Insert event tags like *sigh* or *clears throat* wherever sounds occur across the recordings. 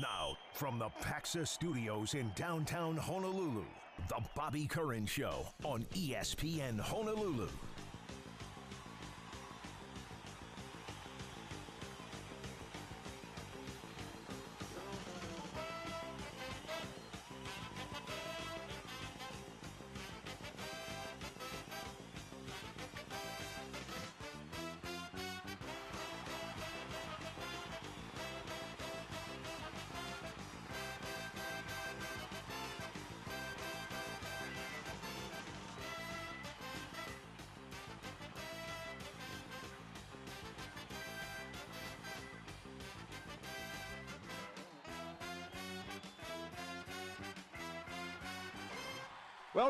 Now, from the Paxa Studios in downtown Honolulu, The Bobby Curran Show on ESPN Honolulu.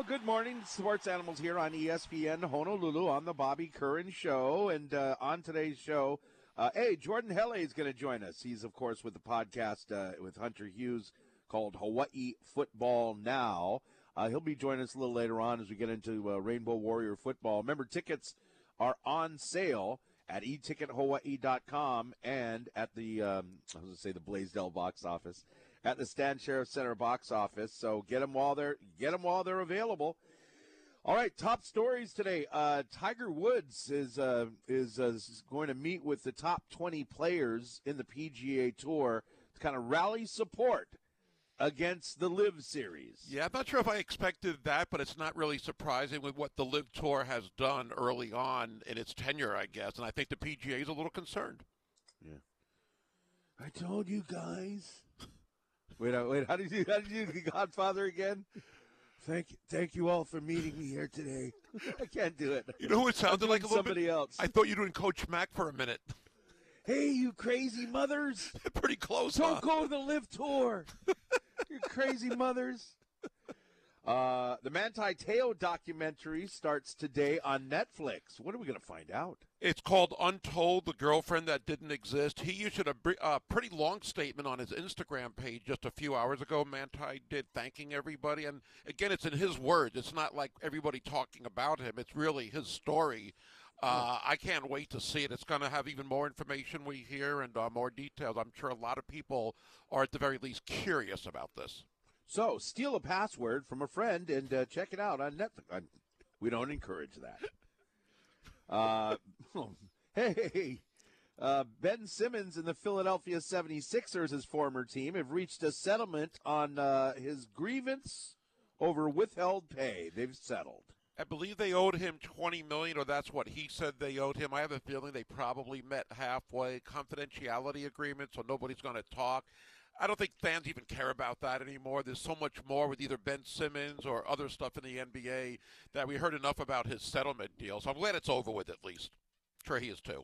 Good morning, sports animals here on ESPN Honolulu on the Bobby Curran Show. And uh, on today's show, uh, hey, Jordan Helle is going to join us. He's, of course, with the podcast uh, with Hunter Hughes called Hawaii Football Now. Uh, he'll be joining us a little later on as we get into uh, Rainbow Warrior football. Remember, tickets are on sale at etickethawaii.com and at the, um, I was going to say the Blaisdell box office, at the Stan Sheriff Center box office. So get them while they're, get them while they're available. All right, top stories today. Uh, Tiger Woods is uh, is, uh, is going to meet with the top 20 players in the PGA Tour to kind of rally support against the LIV Series. Yeah, I'm not sure if I expected that, but it's not really surprising with what the LIV Tour has done early on in its tenure, I guess. And I think the PGA is a little concerned. Yeah. I told you guys. Wait, uh, wait. How did you? How did you, the Godfather again? Thank, thank you all for meeting me here today. *laughs* I can't do it. You know who it sounded like a little somebody bit? else. I thought you were doing Coach Mack for a minute. Hey, you crazy mothers! *laughs* Pretty close. Don't huh? go to the live tour. you crazy mothers. Uh, the Manti Te'o documentary starts today on Netflix. What are we going to find out? It's called Untold, the girlfriend that didn't exist. He issued a uh, pretty long statement on his Instagram page just a few hours ago. Manti did thanking everybody, and again, it's in his words. It's not like everybody talking about him. It's really his story. Uh, I can't wait to see it. It's going to have even more information we hear and uh, more details. I'm sure a lot of people are at the very least curious about this. So, steal a password from a friend and uh, check it out on Netflix. We don't encourage that. *laughs* Uh, hey, uh, Ben Simmons and the Philadelphia 76ers, his former team, have reached a settlement on uh, his grievance over withheld pay. They've settled. I believe they owed him twenty million, or that's what he said they owed him. I have a feeling they probably met halfway. Confidentiality agreement, so nobody's going to talk. I don't think fans even care about that anymore. There's so much more with either Ben Simmons or other stuff in the NBA that we heard enough about his settlement deal. So I'm glad it's over with at least. sure he is too.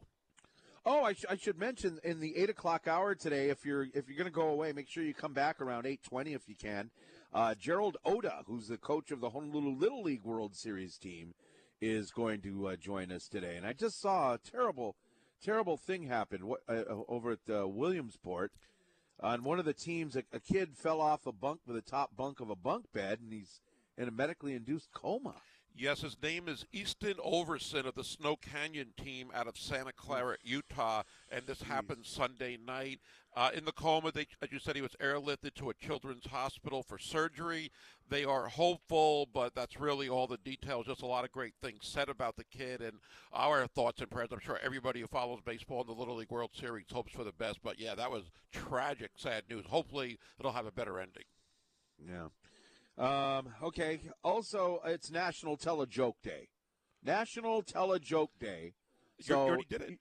Oh, I, sh- I should mention in the eight o'clock hour today, if you're if you're going to go away, make sure you come back around eight twenty if you can. Uh, Gerald Oda, who's the coach of the Honolulu Little League World Series team, is going to uh, join us today. And I just saw a terrible, terrible thing happen uh, over at uh, Williamsport. On one of the teams, a, a kid fell off a bunk with the top bunk of a bunk bed, and he's in a medically induced coma. Yes, his name is Easton Overson of the Snow Canyon team out of Santa Clara, Utah, and this happened Sunday night. Uh, in the coma, they, as you said, he was airlifted to a children's hospital for surgery. They are hopeful, but that's really all the details. Just a lot of great things said about the kid, and our thoughts and prayers. I'm sure everybody who follows baseball in the Little League World Series hopes for the best. But yeah, that was tragic, sad news. Hopefully, it'll have a better ending. Yeah. Um, okay. Also, it's National Tell a Joke Day. National Tell a Joke Day. You- So you already did it.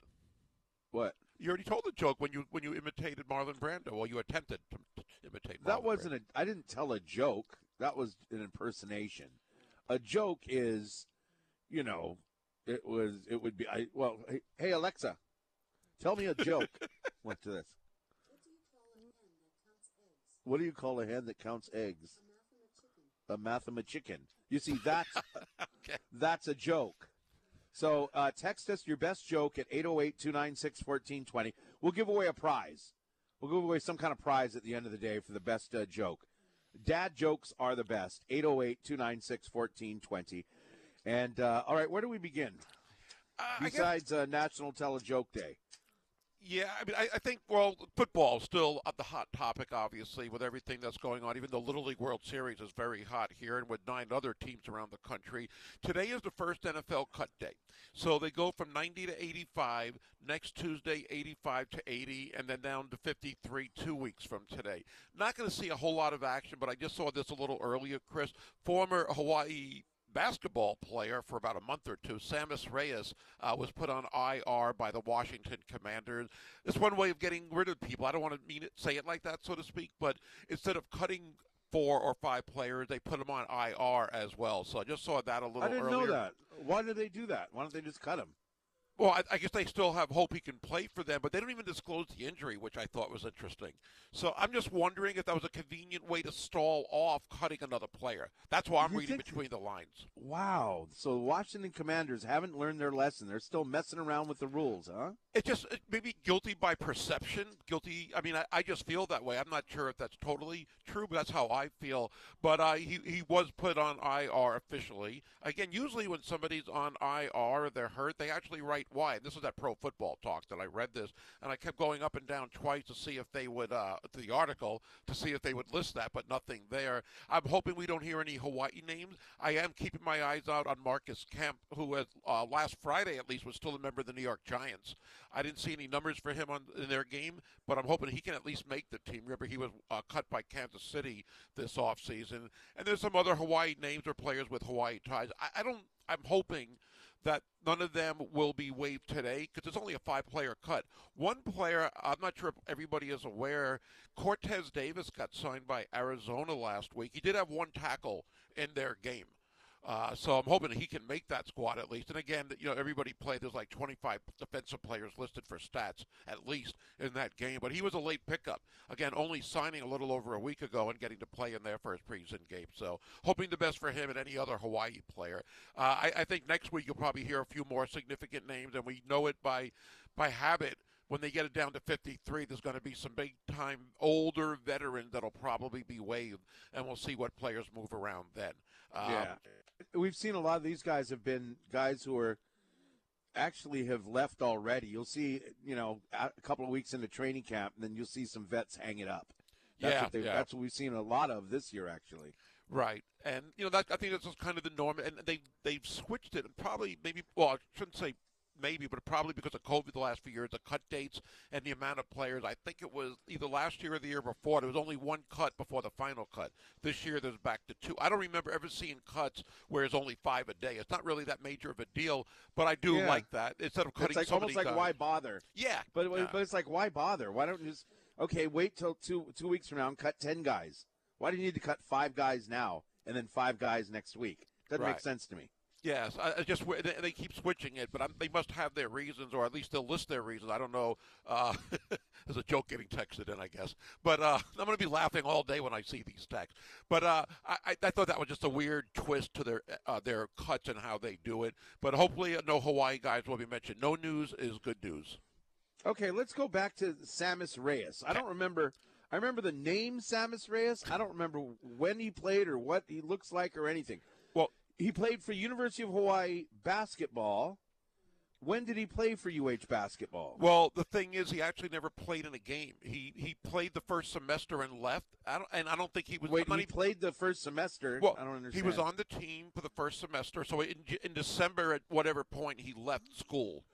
What? You already told the joke when you when you imitated Marlon Brando, or you attempted to, to imitate. Marlon That wasn't Brando. a. I didn't tell a joke. That was an impersonation. A joke is, you know, it was. It would be. I well. Hey, hey Alexa, tell me a joke. *laughs* Went to this. What do you call a hen that counts eggs? A mathemachicken. You see, that's *laughs* that's a joke. So uh, text us your best joke at 808-296-1420. We'll give away a prize. We'll give away some kind of prize at the end of the day for the best uh, joke. Dad jokes are the best. 808-296-1420. And uh, all right, where do we begin? Uh, I guess- Besides uh, National Tell a Joke Day. Yeah, I mean, I, I think well, football is still the hot topic, obviously, with everything that's going on. Even the Little League World Series is very hot here, and with nine other teams around the country. Today is the first NFL cut day, so they go from 90 to 85. Next Tuesday, 85 to 80, and then down to 53 two weeks from today. Not going to see a whole lot of action, but I just saw this a little earlier, Chris. Former Hawaii basketball player for about a month or two, Sammis Reyes, uh, was put on IR by the Washington Commanders. It's one way of getting rid of people. I don't want to mean it, say it like that, so to speak, but instead of cutting four or five players, they put them on IR as well. So I just saw that a little. I didn't earlier. know that. Why did they do that? Why don't they just cut him? Well, I, I, guess they still have hope he can play for them, but they don't even disclose the injury, which I thought was interesting. So I'm just wondering if that was a convenient way to stall off cutting another player. That's why I'm You reading between the lines. Wow. So Washington Commanders haven't learned their lesson. They're still messing around with the rules, huh? It just it maybe guilty by perception. Guilty. I mean, I, I just feel that way. I'm not sure if that's totally true, but that's how I feel. But uh, he he was put on IR officially. Again, usually when somebody's on IR or they're hurt, they actually write why. This is at Pro Football Talk that I read this, and I kept going up and down twice to see if they would uh, the article to see if they would list that, but nothing there. I'm hoping we don't hear any Hawaii names. I am keeping my eyes out on Marcus Kemp, who has, uh, last Friday at least was still a member of the New York Giants. I didn't see any numbers for him on in their game, but I'm hoping he can at least make the team. Remember, he was uh, cut by Kansas City this offseason. And there's some other Hawaii names or players with Hawaii ties. I, I don't. I'm hoping that none of them will be waived today because it's only a five-player cut. One player, I'm not sure if everybody is aware, Cortez Davis got signed by Arizona last week. He did have one tackle in their game. Uh, so I'm hoping he can make that squad at least. And again, you know, everybody played. There's like 25 defensive players listed for stats at least in that game. But he was a late pickup. Again, only signing a little over a week ago and getting to play in for his preseason game. So hoping the best for him and any other Hawaii player. Uh, I, I think next week you'll probably hear a few more significant names, and we know it by by habit. When they get it down to 53, there's going to be some big time older veterans that'll probably be waived, and we'll see what players move around then. Um, yeah. We've seen a lot of these guys have been guys who are actually have left already. You'll see, you know, a couple of weeks into training camp, and then you'll see some vets hang it up. That's Yeah, what they, yeah. that's what we've seen a lot of this year, actually. Right, and you know that I think that's just kind of the norm, and they they've switched it, and probably maybe well I shouldn't say maybe, but probably because of COVID the last few years, the cut dates and the amount of players. I think it was either last year or the year before. There was only one cut before the final cut. This year there's back to two. I don't remember ever seeing cuts where it's only five a day. It's not really that major of a deal, but I do Yeah. like that instead of cutting It's like so almost like guys. why bother? Yeah, But yeah. but it's like why bother? Why don't you just okay wait till two two weeks from now and cut ten guys? Why do you need to cut five guys now and then five guys next week? Doesn't make sense to me. Yes, I, I just they, they keep switching it, but I'm, they must have their reasons, or at least they'll list their reasons. I don't know. Uh, *laughs* there's a joke getting texted in, I guess, but uh, *laughs* I'm going to be laughing all day when I see these texts. But uh, I, I- I thought that was just a weird twist to their uh, their cuts and how they do it. But hopefully, uh, no Hawaii guys will be mentioned. No news is good news. Okay, let's go back to Sammis Reyes. I don't remember. I remember the name Sammis Reyes. I don't remember when he played or what he looks like or anything. Well, He played for University of Hawaii basketball. When did he play for UH basketball? well, the thing is, he actually never played in a game. He he played the first semester and left. I don't, and I don't think he was. Wait, he even- played the first semester. Well, I don't understand. he was on the team for the first semester. So in, in December, at whatever point, he left school.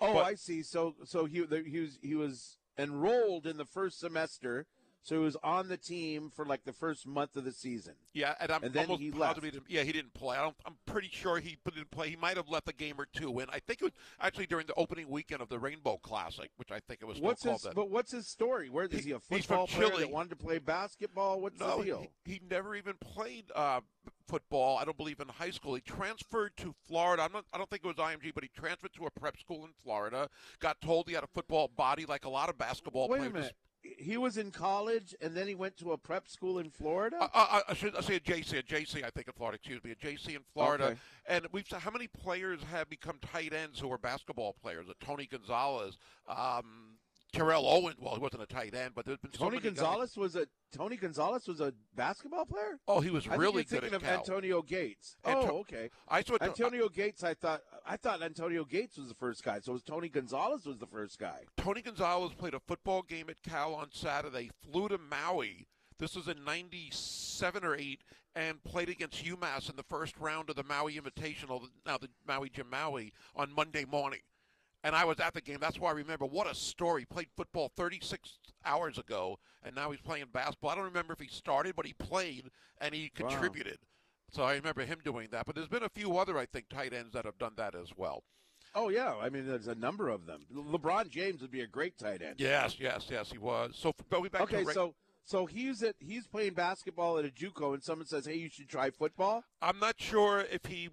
Oh, but- I see. So so he the- he was he was enrolled in the first semester. So he was on the team for like the first month of the season. Yeah, and I'm And then almost he left. he. Yeah, he didn't play. I don't, I'm pretty sure he didn't play. He might have left a game or two in. I think it was actually during the opening weekend of the Rainbow Classic, which I think it was What's called his? But what's his story? Where is He- he a football player Chile. that wanted to play basketball? What's no, the deal? he, he never even played uh, football. I don't believe in high school. He transferred to Florida. I'm not, I don't think it was IMG, but he transferred to a prep school in Florida. Got told he had a football body like a lot of basketball Wait a players. minute. He was in college and then he went to a prep school in Florida. Uh, uh, I should I say a JC, a JC, I think in Florida. Excuse me, a JC in Florida. Okay. And we've how many players have become tight ends who are basketball players? Uh, Tony Gonzalez, um, Terrell Owen. Well, he wasn't a tight end, but there's been so Tony many guys- Gonzalez was a Tony Gonzalez was a basketball player. Oh, he was I think really you're good thinking of Cal. Antonio Gates. Anto- oh, okay. I saw Antonio Gates. I thought I thought Antonio Gates was the first guy. So it was Tony Gonzalez was the first guy. Tony Gonzalez played a football game at Cal on Saturday, flew to Maui. This was in 97 or 8, and played against UMass in the first round of the Maui Invitational, now the Maui Jim Maui, on Monday morning. And I was at the game. That's why I remember. What a story. He played football 36 hours ago, and now he's playing basketball. I don't remember if he started, but he played, and he contributed. Wow. So I remember him doing that. But there's been a few other, I think, tight ends that have done that as well. Oh yeah, I mean there's a number of them. LeBron James would be a great tight end. Yes, yes, yes, he was. So going back Okay, to Ray- so so he's at he's playing basketball at a JUCO, and someone says, "Hey, you should try football." I'm not sure if he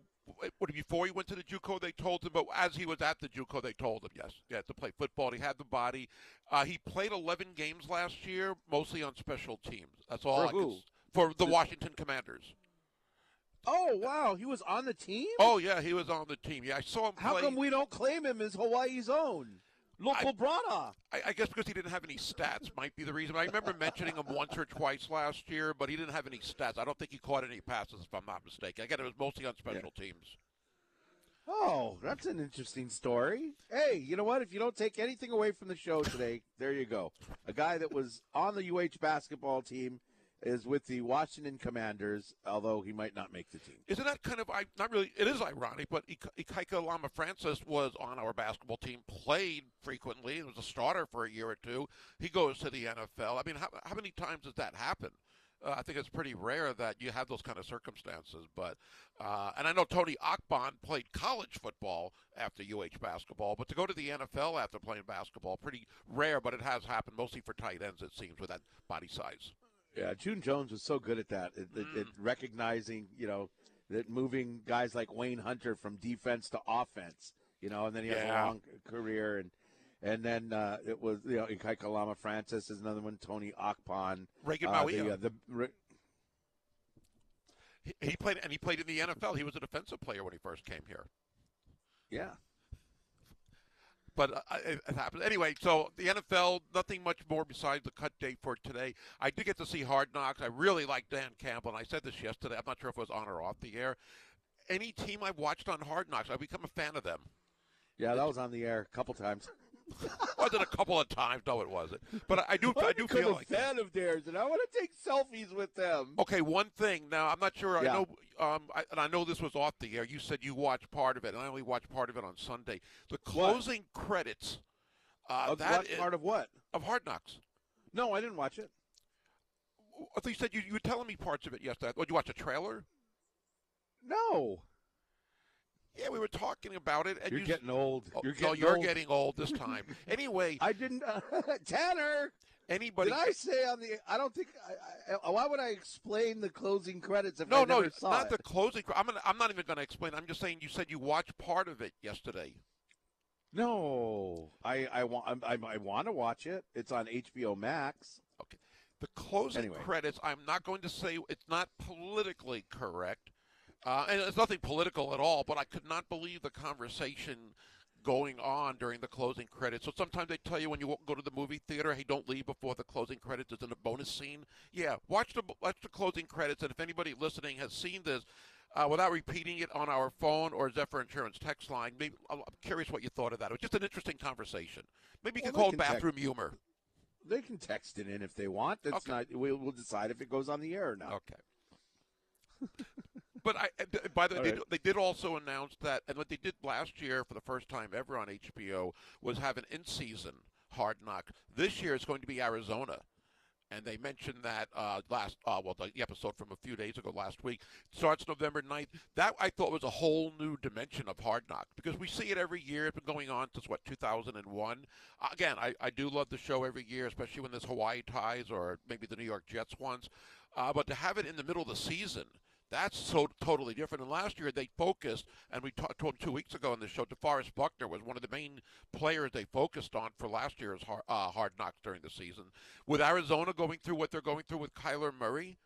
before he went to the JUCO they told him, but as he was at the JUCO they told him yes, yeah, to play football. He had the body. Uh, he played 11 games last year, mostly on special teams. That's all. For I who? for the Washington Commanders. Oh wow, he was on the team. Oh yeah, he was on the team. Yeah, I saw him How play. come we don't claim him as Hawaii's own local brada? I, I guess because he didn't have any stats might be the reason. I remember mentioning him once or twice last year, but he didn't have any stats. I don't think he caught any passes, if I'm not mistaken. Again, it was mostly on special teams. Oh, that's an interesting story. Hey, you know what? If you don't take anything away from the show today, there you go. A guy that was on the UH basketball team is with the Washington Commanders, although he might not make the team. Isn't that kind of not really? It is ironic, but Ik- Ikaika Alama-Francis was on our basketball team, played frequently, and was a starter for a year or two. He goes to the NFL. I mean, how, how many times does that happen? Uh, I think it's pretty rare that you have those kind of circumstances. But uh, and I know Tony Akbon played college football after UH basketball, but to go to the NFL after playing basketball, pretty rare. But it has happened mostly for tight ends, it seems, with that body size. Yeah, June Jones was so good at that, at, at- at recognizing, you know, that moving guys like Wayne Hunter from defense to offense, you know, and then he has a long career, and and then uh, it was you know Ikaika Alama-Francis is another one, Tony Akpon, Reagan uh, Maui. the, uh, the Re- he, he played and he played in the NFL. He was a defensive player when he first came here. yeah. But uh, it, it happens anyway. So the NFL, nothing much more besides the cut date for today. I did get to see Hard Knocks. I really like Dan Campbell, and I said this yesterday. I'm not sure if it was on or off the air. Any team I've watched on Hard Knocks, I've become a fan of them. Yeah, that was on the air a couple times. Was it a couple of times? No, it wasn't. But I, do, I do feel a like that. fan of theirs, and I want to take selfies with them. Okay, one thing. Now I'm not sure. Yeah. I know, um, I, and I know this was off the air. You said you watched part of it, and I only watched part of it on Sunday. The closing credits. Uh, Of that what is- part of what? of Hard Knocks. No, I didn't watch it. I thought you said you, you were telling me parts of it yesterday. Did you watch a trailer? No, Yeah, we were talking about it. And you're you, getting old. Oh, You're no, getting you're old. getting old this time. *laughs* anyway, I didn't. Uh, *laughs* Tanner, anybody. did I say on the? I don't think. I, I, oh, why would I explain the closing credits if no, I no, never saw not it? the closing. I'm gonna, I'm not even going to explain. I'm just saying you said you watched part of it yesterday. No, I I want I, I want to watch it. It's on HBO Max. Okay. The closing Anyway. credits. I'm not going to say it's not politically correct, uh, and it's nothing political at all. But I could not believe the conversation going on during the closing credits. So sometimes they tell you when you go to the movie theater, hey, don't leave before the closing credits. There's a bonus scene. Yeah, watch the watch the closing credits, and if anybody listening has seen this. Uh, without repeating it on our phone or Zephyr Insurance text line, maybe, I'm curious what you thought of that. It was just an interesting conversation. Maybe you Well, could call it can text- bathroom humor. They can text it in if they want. That's Okay. not. We'll, we'll decide if it goes on the air or not. Okay. But I, uh, by the way, they, right. did- they did also announce that, and what they did last year for the first time ever on HBO was have an in-season Hard Knock. This year it's going to be Arizona. And they mentioned that uh, last, uh, well, the episode from a few days ago, last week, starts November 9th. That I thought was a whole new dimension of Hard Knock because we see it every year. It's been going on since, what, 2001? Uh, again, I, I do love the show every year, especially when there's Hawaii ties or maybe the New York Jets ones. Uh, but to have it in the middle of the season, that's so totally different. And last year they focused, and we talked to him two weeks ago on the show. DeForest Buckner was one of the main players they focused on for last year's hard, uh, hard knocks during the season. With Arizona going through what they're going through with Kyler Murray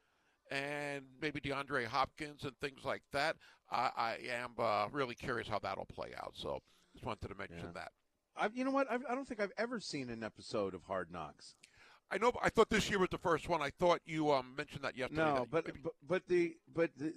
and maybe DeAndre Hopkins and things like that, I, I am uh, really curious how that'll play out. So just wanted to mention Yeah. that. I, you know what? I, I don't think I've ever seen an episode of Hard Knocks. I know. I thought this year was the first one. I thought you um, mentioned that yesterday. No, that but, maybe- but but the but the,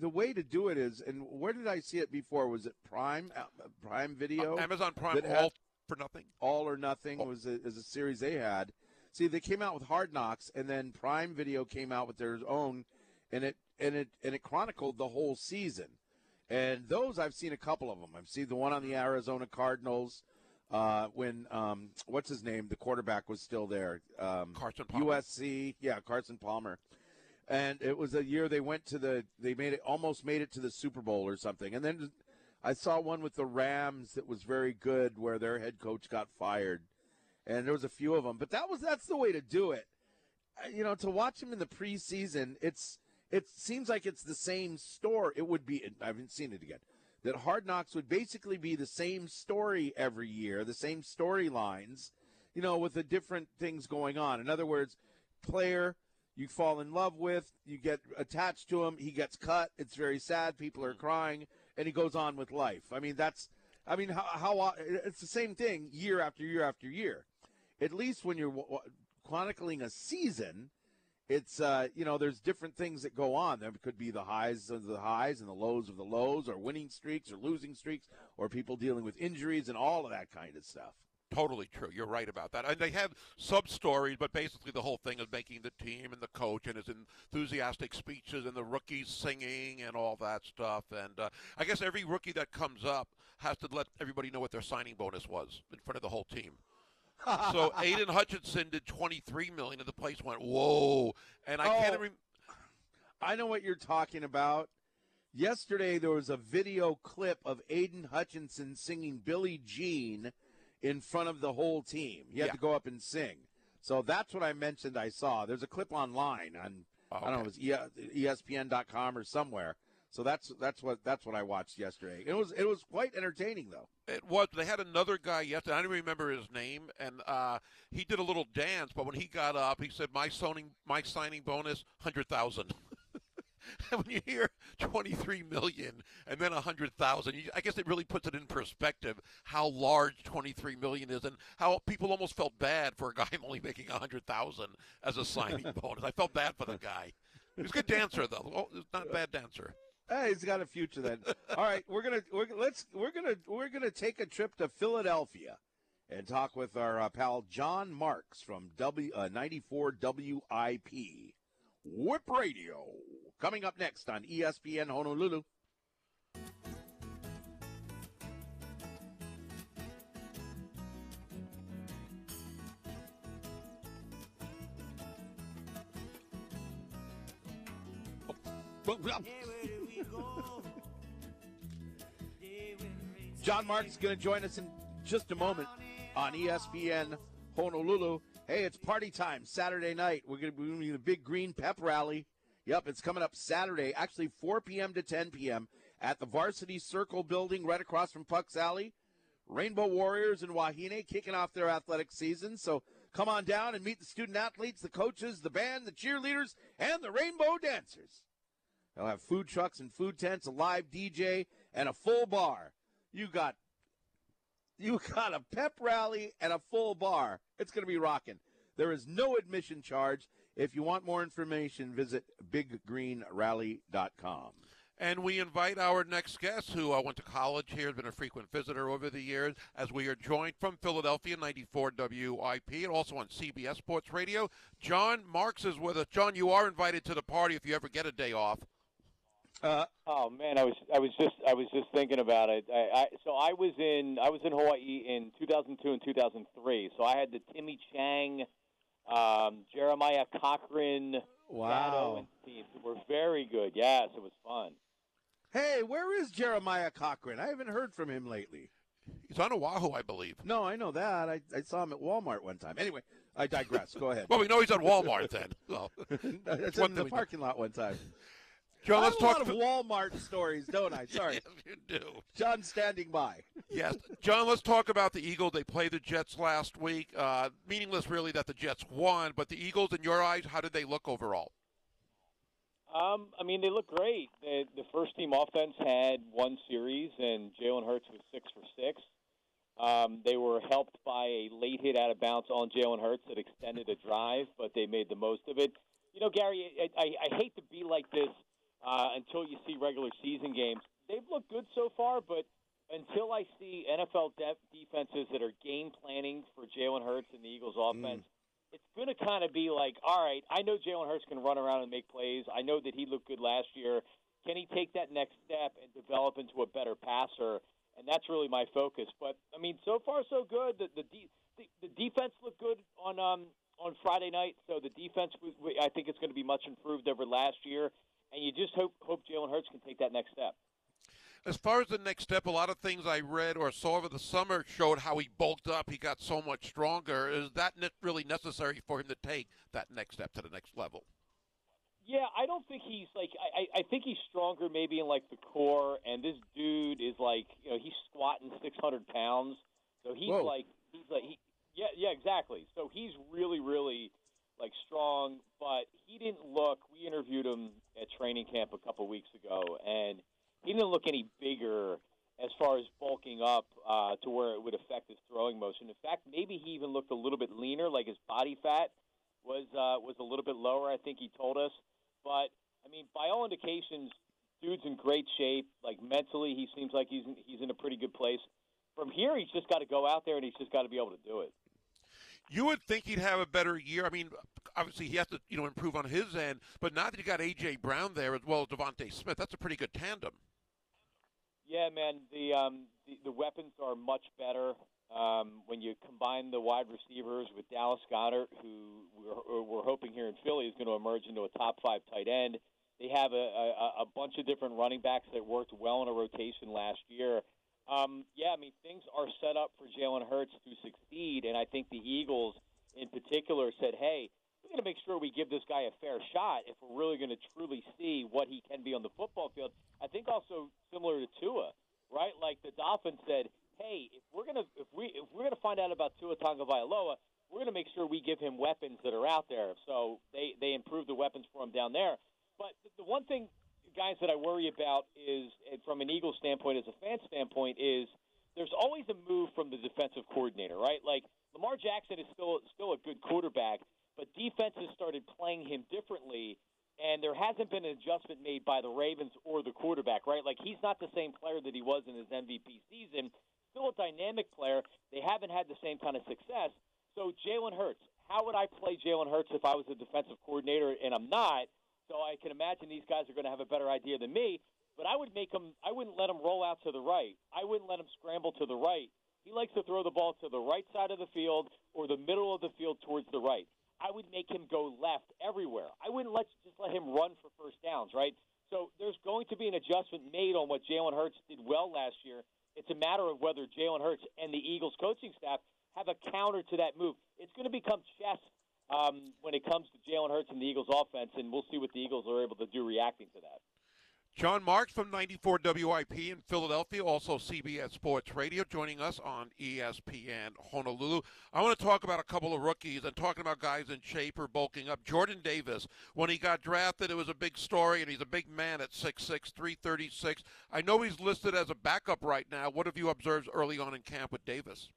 the way to do it is, and where did I see it before? Was it Prime uh, Prime Video? Amazon Prime all for nothing. All or Nothing Oh. was a, is a series they had. See, they came out with Hard Knocks, and then Prime Video came out with their own, and it and it and it chronicled the whole season. And those I've seen a couple of them. I've seen the one on the Arizona Cardinals uh, when um, what's his name, the quarterback was still there. Um, Carson Palmer. USC, yeah, Carson Palmer. And it was a year they went to the they made it almost made it to the Super Bowl or something. And then I saw one with the Rams that was very good where their head coach got fired. And there was a few of them, but that was that's the way to do it. You know, to watch him in the preseason, it's it seems like it's the same store. It would be I haven't seen it again. That Hard Knocks would basically be the same story every year, the same storylines, you know, with the different things going on. In other words, player you fall in love with, you get attached to him, he gets cut, it's very sad, people are mm-hmm. crying, and he goes on with life. I mean, that's, I mean, how, how uh, it's the same thing year after year after year. At least when you're chronicling a season, it's uh, you know there's different things that go on. There could be the highs of the highs and the lows of the lows, or winning streaks or losing streaks, or people dealing with injuries and all of that kind of stuff. Totally true. You're right about that. And they have sub stories, but basically the whole thing is making the team and the coach and his enthusiastic speeches and the rookies singing and all that stuff. And uh, I guess every rookie that comes up has to let everybody know what their signing bonus was in front of the whole team. *laughs* so Aidan Hutchinson did 23 million, and the place went whoa. And I can't Oh. rem- I know what you're talking about. Yesterday there was a video clip of Aidan Hutchinson singing Billie Jean in front of the whole team. He had Yeah. to go up and sing. So that's what I mentioned I saw. There's a clip online on I don't know, it was ESPN.com or somewhere. So that's that's what that's what I watched yesterday. It was it was quite entertaining though. It was. They had another guy yesterday. I don't remember his name, and uh, he did a little dance. But when he got up, he said, "My signing, my signing bonus, hundred thousand. and *laughs* when you hear twenty-three million and then a hundred thousand, I guess it really puts it in perspective how large twenty-three million is, and how people almost felt bad for a guy *laughs* only making a hundred thousand as a signing *laughs* bonus. I felt bad for the guy. He was a good dancer, though. He's not a bad dancer. Hey, he's got a future then. All right, we're gonna we're, let's we're gonna we're gonna take a trip to Philadelphia and talk with our uh, pal Jon Marks from W uh, 94 WIP Whip Radio. Coming up next on ESPN Honolulu. *laughs* Jon Marks is going to join us in just a moment on ESPN Honolulu. Hey, it's party time Saturday night. We're going to be doing the big green pep rally. Yep, it's coming up Saturday, actually 4 p.m. to 10 p.m. at the Varsity Circle building right across from Puck's Alley. Rainbow Warriors and Wahine kicking off their athletic season. So come on down and meet the student athletes, the coaches, the band, the cheerleaders, and the Rainbow Dancers. They'll have food trucks and food tents, a live DJ, and a full bar. You got you got a pep rally and a full bar. It's going to be rocking. There is no admission charge. If you want more information, visit biggreenrally.com. And we invite our next guest, who uh, went to college here, has been a frequent visitor over the years, as we are joined from Philadelphia, 94 WIP, and also on CBS Sports Radio. Jon Marks is with us. Jon, you are invited to the party if you ever get a day off. Uh, Oh man, I was I was just I was just thinking about it. I, I so I was in I was in Hawaii in 2002 and 2003. So I had the Timmy Chang, um, Jeremiah Cochran, Shadow, wow. and teams were very good. Yes, it was fun. Hey, where is Jeremiah Cochran? I haven't heard from him lately. He's on Oahu, I believe. No, I know that. I, I saw him at Walmart one time. Anyway, I digress. Go ahead. *laughs* Well, we know he's at Walmart then. *laughs* Well, That's in the thing we- parking lot one time. Jon, let's have a lot talk. of Walmart stories, don't I? *laughs* Sorry. yes, you do. Jon's standing by. Yes, Jon. Let's talk about the Eagles. They played the Jets last week. Uh, meaningless, really, that the Jets won. But the Eagles, in your eyes, how did they look overall? Um, I mean, they look great. The, the first team offense had one series, and Jalen Hurts was six for six. Um, they were helped by a late hit out of bounds on Jalen Hurts that extended a drive, but they made the most of it. You know, Gary, I, I, I hate to be like this uh, until you see regular season games. They've looked good so far, but until I see NFL de- defenses that are game planning for Jalen Hurts and the Eagles' offense, mm. it's going to kind of be like, all right, I know Jalen Hurts can run around and make plays. I know that he looked good last year. Can he take that next step and develop into a better passer? And that's really my focus. But I mean, so far so good. The the, the, the defense looked good on um, on Friday night. So the defense, I think, it's going to be much improved over last year. And you just hope hope Jalen Hurts can take that next step. As far as the next step, a lot of things I read or saw over the summer showed how he bulked up. He got so much stronger. Is that really necessary for him to take that next step to the next level? Yeah, I don't think he's like. I, I think he's stronger maybe in like the core, and this dude is like, you know, he's squatting six hundred pounds, so he's Whoa. like, he's like, he, yeah, yeah, exactly. So he's really, really like strong, but he didn't look. We interviewed him at training camp a couple weeks ago, and he didn't look any bigger as far as bulking up uh, to where it would affect his throwing motion. In fact, maybe he even looked a little bit leaner, like his body fat was uh, was a little bit lower. I think he told us. But I mean, by all indications, dude's in great shape. Like mentally, he seems like he's in, he's in a pretty good place. From here, he's just got to go out there and he's just got to be able to do it. You would think he'd have a better year. I mean, obviously he has to, you know, improve on his end. But now that you got AJ Brown there as well as DeVonta Smith, that's a pretty good tandem. Yeah, man. The um, the, the weapons are much better um, when you combine the wide receivers with Dallas Goedert, who we're, we're hoping here in Philly is going to emerge into a top five tight end. They have a, a, a bunch of different running backs that worked well in a rotation last year. Um, yeah, I mean things are set up for Jalen Hurts to succeed, and I think the Eagles, in particular, said, "Hey, we're going to make sure we give this guy a fair shot if we're really going to truly see what he can be on the football field." I think also similar to Tua, right? Like the Dolphins said, "Hey, if we're gonna if we if we're gonna find out about Tua Tagovailoa, we're gonna make sure we give him weapons that are out there." So they they improve the weapons for him down there. But the one thing guys that I worry about is, from an Eagles standpoint, as a fan standpoint, is there's always a move from the defensive coordinator, right? Like Lamar Jackson is still still a good quarterback, but defenses started playing him differently, and there hasn't been an adjustment made by the Ravens or the quarterback, right? Like he's not the same player that he was in his MVP season. Still a dynamic player. They haven't had the same kind of success. So Jalen Hurts, how would I play Jalen Hurts if I was a defensive coordinator and I'm not? So I can imagine these guys are going to have a better idea than me. But I would make him. I wouldn't let him roll out to the right. I wouldn't let him scramble to the right. He likes to throw the ball to the right side of the field or the middle of the field towards the right. I would make him go left everywhere. I wouldn't let just let him run for first downs, right? So there's going to be an adjustment made on what Jalen Hurts did well last year. It's a matter of whether Jalen Hurts and the Eagles coaching staff have a counter to that move. It's going to become chess um, when it comes to Jalen Hurts and the Eagles' offense, and we'll see what the Eagles are able to do reacting to that. Jon Marks from 94 WIP in Philadelphia, also CBS Sports Radio, joining us on ESPN Honolulu. I want to talk about a couple of rookies and talking about guys in shape or bulking up. Jordan Davis, when he got drafted, it was a big story, and he's a big man at 6'6, 336. I know he's listed as a backup right now. What have you observed early on in camp with Davis?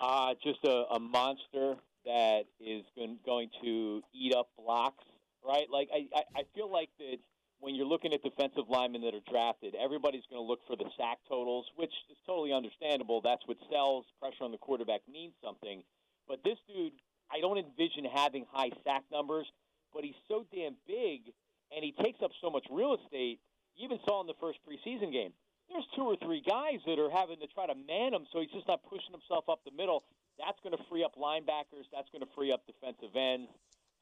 Uh, just a, a monster that is going to eat up blocks, right? Like I, I feel like that when you're looking at defensive linemen that are drafted, everybody's going to look for the sack totals, which is totally understandable. That's what sells. Pressure on the quarterback means something. But this dude, I don't envision having high sack numbers, but he's so damn big and he takes up so much real estate. You even saw in the first preseason game. There's two or three guys that are having to try to man him, so he's just not pushing himself up the middle. That's going to free up linebackers. That's going to free up defensive ends.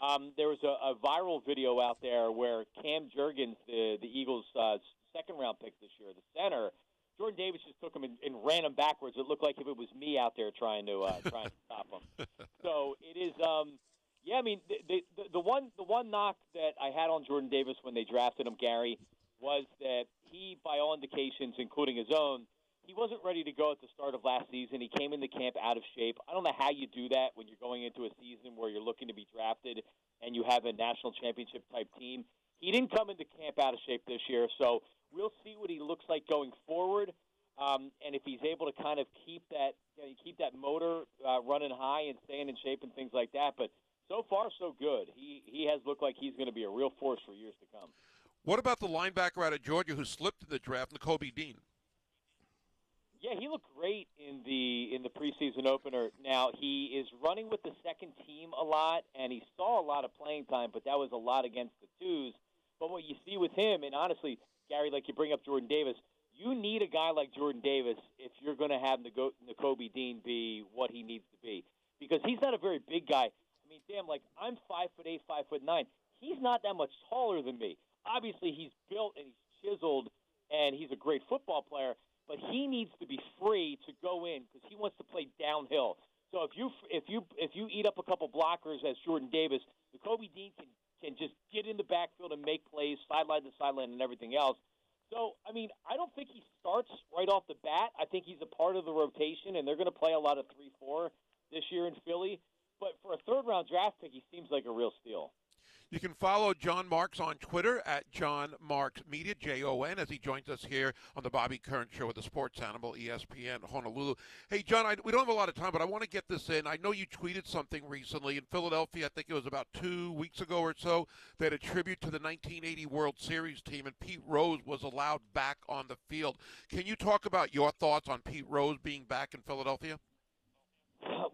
Um, there was a, a viral video out there where Cam Jurgens, the the Eagles' uh, second round pick this year, the center, Jordan Davis just took him and, and ran him backwards. It looked like if it was me out there trying to uh, trying to stop him. *laughs* So it is. Um, yeah, I mean the, the the one the one knock that I had on Jordan Davis when they drafted him, Gary, was that he, by all indications, including his own, he wasn't ready to go at the start of last season. He came into camp out of shape. I don't know how you do that when you're going into a season where you're looking to be drafted and you have a national championship type team. He didn't come into camp out of shape this year, so we'll see what he looks like going forward. Um, and if he's able to kind of keep that you know, keep that motor uh, running high and staying in shape and things like that, but so far so good. He he has looked like he's going to be a real force for years to come. What about the linebacker out of Georgia who slipped in the draft, Nakobe Dean? Yeah, he looked great in the in the preseason opener. Now he is running with the second team a lot, and he saw a lot of playing time, but that was a lot against the twos. But what you see with him, and honestly, Gary, like you bring up Jordan Davis, you need a guy like Jordan Davis if you're going to have Nakobe Dean be what he needs to be, because he's not a very big guy. I mean, damn, like I'm five foot eight, five foot nine. He's not that much taller than me. Obviously, he's built and he's chiseled, and he's a great football player but he needs to be free to go in because he wants to play downhill. So if you if you if you eat up a couple blockers as Jordan Davis, Nakobe Dean can can just get in the backfield and make plays, sideline to sideline, and everything else. So I mean, I don't think he starts right off the bat. I think he's a part of the rotation, and they're going to play a lot of three four this year in Philly. But for a third round draft pick, he seems like a real steal. You can follow Jon Marks on Twitter at Jon Marks Media, J O N, as he joins us here on the Bobby Curran Show with the Sports Animal, ESPN Honolulu. Hey, Jon, I, we don't have a lot of time, but I want to get this in. I know you tweeted something recently in Philadelphia. I think it was about two weeks ago or so. That a tribute to the 1980 World Series team, and Pete Rose was allowed back on the field. Can you talk about your thoughts on Pete Rose being back in Philadelphia?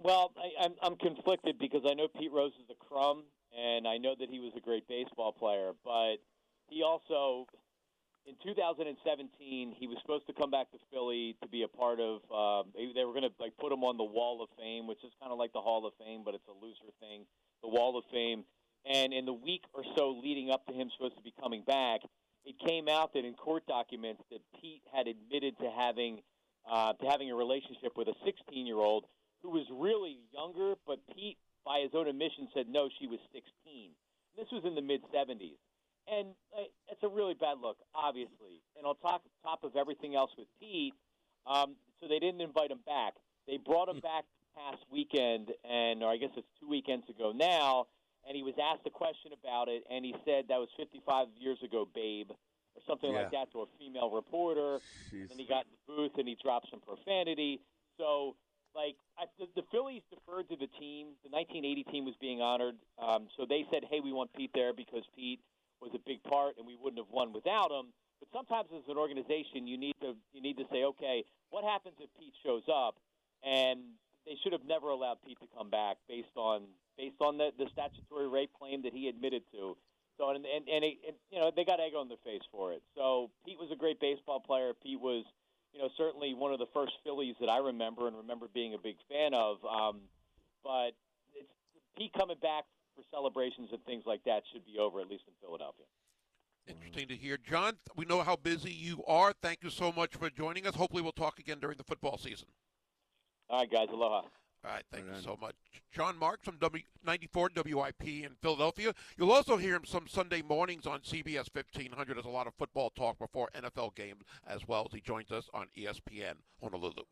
Well, I, I'm, I'm conflicted because I know Pete Rose is a crumb and I know that he was a great baseball player, but he also in 2017 he was supposed to come back to Philly to be a part of um, they were going to like put him on the Wall of Fame, which is kind of like the Hall of Fame, but it's a looser thing, the Wall of Fame. And in the week or so leading up to him supposed to be coming back, it came out that in court documents that Pete had admitted to having uh, to having a relationship with a 16 year old who was really younger, but Pete by his own admission, said no, she was 16. This was in the mid 70s, and uh, it's a really bad look, obviously. And on top top of everything else with Pete, um, so they didn't invite him back. They brought him back past weekend, and or I guess it's two weekends ago now. And he was asked a question about it, and he said that was 55 years ago, babe, or something yeah. like that to a female reporter. Jeez. And he got in the booth and he dropped some profanity. So like I, the, the Phillies deferred to the team. The 1980 team was being honored, um, so they said, "Hey, we want Pete there because Pete was a big part, and we wouldn't have won without him." But sometimes, as an organization, you need to you need to say, "Okay, what happens if Pete shows up?" And they should have never allowed Pete to come back based on based on the, the statutory rape claim that he admitted to. So and and, and, it, and you know they got egg on their face for it. So Pete was a great baseball player. Pete was you know, certainly one of the first Phillies that I remember and remember being a big fan of. Um, but it's Pete coming back for celebrations and things like that should be over at least in Philadelphia. Interesting to hear, Jon. We know how busy you are. Thank you so much for joining us. Hopefully, we'll talk again during the football season. All right, guys. Aloha. All right, thank you so much. Jon Marks from W94 WIP in Philadelphia. You'll also hear him some Sunday mornings on CBS 1500. There's a lot of football talk before NFL games as well as he joins us on ESPN Honolulu.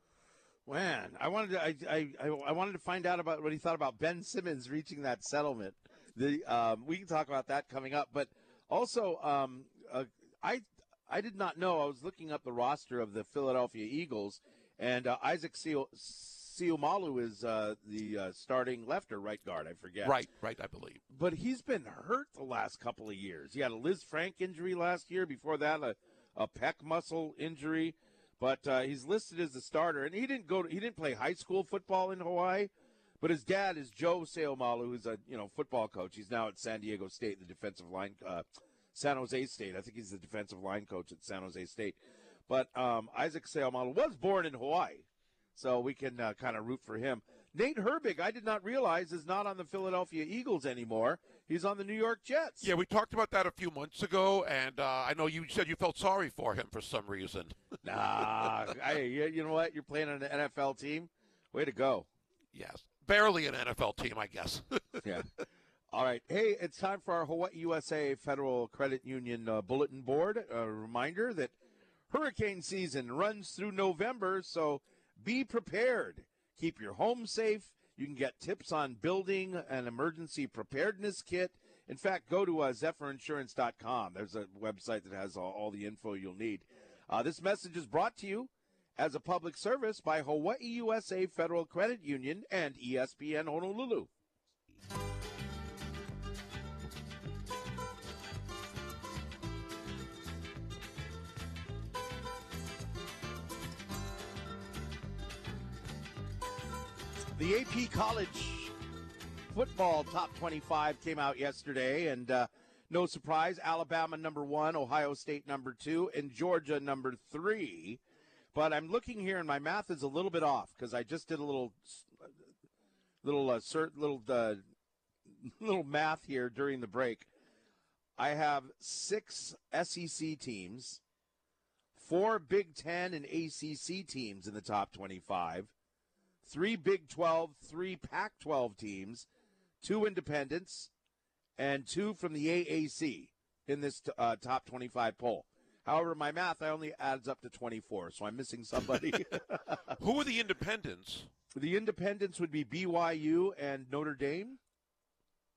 Man, I wanted to, I, I, I wanted to find out about what he thought about Ben Simmons reaching that settlement. The um, we can talk about that coming up, but also um, uh, I I did not know. I was looking up the roster of the Philadelphia Eagles, and uh, Isaac Seal Seumalo is uh, the uh, starting left or right guard. I forget. Right, right, I believe. But he's been hurt the last couple of years. He had a Lisfranc injury last year. Before that, a, a pec muscle injury. But uh, he's listed as the starter, and he didn't go. To, he didn't play high school football in Hawaii. But his dad is Joe Seumalo, who's a you know football coach. He's now at San Diego State, the defensive line, uh, San Jose State. I think he's the defensive line coach at San Jose State. But um, Isaac Seumalo was born in Hawaii, so we can uh, kind of root for him. Nate Herbig, I did not realize, is not on the Philadelphia Eagles anymore. He's on the New York Jets. Yeah, we talked about that a few months ago, and uh, I know you said you felt sorry for him for some reason. *laughs* nah, I, you know what? You're playing on an NFL team. Way to go. Yes, barely an NFL team, I guess. *laughs* yeah. All right. Hey, it's time for our Hawaii USA Federal Credit Union uh, bulletin board. A reminder that hurricane season runs through November, so be prepared. Keep your home safe. You can get tips on building an emergency preparedness kit. In fact, go to uh, zephyrinsurance.com. There's a website that has all, all the info you'll need. Uh, this message is brought to you as a public service by Hawaii USA Federal Credit Union and ESPN Honolulu. The AP College football top 25 came out yesterday, and uh, no surprise, Alabama number one, Ohio State number two, and Georgia number three. But I'm looking here, and my math is a little bit off because I just did a little, little, uh, cert, little, uh, *laughs* little math here during the break. I have six SEC teams, four Big Ten and ACC teams in the top 25 three Big 12, three Pac 12 teams, two independents, and two from the AAC in this uh, top 25 poll. However, my math I only adds up to 24, so I'm missing somebody. *laughs* Who are the independents? The independents would be BYU and Notre Dame.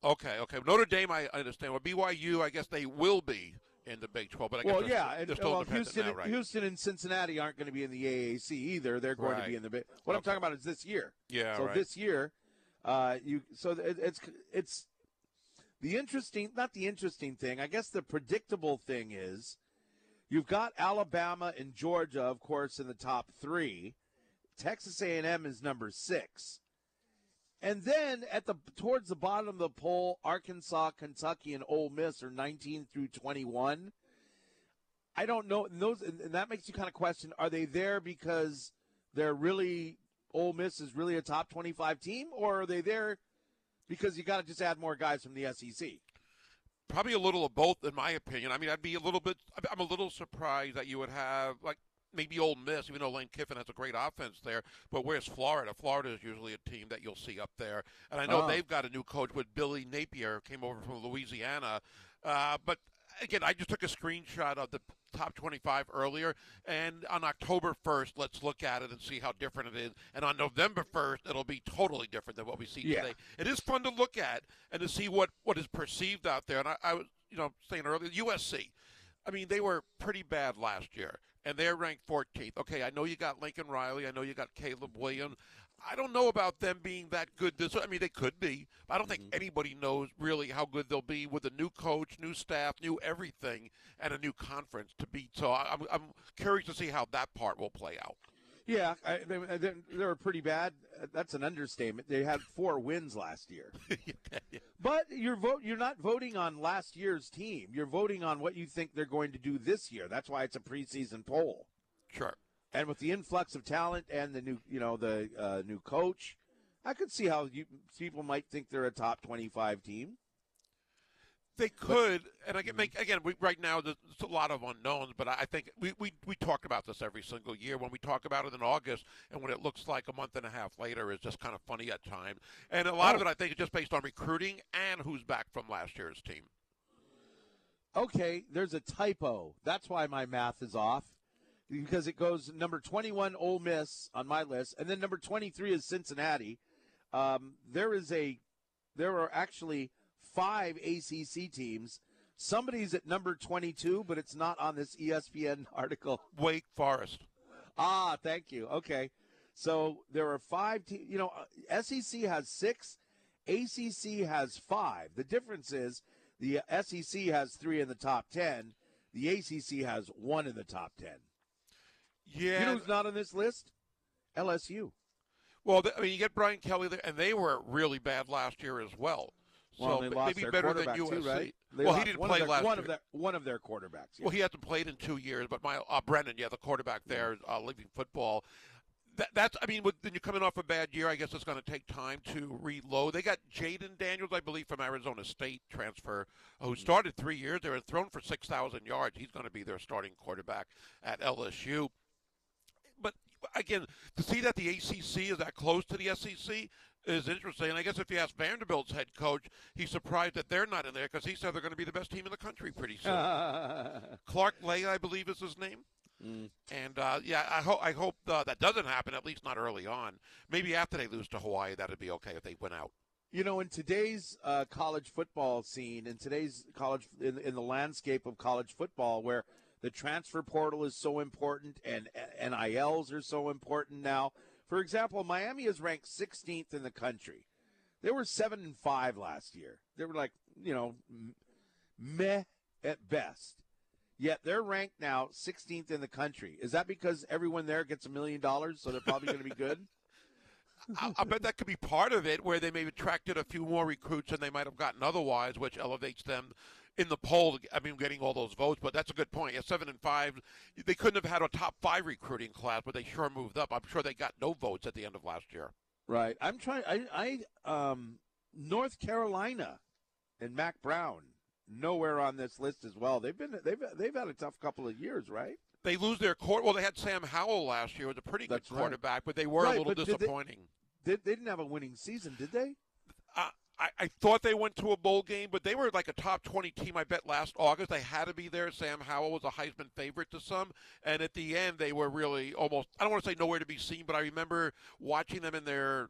Okay, okay. Notre Dame, I understand. Well, BYU, I guess they will be in the Big 12. But I guess well, yeah, and well, Houston, now, right? Houston and Cincinnati aren't going to be in the AAC either. They're going Right. to be in the. Big What I'm talking about is this year. Yeah, So right. this year, uh, you so it, it's it's the interesting, not the interesting thing. I guess the predictable thing is you've got Alabama and Georgia, of course, in the top three. Texas A&M is number six. And then at the towards the bottom of the poll, Arkansas, Kentucky, and Ole Miss are 19 through 21. I don't know. And those and that makes you kind of question: Are they there because they're really Ole Miss is really a top 25 team, or are they there because you got to just add more guys from the SEC? Probably a little of both, in my opinion. I mean, I'd be a little bit. I'm a little surprised that you would have like maybe Ole Miss, even though Lane Kiffin has a great offense there. But where's Florida? Florida is usually a team that you'll see up there, and I know Oh. they've got a new coach with Billy Napier, came over from Louisiana. Uh, but again, I just took a screenshot of the top 25 earlier, and on October 1st, let's look at it and see how different it is. And on November 1st, it'll be totally different than what we see Yeah. today. It is fun to look at and to see what, what is perceived out there. And I, I was, you know, saying earlier, USC. I mean, they were pretty bad last year, and they're ranked 14th. Okay, I know you got Lincoln Riley. I know you got Caleb Williams. I don't know about them being that good. This, I mean, they could be. But I don't think mm-hmm. anybody knows really how good they'll be with a new coach, new staff, new everything, and a new conference to beat. So I- I'm, I'm curious to see how that part will play out. Yeah, I, they, they, they were pretty bad. That's an understatement. They had four wins last year. *laughs* But you're vote. You're not voting on last year's team. You're voting on what you think they're going to do this year. That's why it's a preseason poll. sure. And with the influx of talent and the new, you know, the uh, new coach, I could see how you, people might think they're a top twenty-five team. They could, and I can make again. We, right now, there's a lot of unknowns, but I think we, we we talk about this every single year. When we talk about it in August, and when it looks like a month and a half later, is just kind of funny at times. And a lot of Oh. it, I think, is just based on recruiting and who's back from last year's team. Okay, there's a typo. That's why my math is off. Because it goes number 21 Ole Miss on my list, and then number 23 is Cincinnati. Um, there is a, there are actually five ACC teams. Somebody's at number 22, but it's not on this ESPN *laughs* article. Wake Forest. Ah, thank you. Okay. So there are five teams. You know, uh, SEC has six, ACC has five. The difference is the SEC has three in the top 10, the ACC has one in the top 10. Yeah. You know who's not on this list? LSU. well, I mean, you get Brian Kelly there, and they were really bad last year as well. Well, so they lost maybe their better than USC. too, right? They well, he didn't play their, last one year. Of their, one of their quarterbacks. yeah. Well, he hasn't played in two years, but my uh, Brennan, yeah, the quarterback there, uh, leaving football. That, that's, I mean, when you're coming off a bad year, I guess it's going to take time to reload. They got Jayden Daniels, I believe, from Arizona State transfer, who started three years there and thrown for 6,000 yards. He's going to be their starting quarterback at LSU. But again, to see that the ACC is that close to the SEC is interesting. And I guess if you ask Vanderbilt's head coach, he's surprised that they're not in there because he said they're going to be the best team in the country pretty soon. *laughs* Clark Lea, I believe, is his name. Mm. And uh, yeah, I hope I hope uh, that doesn't happen. At least not early on. Maybe after they lose to Hawaii, that'd be okay if they went out. You know, in today's uh, college football scene, in today's college, in, in the landscape of college football, where the transfer portal is so important and NILs are so important now. For example, Miami is ranked 16th in the country. They were 7 and 5 last year. They were like, you know, meh at best. Yet they're ranked now 16th in the country. Is that because everyone there gets a million dollars, so they're probably going to be good? *laughs* I, I, bet that could be part of it, where they may have attracted a few more recruits than they might have gotten otherwise, which elevates them in the poll. I mean, getting all those votes. But that's a good point. Yeah, seven and five, they couldn't have had a top five recruiting class, but they sure moved up. I'm sure they got no votes at the end of last year. Right. I'm trying. I, I um, North Carolina and Mack Brown nowhere on this list as well. They've been they've they've had a tough couple of years, right? They lose their court. Well, they had Sam Howell last year. Was a pretty That's good quarterback, right. but they were right, a little disappointing. They, they, they, didn't have a winning season, did they? Uh, I, I thought they went to a bowl game, but they were like a top 20 team, I bet, last August. They had to be there. Sam Howell was a Heisman favorite to some. And at the end, they were really almost, I don't want to say nowhere to be seen, but I remember watching them in their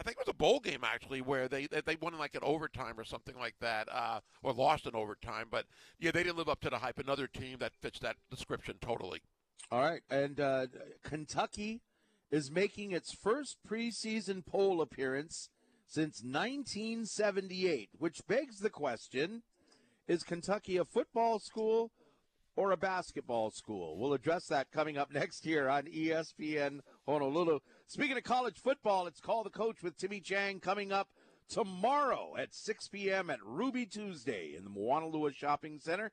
I think it was a bowl game actually where they they won in like an overtime or something like that, uh, or lost in overtime. But yeah, they didn't live up to the hype. Another team that fits that description totally. All right, and uh, Kentucky is making its first preseason poll appearance since 1978, which begs the question: Is Kentucky a football school or a basketball school? We'll address that coming up next year on ESPN Honolulu. Speaking of college football, it's Call the Coach with Timmy Chang coming up tomorrow at 6 p.m. at Ruby Tuesday in the Moanalua Shopping Center.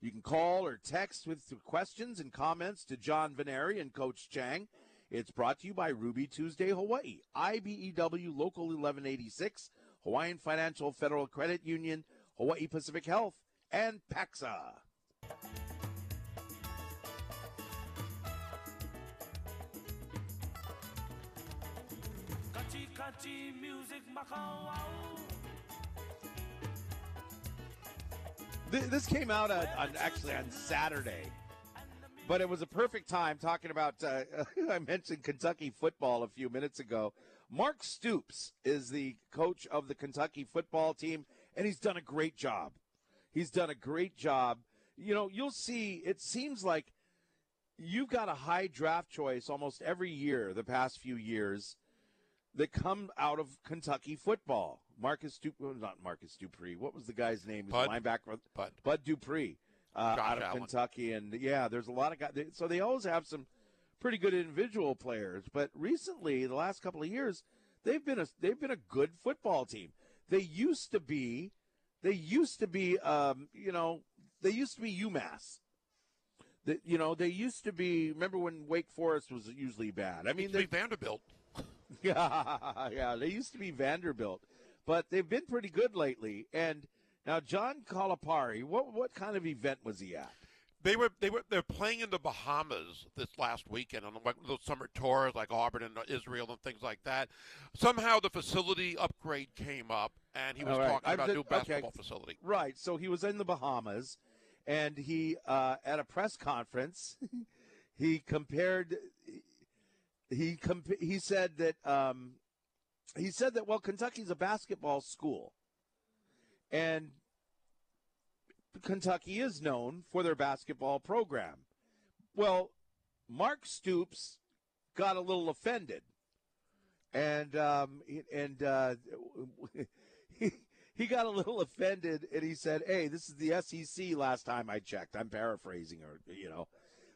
You can call or text with questions and comments to John Veneri and Coach Chang. It's brought to you by Ruby Tuesday Hawaii, IBEW Local 1186, Hawaiian Financial Federal Credit Union, Hawaii Pacific Health, and PAXA. This came out on, on, actually on Saturday, but it was a perfect time talking about. Uh, *laughs* I mentioned Kentucky football a few minutes ago. Mark Stoops is the coach of the Kentucky football team, and he's done a great job. He's done a great job. You know, you'll see. It seems like you've got a high draft choice almost every year the past few years that come out of Kentucky football. Marcus Dupree, not Marcus Dupree. What was the guy's name? Bud. linebacker. Bud. Bud Dupree uh, out of Allen. Kentucky, and yeah, there's a lot of guys. So they always have some pretty good individual players. But recently, the last couple of years, they've been a they've been a good football team. They used to be, they used to be, um, you know, they used to be UMass. That you know, they used to be. Remember when Wake Forest was usually bad? I mean, they Vanderbilt. Yeah, *laughs* yeah. They used to be Vanderbilt, but they've been pretty good lately. And now John Calipari, what what kind of event was he at? They were they were they're playing in the Bahamas this last weekend on like those summer tours like Auburn and Israel and things like that. Somehow the facility upgrade came up, and he was right. talking about a new basketball okay. facility. Right. So he was in the Bahamas, and he uh, at a press conference. *laughs* he compared he comp- he said that um, he said that well Kentucky's a basketball school, and Kentucky is known for their basketball program. Well, Mark Stoops got a little offended, and um, and uh, he *laughs* he got a little offended, and he said, "Hey, this is the SEC." Last time I checked, I'm paraphrasing, or you know,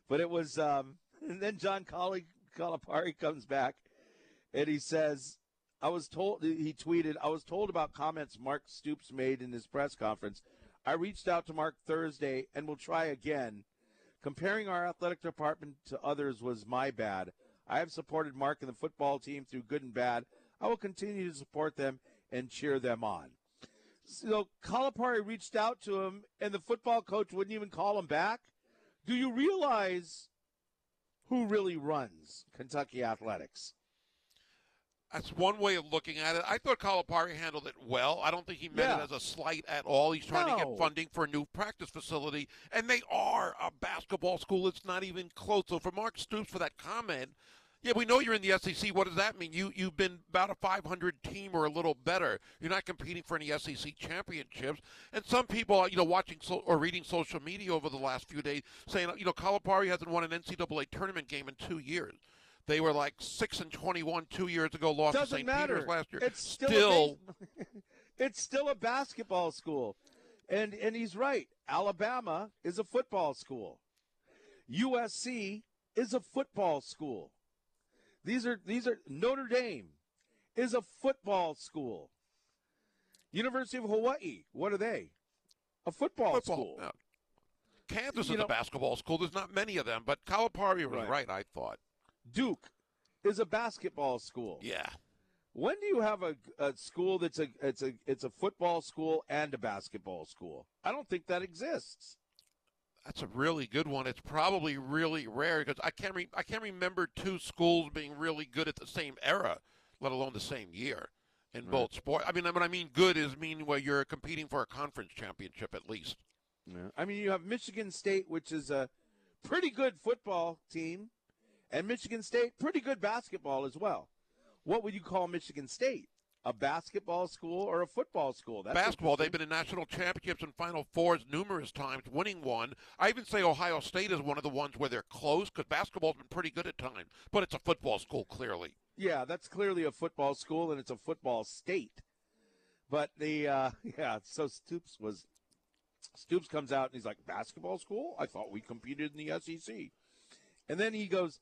but it was. Um, and then John Calipari comes back and he says, I was told, he tweeted, I was told about comments Mark Stoops made in his press conference. I reached out to Mark Thursday and will try again. Comparing our athletic department to others was my bad. I have supported Mark and the football team through good and bad. I will continue to support them and cheer them on. So Calipari reached out to him, and the football coach wouldn't even call him back. Do you realize who really runs Kentucky athletics. That's one way of looking at it. I thought Calipari handled it well. I don't think he meant yeah. it as a slight at all. He's trying no. to get funding for a new practice facility, and they are a basketball school. It's not even close. So for Mark Stoops for that comment, Yeah, we know you're in the SEC. What does that mean? You you've been about a 500 team or a little better. You're not competing for any SEC championships. And some people, you know, watching so, or reading social media over the last few days saying, you know, Calipari hasn't won an NCAA tournament game in two years. They were like six and 21 two years ago. Lost Doesn't to St. matter. Peter's last year. It's still, still a *laughs* it's still a basketball school, and and he's right. Alabama is a football school. USC is a football school. These are these are Notre Dame is a football school. University of Hawaii, what are they? A football, football. school. Kansas You is know- a basketball school. There's not many of them, but Calipari was Right. right. I thought. Duke is a basketball school. Yeah. When do you have a, a school that's a it's a it's a football school and a basketball school? I don't think that exists. That's a really good one. It's probably really rare because I can't re- I can't remember two schools being really good at the same era, let alone the same year in Right. both sports. I mean, what I mean good is meaning where you're competing for a conference championship at least. Yeah. I mean, you have Michigan State, which is a pretty good football team, and Michigan State, pretty good basketball as well. What would you call Michigan State? A basketball school or a football school? That's Basketball, they've been in national championships and Final Fours numerous times, winning one. I even say Ohio State is one of the ones where they're close because basketball's been pretty good at times, but it's a football school clearly. Yeah, that's clearly a football school, and it's a football state. But the uh, *laughs* yeah, so Stoops was Stoops comes out and he's like, basketball school? I thought we competed in the SEC. And then he goes,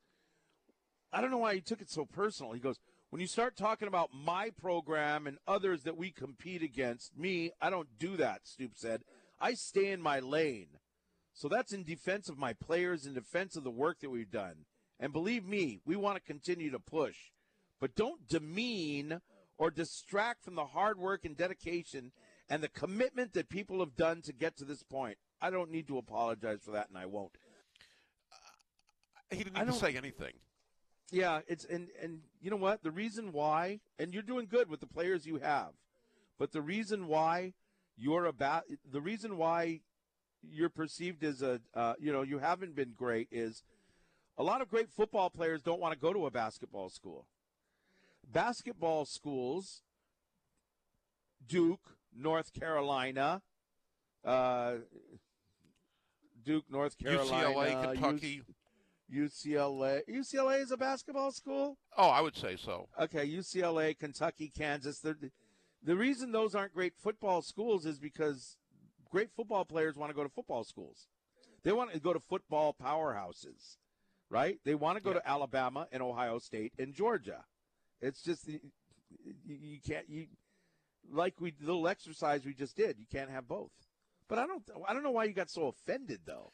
I don't know why he took it so personal. He goes, when you start talking about my program and others that we compete against, me, I don't do that, Stoops said. I stay in my lane. So that's in defense of my players, in defense of the work that we've done. And believe me, we want to continue to push. But don't demean or distract from the hard work and dedication and the commitment that people have done to get to this point. I don't need to apologize for that, and I won't. He didn't I even don't- say anything. Yeah, it's and and you know what? The reason why, and you're doing good with the players you have, but the reason why you're about the reason why you're perceived as a uh, you know you haven't been great is a lot of great football players don't want to go to a basketball school. Basketball schools, Duke, North Carolina, uh, Duke, North Carolina, UCLA, Kentucky. UCLA. UCLA is a basketball school? Oh, I would say so. Okay, UCLA, Kentucky, Kansas. The, the reason those aren't great football schools is because great football players want to go to football schools. They want to go to football powerhouses, right? They want to go Yeah. to Alabama and Ohio State and Georgia. It's just you, you can't you like we the little exercise we just did. You can't have both. But I don't I don't know why you got so offended though.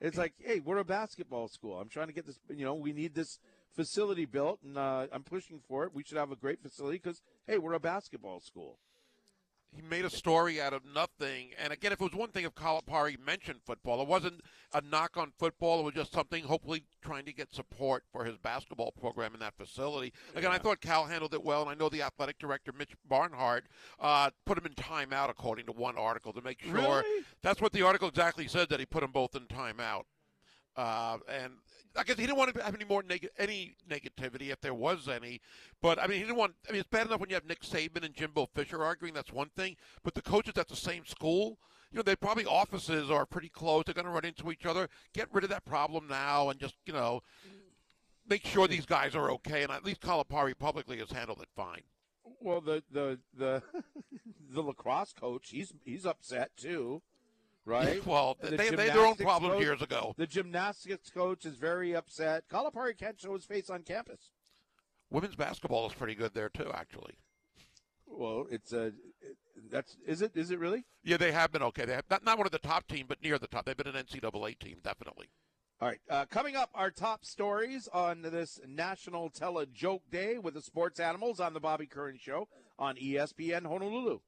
It's like, hey, we're a basketball school. I'm trying to get this. You know, we need this facility built, and uh, I'm pushing for it. We should have a great facility because, hey, we're a basketball school. He made a story out of nothing. And again, if it was one thing if Calipari mentioned football, it wasn't a knock on football. It was just something, hopefully, trying to get support for his basketball program in that facility. Again, I thought Cal handled it well, and I know the athletic director, Mitch Barnhart, uh, put him in timeout, according to one article, to make sure. Really? That's what the article exactly said, that he put them both in timeout. Uh, and I guess he didn't want to have any more neg- any negativity if there was any. But I mean, he didn't want. I mean, it's bad enough when you have Nick Saban and Jimbo Fisher arguing. That's one thing. But the coaches at the same school, you know, they probably offices are pretty close. They're going to run into each other. Get rid of that problem now, and just you know, make sure these guys are okay. And at least Calipari publicly has handled it fine. Well, the the the *laughs* the lacrosse coach, he's he's upset too, right? *laughs* well, The they, they had their own problems coach- years ago. The gymnastics coach is very upset. Calipari can't show his face on campus. Women's basketball is pretty good there too, actually. Well, it's a that's is it is it really? Yeah, they have been okay. They have not, not one of the top team, but near the top. They've been an NCAA team, definitely. All right. Uh, coming up, our top stories on this National Tell a Joke Day with the Sports Animals on the Bobby Curran Show on ESPN Honolulu.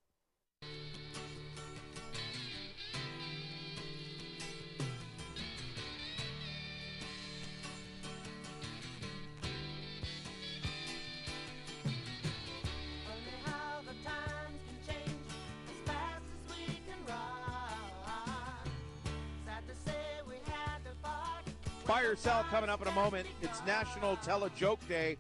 Buy or sell coming up in a moment. It's National Tell a Joke Day.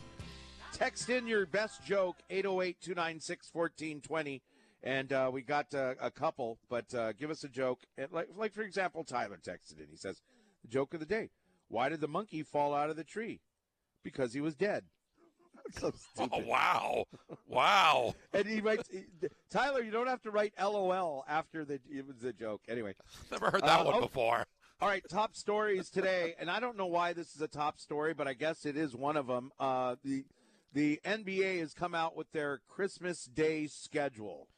Text in your best joke, 808 296 1420. And uh, we got uh, a couple, but uh, give us a joke. And like, like, for example, Tyler texted in. He says, The joke of the day Why did the monkey fall out of the tree? Because he was dead. *laughs* so stupid. Oh, *laughs* wow. Wow. And he writes, Tyler, you don't have to write LOL after the, it was a joke. Anyway. *laughs* Never heard that Uh, one oh. before. All right, top stories today, and I don't know why this is a top story, but I guess it is one of them. Uh, the the NBA has come out with their Christmas Day schedule.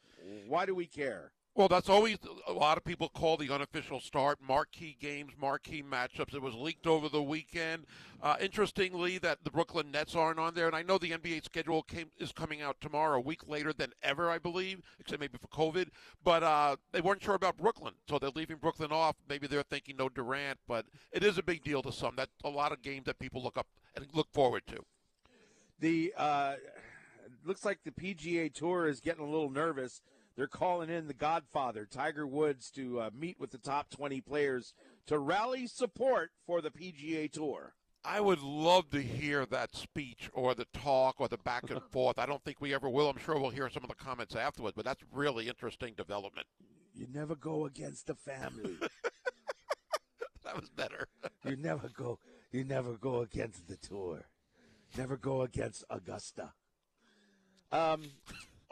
Why do we care? Well, that's always a lot of people call the unofficial start. Marquee games, marquee matchups. It was leaked over the weekend. Uh, interestingly, that the Brooklyn Nets aren't on there, and I know the NBA schedule came, is coming out tomorrow, a week later than ever, I believe, except maybe for COVID. But uh, they weren't sure about Brooklyn, so they're leaving Brooklyn off. Maybe they're thinking no Durant, but it is a big deal to some. That's a lot of games that people look up and look forward to. The uh, looks like the PGA Tour is getting a little nervous. They're calling in the Godfather, Tiger Woods, to uh, meet with the top 20 players to rally support for the PGA Tour. I would love to hear that speech or the talk or the back and *laughs* forth. I don't think we ever will. I'm sure we'll hear some of the comments afterwards, but that's really interesting development. You never go against the family. *laughs* That was better. *laughs* You never go. You never go against the tour. Never go against Augusta. Um,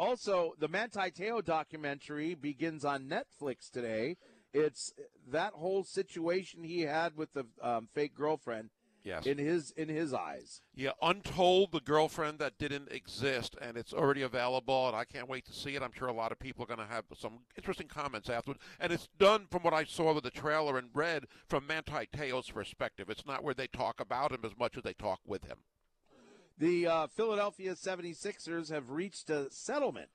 also, the Manti Te'o documentary begins on Netflix today. It's that whole situation he had with the um, fake girlfriend Yes. in his in his eyes. Yeah, Untold, the girlfriend that didn't exist, and it's already available, and I can't wait to see it. I'm sure a lot of people are going to have some interesting comments afterwards. And it's done from what I saw with the trailer and read from Manti Te'o's perspective. It's not where they talk about him as much as they talk with him. The uh, Philadelphia 76ers have reached a settlement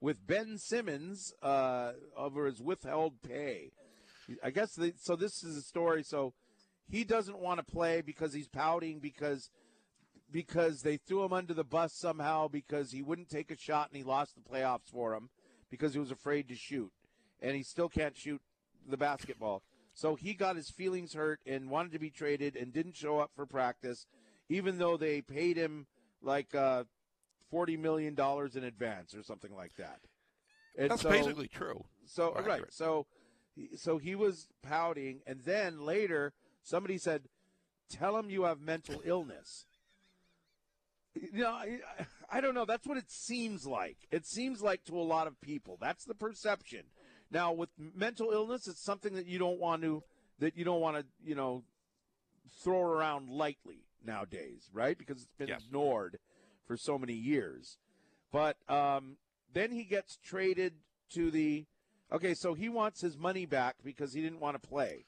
with Ben Simmons uh, over his withheld pay. I guess the, so. This is a story. So he doesn't want to play because he's pouting because because they threw him under the bus somehow because he wouldn't take a shot and he lost the playoffs for him because he was afraid to shoot and he still can't shoot the basketball. So he got his feelings hurt and wanted to be traded and didn't show up for practice, even though they paid him like uh, forty million dollars in advance or something like that. And That's so- basically true. so right, accurate. so so he was pouting, and then later somebody said, "Tell him you have mental illness." You know, I, I don't know. That's what it seems like. It seems like to a lot of people. That's the perception. Now, with mental illness, it's something that you don't want to that you don't want to you know throw around lightly nowadays, right? Because it's been Yes. ignored for so many years. But um, then he gets traded to the. Okay, so he wants his money back because he didn't want to play.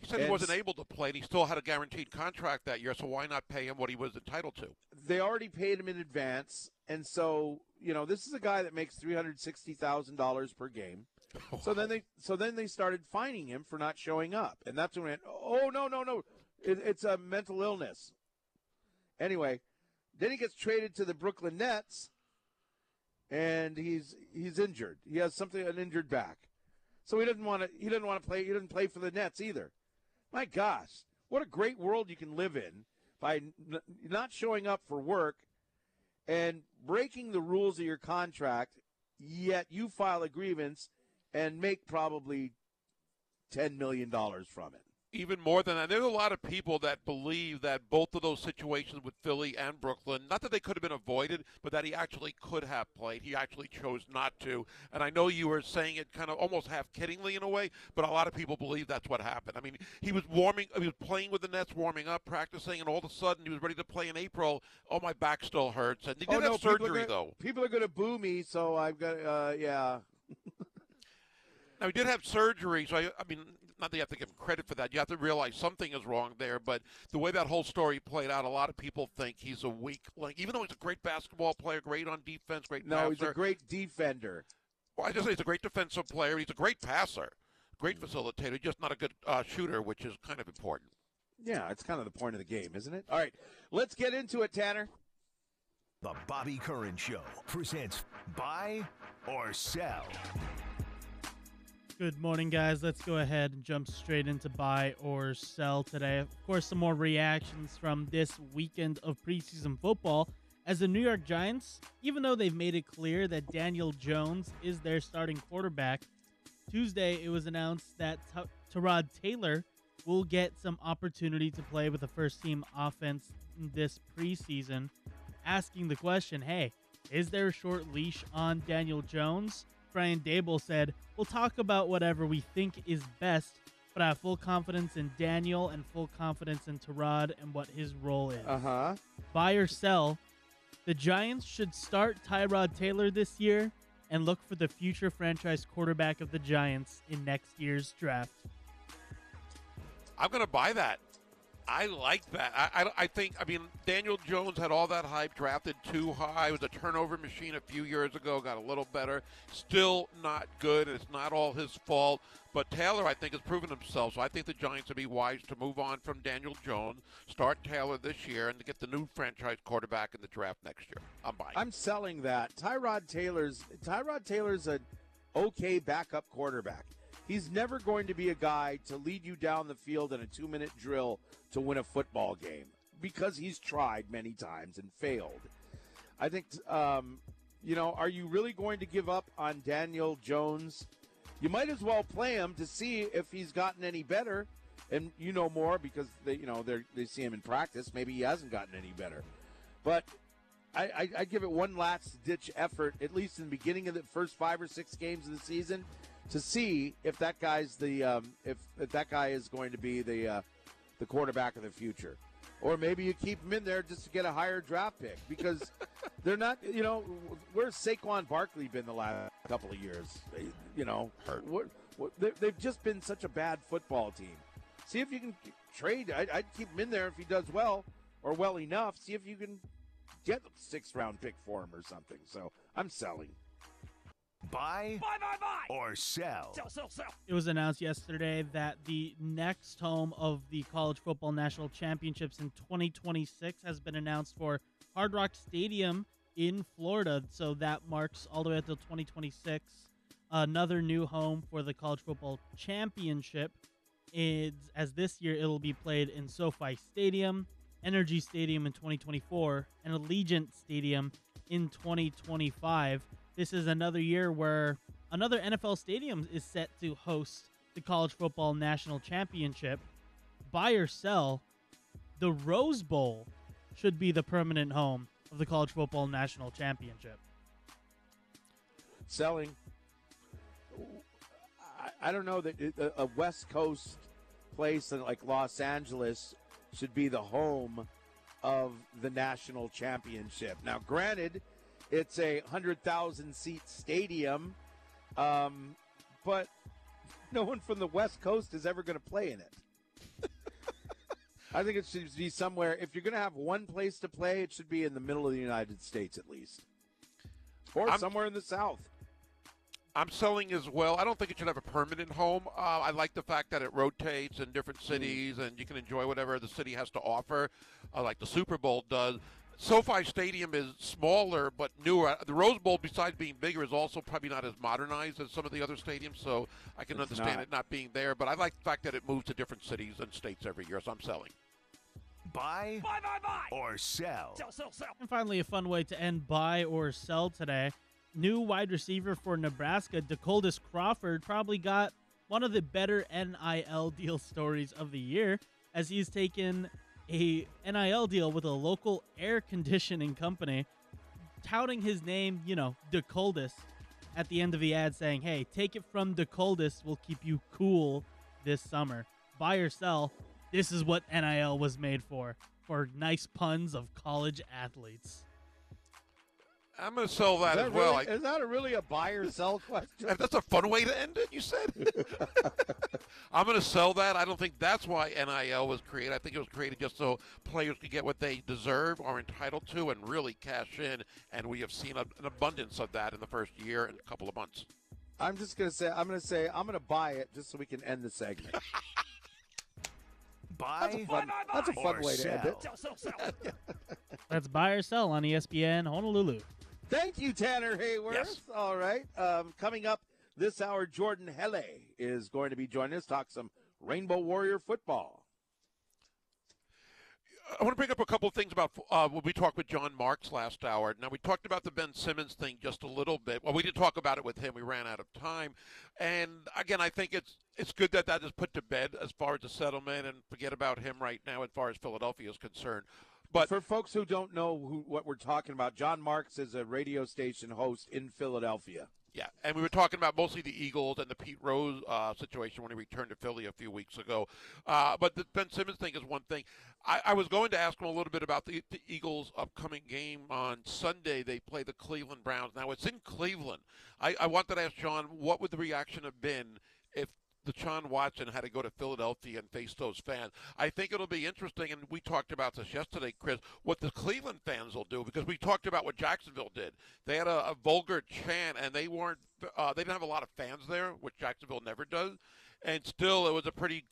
He said he wasn't able to play, and he still had a guaranteed contract that year, so why not pay him what he was entitled to? They already paid him in advance, and so you know this is a guy that makes three hundred sixty thousand dollars per game. *laughs* So then they so then they started fining him for not showing up, and that's when it went, oh no no no, it, it's a mental illness. Anyway, then he gets traded to the Brooklyn Nets, and he's he's injured. He has something an injured back, so he doesn't want to he doesn't want to play. He doesn't play for the Nets either. My gosh, what a great world you can live in by n- not showing up for work and breaking the rules of your contract. Yet you file a grievance and make probably ten million dollars from it. Even more than that. There's a lot of people that believe that both of those situations with Philly and Brooklyn, not that they could have been avoided, but that he actually could have played. He actually chose not to. And I know you were saying it kind of almost half kiddingly in a way, but a lot of people believe that's what happened. I mean, he was warming, he was playing with the Nets, warming up, practicing, and all of a sudden he was ready to play in April. Oh, my back still hurts. And he did have Oh, people are surgery, gonna- though. People are going to boo me, so I've got uh, yeah. *laughs* Now he did have surgery, so I, I mean, not that you have to give him credit for that. You have to realize something is wrong there. But the way that whole story played out, a lot of people think he's a weak link, even though he's a great basketball player, great on defense, great No, passer. he's a great defender. well, I just say he's a great defensive player. He's a great passer, great facilitator, just not a good uh, shooter, which is kind of important. Yeah, it's kind of the point of the game, isn't it? All right, let's get into it, Tanner. The Bobby Curran Show presents Buy or Sell. Good morning, guys. Let's go ahead and jump straight into buy or sell today. Of course, some more reactions from this weekend of preseason football. As the New York Giants, even though they've made it clear that Daniel Jones is their starting quarterback, Tuesday it was announced that T- Tyrod Taylor will get some opportunity to play with the first team offense this preseason. Asking the question, hey, is there a short leash on Daniel Jones? Brian Daboll said, We'll talk about whatever we think is best, but I have full confidence in Daniel and full confidence in Tyrod and what his role is. Uh huh. Buy or sell, the Giants should start Tyrod Taylor this year and look for the future franchise quarterback of the Giants in next year's draft. I'm going to buy that. I like that. I, I, I think, I mean, Daniel Jones had all that hype, drafted too high, was a turnover machine a few years ago, got a little better. Still not good. It's not all his fault. But Taylor, I think, has proven himself. So I think the Giants would be wise to move on from Daniel Jones, start Taylor this year, and to get the new franchise quarterback in the draft next year. I'm buying. I'm selling that. Tyrod Taylor's Tyrod Taylor's an okay backup quarterback. He's never going to be a guy to lead you down the field in a two minute drill to win a football game because he's tried many times and failed. I think, um, you know, are you really going to give up on Daniel Jones? You might as well play him to see if he's gotten any better. And you know more because they, you know, they see him in practice. Maybe he hasn't gotten any better. But I, I, I give it one last ditch effort, at least in the beginning of the first five or six games of the season, to see if that guy's the um, if, if that guy is going to be the uh, the quarterback of the future, or maybe you keep him in there just to get a higher draft pick because *laughs* they're not. You know, where's Saquon Barkley been the last couple of years? They- You know, they- they've just been such a bad football team. See if you can trade. I'd, I'd keep him in there if he does well or well enough. See if you can get a sixth round pick for him or something. So I'm selling. Buy, buy, buy, buy, or sell. It was announced yesterday that the next home of the College Football National Championships in 2026 has been announced for Hard Rock Stadium in Florida. So that marks all the way until 2026 another new home for the College Football Championship. Is as this year it'll be played in SoFi Stadium, NRG Stadium in 2024, and Allegiant Stadium in 2025. This is another year where another NFL stadium is set to host the College Football National Championship. Buy or sell, the Rose Bowl should be the permanent home of the College Football National Championship. selling. I, don't know that a West Coast place like Los Angeles should be the home of the national championship. Now, granted, it's a hundred thousand seat stadium, um, but no one from the West Coast is ever going to play in it. *laughs* I think it should be somewhere. If you're going to have one place to play, it should be in the middle of the United States at least, or I'm- somewhere in the South. I'm selling as well. I don't think it should have a permanent home. Uh, I like the fact that it rotates in different cities and you can enjoy whatever the city has to offer, uh, like the Super Bowl does. SoFi Stadium is smaller but newer. The Rose Bowl, besides being bigger, is also probably not as modernized as some of the other stadiums, so I can It's understand not. it not being there. But I like the fact that it moves to different cities and states every year, so I'm selling. Buy, buy, buy, buy, or sell. Sell, sell, sell. And finally, a fun way to end buy or sell today. New wide receiver for Nebraska, Decoldest Crawford, probably got one of the better NIL deal stories of the year as he's taken a NIL deal with a local air conditioning company, touting his name, you know, Decoldest, at the end of the ad saying, hey, take it from Decoldest, we'll keep you cool this summer. Buy or sell, this is what NIL was made for, for nice puns of college athletes. I'm going to sell that, Is as that, well. really, I- is that a really a buy or sell *laughs* question? If that's a fun way to end it, you said? *laughs* I'm going to sell that. I don't think that's why NIL was created. I think it was created just so players could get what they deserve, are entitled to, and really cash in. And we have seen a, an abundance of that in the first year and a couple of months. I'm just gonna say I'm gonna say I'm gonna buy it just so we can end the segment. That's a Buy, fun, that's a fun or way to end it. sell. That's buy or sell on ESPN Honolulu. Thank you, Tanner Hayworth. Yes. All right. Um, coming up this hour, Jordan Helle is going to be joining us, talk some Rainbow Warrior football. I want to bring up a couple of things about uh, when we talked with Jon Marks last hour. Now we talked about the Ben Simmons thing just a little bit. Well, we didn't talk about it with him. We ran out of time. And again, I think it's it's good that that is put to bed as far as the settlement, and forget about him right now as far as Philadelphia is concerned. But for folks who don't know who, what we're talking about, Jon Marks is a radio station host in Philadelphia. Yeah, and we were talking about mostly the Eagles and the Pete Rose uh, situation when he returned to Philly a few weeks ago. Uh, but the Ben Simmons thing is one thing. I, I was going to ask him a little bit about the, the, Eagles' upcoming game on Sunday. They play the Cleveland Browns. Now it's in Cleveland. I, I wanted to ask John what would the reaction have been if Deshaun Watson had to go to Philadelphia and face those fans. I think it'll be interesting, and we talked about this yesterday, Chris, what the Cleveland fans will do because we talked about what Jacksonville did. They had a, a vulgar chant, and they weren't, uh, they didn't have a lot of fans there, which Jacksonville never does, and still it was a pretty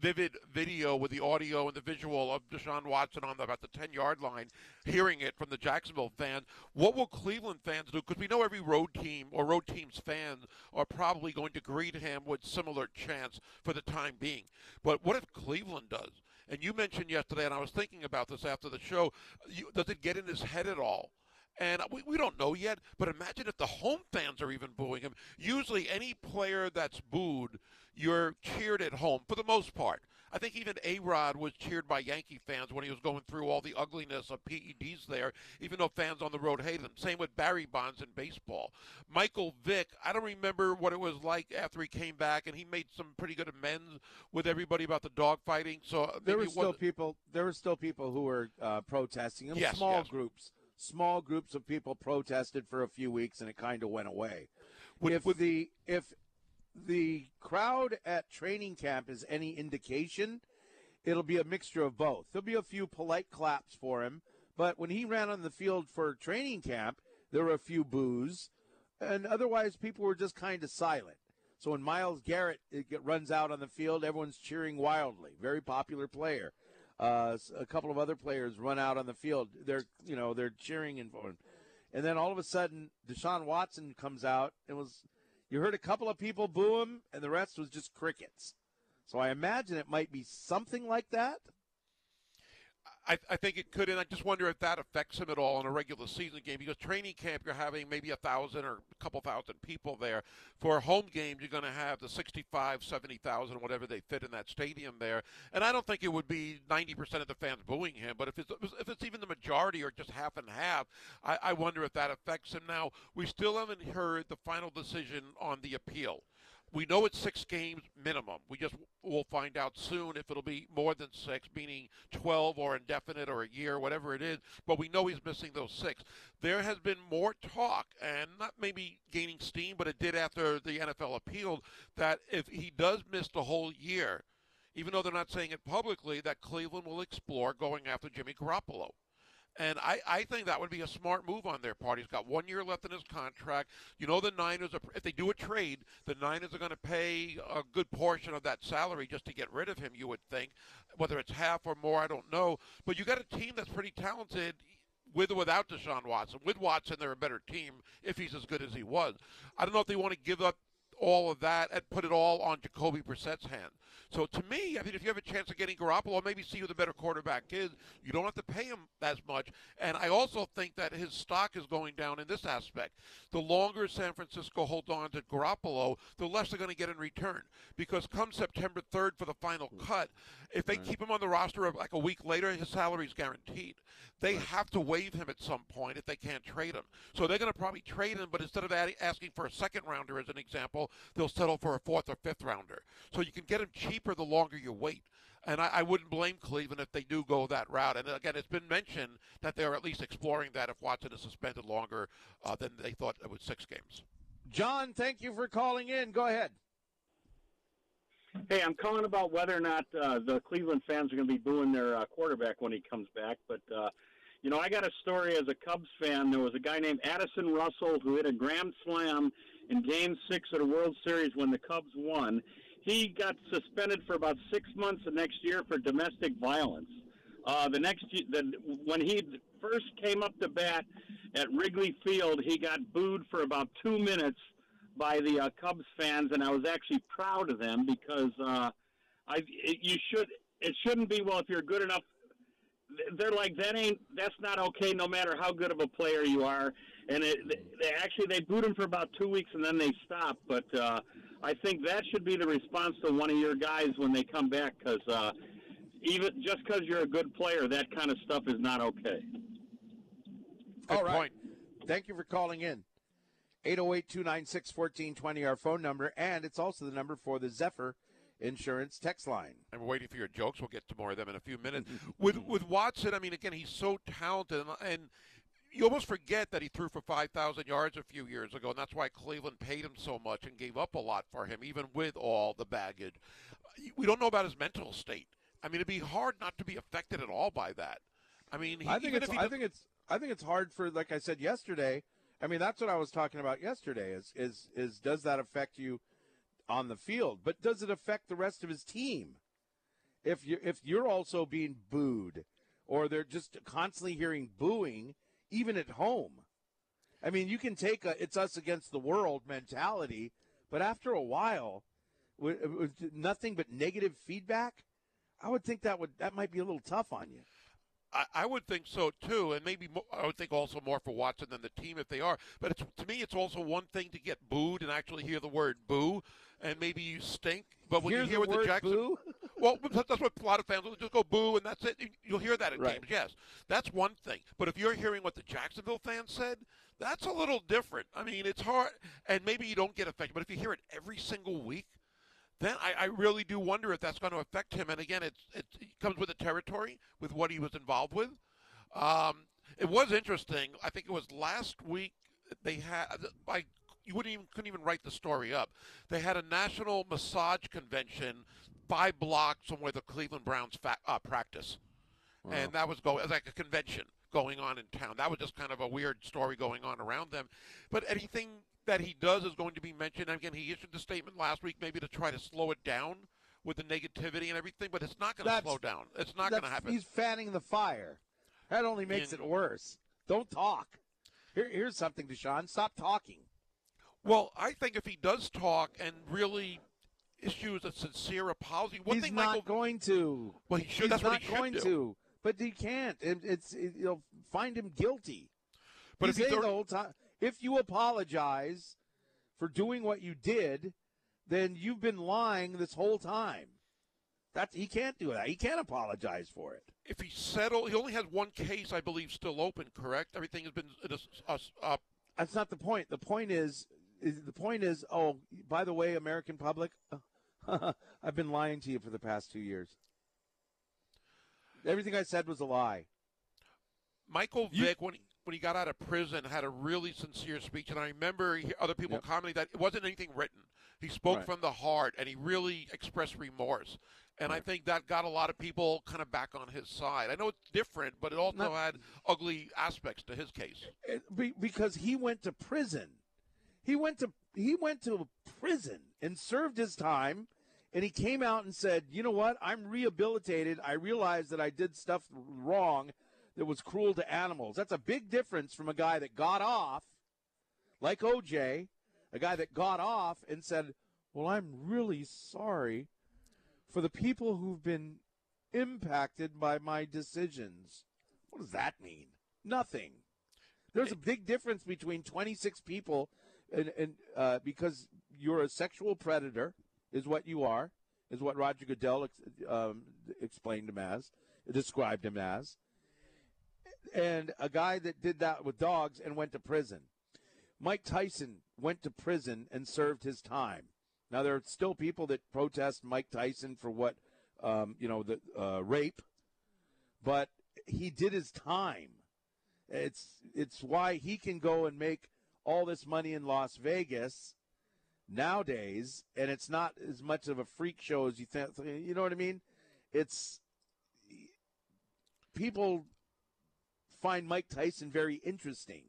vivid video with the audio and the visual of Deshaun Watson on the, about the 10 yard line, hearing it from the Jacksonville fans. What will Cleveland fans do? Because we know every road team or road team's fans are probably going to greet him with similar chants for the time being. But what if Cleveland does? And you mentioned yesterday, and I was thinking about this after the show, you, does it get in his head at all? And we, we don't know yet, but imagine if the home fans are even booing him. Usually, any player that's booed you're cheered at home for the most part. I think even A Rod was cheered by Yankee fans when he was going through all the ugliness of PEDs there, even though fans on the road hated them. Same with Barry Bonds in baseball. Michael Vick, I don't remember what it was like after he came back, and he made some pretty good amends with everybody about the dogfighting. So there were still people. There were still people who were uh, protesting. In yes, small yes. groups, small groups of people protested for a few weeks, and it kind of went away. With, if with, the if the crowd at training camp is any indication, it'll be a mixture of both. There'll be a few polite claps for him, but when he ran on the field for training camp, there were a few boos, and otherwise people were just kind of silent. So when Myles Garrett runs out on the field, everyone's cheering wildly. Very popular player. Uh, a couple of other players run out on the field. They're you know they're cheering and. And then all of a sudden, Deshaun Watson comes out and was you heard a couple of people boo him, and the rest was just crickets. So I imagine it might be something like that. I, I, think it could, and I just wonder if that affects him at all in a regular season game. Because training camp, you're having maybe a thousand or a couple thousand people there. For a home games, you're going to have the 65, 70,000, whatever they fit in that stadium there. And I don't think it would be 90% of the fans booing him, but if it's if it's even the majority or just half and half, I, I wonder if that affects him. Now, we still haven't heard the final decision on the appeal. We know it's six games minimum. We just will find out soon if it'll be more than six, meaning 12 or indefinite or a year, whatever it is. But we know he's missing those six. There has been more talk, and not maybe gaining steam, but it did after the NFL appealed, that if he does miss the whole year, even though they're not saying it publicly, that Cleveland will explore going after Jimmy Garoppolo. And I, I think that would be a smart move on their part. He's got one year left in his contract. You know, the Niners, are, if they do a trade, the Niners are going to pay a good portion of that salary just to get rid of him, you would think. Whether it's half or more, I don't know. But you got a team that's pretty talented with or without Deshaun Watson. With Watson, they're a better team if he's as good as he was. I don't know if they want to give up all of that and put it all on Jacoby Brissett's hand. So to me, I mean, if you have a chance of getting Garoppolo, maybe see who the better quarterback is. You don't have to pay him as much. And I also think that his stock is going down in this aspect. The longer San Francisco holds on to Garoppolo, the less they're going to get in return. Because come September 3rd for the final mm. cut, if they keep him on the roster of like a week later, his salary is guaranteed. They have to waive him at some point if they can't trade him. So they're going to probably trade him, but instead of asking for a second rounder, as an example, they'll settle for a fourth or fifth rounder. So you can get him cheaper the longer you wait. And I, I, wouldn't blame Cleveland if they do go that route. And again, it's been mentioned that they're at least exploring that if Watson is suspended longer uh, than they thought it was six games. John, thank you for calling in. Go ahead. Hey, I'm calling about whether or not uh, the Cleveland fans are going to be booing their uh, quarterback when he comes back. But, uh, you know, I got a story as a Cubs fan. There was a guy named Addison Russell who hit a grand slam in Game Six of the World Series when the Cubs won. He got suspended for about six months the next year for domestic violence. Uh, the next the, when he first came up to bat at Wrigley Field, he got booed for about two minutes by the uh, Cubs fans, and I was actually proud of them because uh, I it, you should it shouldn't be well if you're good enough. They're like that ain't that's not okay no matter how good of a player you are. And it, they actually they boot him for about two weeks and then they stop. But uh, I think that should be the response to one of your guys when they come back because uh, even just because you're a good player, that kind of stuff is not okay. Good All right. point. Thank you for calling in. 808 296 1420, our phone number, and it's also the number for the Zephyr Insurance text line. And we're waiting for your jokes. We'll get to more of them in a few minutes. with with Watson, I mean, again, he's so talented, and, and you almost forget that he threw for 5,000 yards a few years ago, and that's why Cleveland paid him so much and gave up a lot for him, even with all the baggage. We don't know about his mental state. I mean, it'd be hard not to be affected at all by that. I mean, he, I think it's I does- think it's I think it's hard for like I said yesterday. I mean that's what I was talking about yesterday is is is does that affect you on the field? But does it affect the rest of his team? If you if you're also being booed or they're just constantly hearing booing even at home. I mean, you can take a it's us against the world mentality, but after a while with, with nothing but negative feedback, I would think that would that might be a little tough on you. I, I would think so too, and maybe mo I would think also more for Watson than the team if they are. But it's, to me, it's also one thing to get booed and actually hear the word "boo," and maybe you stink. But when Hear you hear the what the Jackson, boo? *laughs* well, that's what a lot of fans will just go boo, and that's it. You'll hear that at Right. games, yes. That's one thing. But if you're hearing what the Jacksonville fans said, that's a little different. I mean, it's hard, and maybe you don't get affected. But if you hear it every single week, then I, I really do wonder if that's going to affect him. And again, it's, it comes with the territory, with what he was involved with. Um, it was interesting. I think it was last week they had. I you wouldn't even couldn't even write the story up. They had a national massage convention five blocks from where the Cleveland Browns fa- uh, practice, and that was going it was like a convention going on in town. That was just kind of a weird story going on around them. But anything that he does is going to be mentioned. Again, he issued the statement last week, maybe to try to slow it down with the negativity and everything. But it's not going to slow down. It's not going to happen. He's fanning the fire. That only makes In- it worse. Don't talk. Here, here's something, Deshaun. Stop talking. Well, I think if he does talk and really issues a sincere apology, one He's thing not Michael, going to. well, he should. He's that's not what he should going do. to. But he can't. It, it's it, you'll find him guilty. But he's if he's the whole time, if you apologize for doing what you did, then you've been lying this whole time. That's he can't do that. He can't apologize for it. if he settled, he only has one case, I believe, still open. Correct? Everything has been uh, uh, That's not the point. The point is, is the point is. Oh, by the way, American public, *laughs* I've been lying to you for the past two years. Everything I said was a lie. Michael You- Vick when he when he got out of prison had a really sincere speech, and I remember other people Yep. commenting that it wasn't anything written. He spoke Right. from the heart, and he really expressed remorse. And I think that got a lot of people kind of back on his side. I know it's different, but it also Not- had ugly aspects to his case. It- because he went to prison. He went to he went to prison and served his time, and he came out and said, "You know what? I'm rehabilitated. I realized that I did stuff wrong that was cruel to animals." That's a big difference from a guy that got off, like OJ, a guy that got off and said, "Well, I'm really sorry for the people who've been impacted by my decisions." What does that mean? Nothing. There's a big difference between 26 people, and, and uh, because you're a sexual predator, is what you are, is what Roger Goodell ex- um, explained him as, described him as, and a guy that did that with dogs and went to prison. Mike Tyson went to prison and served his time. Now there are still people that protest Mike Tyson for what, um, you know, the uh, rape, but he did his time. It's it's why he can go and make all this money in Las Vegas nowadays, and it's not as much of a freak show as you think. You know what I mean? It's people find Mike Tyson very interesting,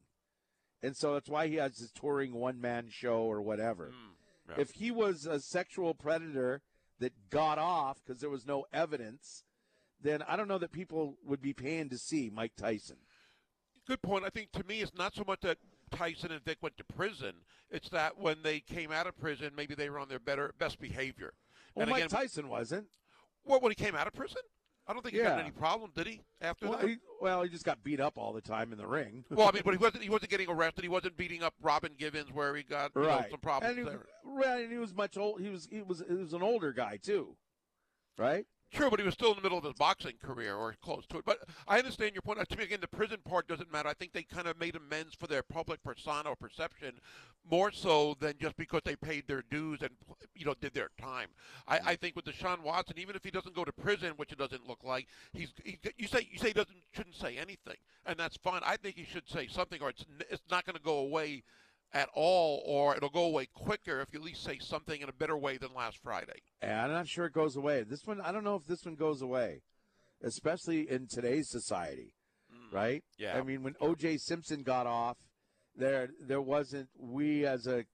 and so that's why he has his touring one man show or whatever. Hmm, yeah. If he was a sexual predator that got off because there was no evidence, then I don't know that people would be paying to see Mike Tyson. Good point. I think to me, it's not so much that Tyson and Vick went to prison. It's that when they came out of prison, maybe they were on their better best behavior. Well, and Mike again, Tyson wasn't. well, when he came out of prison, I don't think he Yeah. had any problem, did he? After Well that, he, well, he just got beat up all the time in the ring. well, I mean, but he wasn't. He wasn't getting arrested. He wasn't beating up Robin Givens, where he got you know, some problems and he, there. Right, and he was much old. He was he was he was an older guy too, right? True, but he was still in the middle of his boxing career or close to it. But I understand your point. To me, again, the prison part doesn't matter. I think they kind of made amends for their public persona or perception more so than just because they paid their dues and you know did their time. I, mm-hmm. I think with Deshaun Watson, even if he doesn't go to prison, which it doesn't look like, he's he, you say you say he doesn't shouldn't say anything, and that's fine. I think he should say something, or it's it's not going to go away at all, or it'll go away quicker if you at least say something in a better way than last Friday. And I'm not sure it goes away. This one, I don't know if this one goes away, especially in today's society, mm. right? Yeah. I mean, when O.J. Simpson got off, there there wasn't we as a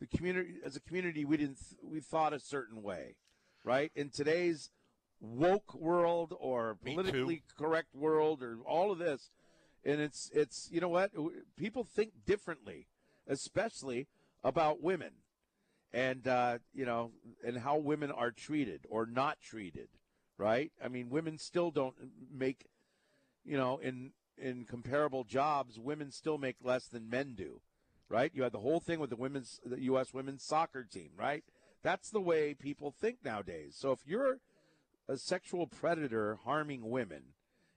the community as a community we didn't we thought a certain way, right? In today's woke world or politically correct world or all of this, and it's it's you know what people think differently, especially about women and uh, you know, and how women are treated or not treated, right? I mean, women still don't make, you know, in in comparable jobs, women still make less than men do, right? You had the whole thing with the women's, the U.S. women's soccer team, right? That's the way people think nowadays. So if you're a sexual predator harming women,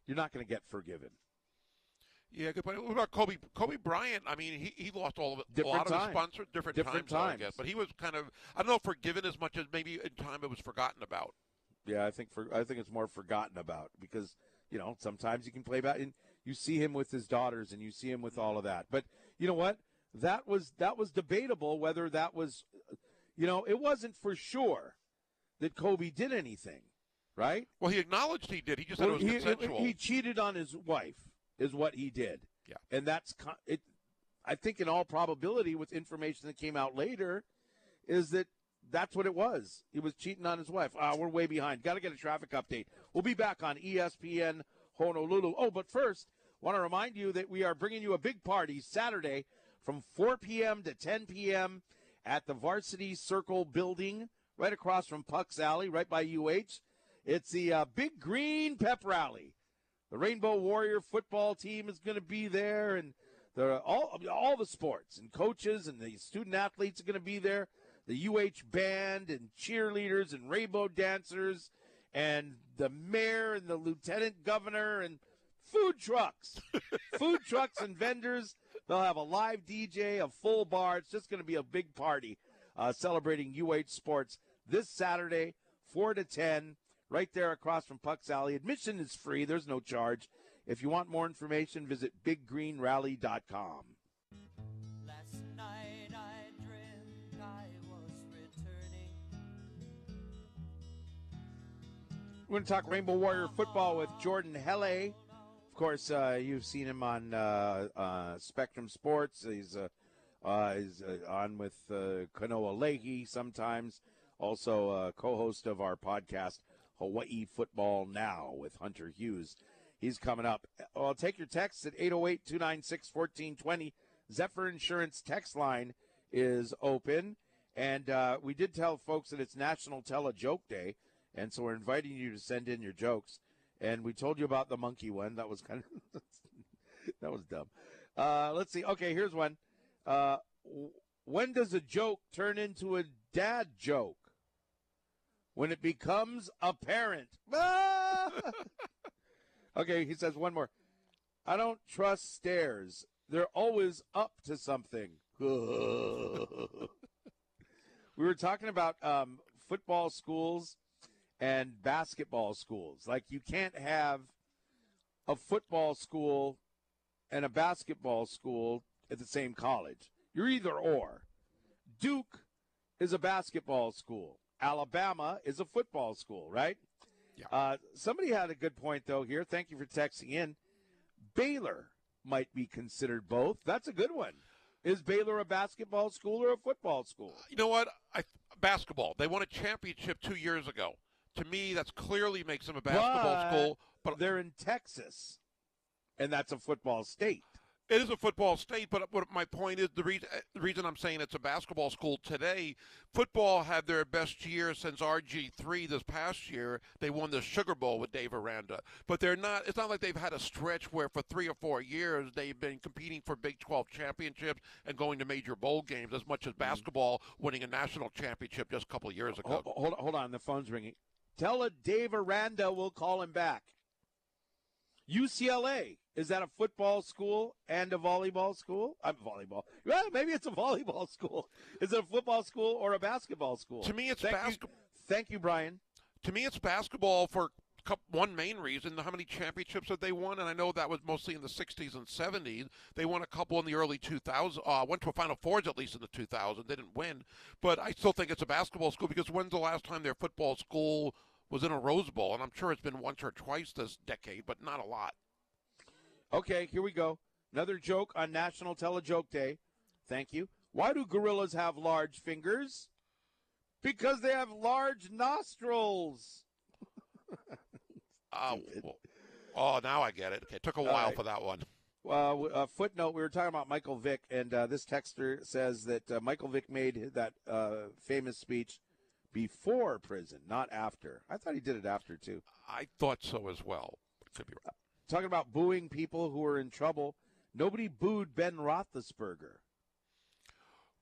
you're not going to get forgiven. Yeah, good point. What about Kobe? Kobe Bryant. I mean, he, he lost all of it. Different a lot of his sponsors, different, Different times, though, I guess. But he was kind of, I don't know, forgiven as much as maybe in time it was forgotten about. Yeah, I think for I think it's more forgotten about because you know sometimes you can play back and you see him with his daughters and you see him with all of that. But you know what? That was that was debatable whether that was, you know, it wasn't for sure that Kobe did anything, right? Well, he acknowledged he did. He just said Well, it was he, consensual. he cheated on his wife, is what he did. Yeah. and that's it. I think in all probability, with information that came out later, is that that's what it was. He was cheating on his wife. Ah, we're way behind. Got to get a traffic update. We'll be back on ESPN Honolulu. Oh, but first, want to remind you that we are bringing you a big party Saturday from 4 p.m. to 10 p.m. at the Varsity Circle building right across from Puck's Alley, right by UH. It's the uh, Big Green Pep Rally. The Rainbow Warrior football team is going to be there, and the all all the sports and coaches and the student athletes are going to be there. The UH band and cheerleaders and rainbow dancers, and the mayor and the lieutenant governor and food trucks, *laughs* food trucks and vendors. They'll have a live DJ, a full bar. It's just going to be a big party uh, celebrating UH sports this Saturday, four to ten right there across from Puck's Alley. Admission is free, there's no charge. If you want more information, visit biggreenrally.com. Last night I dreamt I was returning. We're going to talk Rainbow Warrior football with Jordan Helle. Of course, uh, you've seen him on uh, uh, Spectrum Sports. He's, uh, uh, he's uh, on with uh, Kanoa Leahy sometimes. Also, uh, co-host of our podcast, Hawaii Football Now, with Hunter Hughes. He's coming up. Well, take your texts at 808-296-1420. Zephyr Insurance text line is open. And uh, we did tell folks that it's National Tell a Joke Day. And so we're inviting you to send in your jokes. And we told you about the monkey one. That was kind of *laughs* that was dumb. Uh, let's see. Okay, here's one. Uh, when does a joke turn into a dad joke? When it becomes apparent. *laughs* Okay, he says one more. I don't trust stairs. They're always up to something. *laughs* we were talking about um, football schools and basketball schools. Like you can't have a football school and a basketball school at the same college. You're either or. Duke is a basketball school. Alabama is a football school, right? Yeah. Uh, somebody had a good point though here. Thank you for texting in. Baylor might be considered both. That's a good one. Is Baylor a basketball school or a football school? You know what? I, basketball. They won a championship two years ago. To me, that's clearly makes them a basketball But school. But They're in Texas, and that's a football state. It is a football state, but what my point is the reason the reason I'm saying it's a basketball school today. Football had their best year since RG three this past year. They won the Sugar Bowl with Dave Aranda, but they're not. It's not like they've had a stretch where for three or four years they've been competing for Big Twelve championships and going to major bowl games as much as mm-hmm. basketball winning a national championship just a couple of years ago. Hold, hold, hold on, the phone's ringing. Tell it Dave Aranda we'll call him back. UCLA is that a football school and a volleyball school? I'm volleyball. Well, maybe it's a *laughs* volleyball school. Is it a football school or a basketball school? To me, it's basketball. thank you, Brian. To me, it's basketball for one main reason: how many championships that they won, and I know that was mostly in the '60s and '70s. They won a couple in the early 2000s. Uh, went to a Final Fours at least in the 2000s. They didn't win, but I still think it's a basketball school because when's the last time their football school was in a Rose Bowl? And I'm sure it's been once or twice this decade, but not a lot. Okay, here we go. Another joke on National Telejoke Day. Thank you. Why do gorillas have large fingers? Because they have large nostrils. *laughs* Uh, oh, now I get it. Okay, took a while right. for that one. Uh, uh, footnote: We were talking about Michael Vick, and uh, this texter says that uh, Michael Vick made that uh, famous speech before prison, not after. I thought he did it after too. I thought so as well. Could be right. Talking about booing people who are in trouble. Nobody booed Ben Roethlisberger.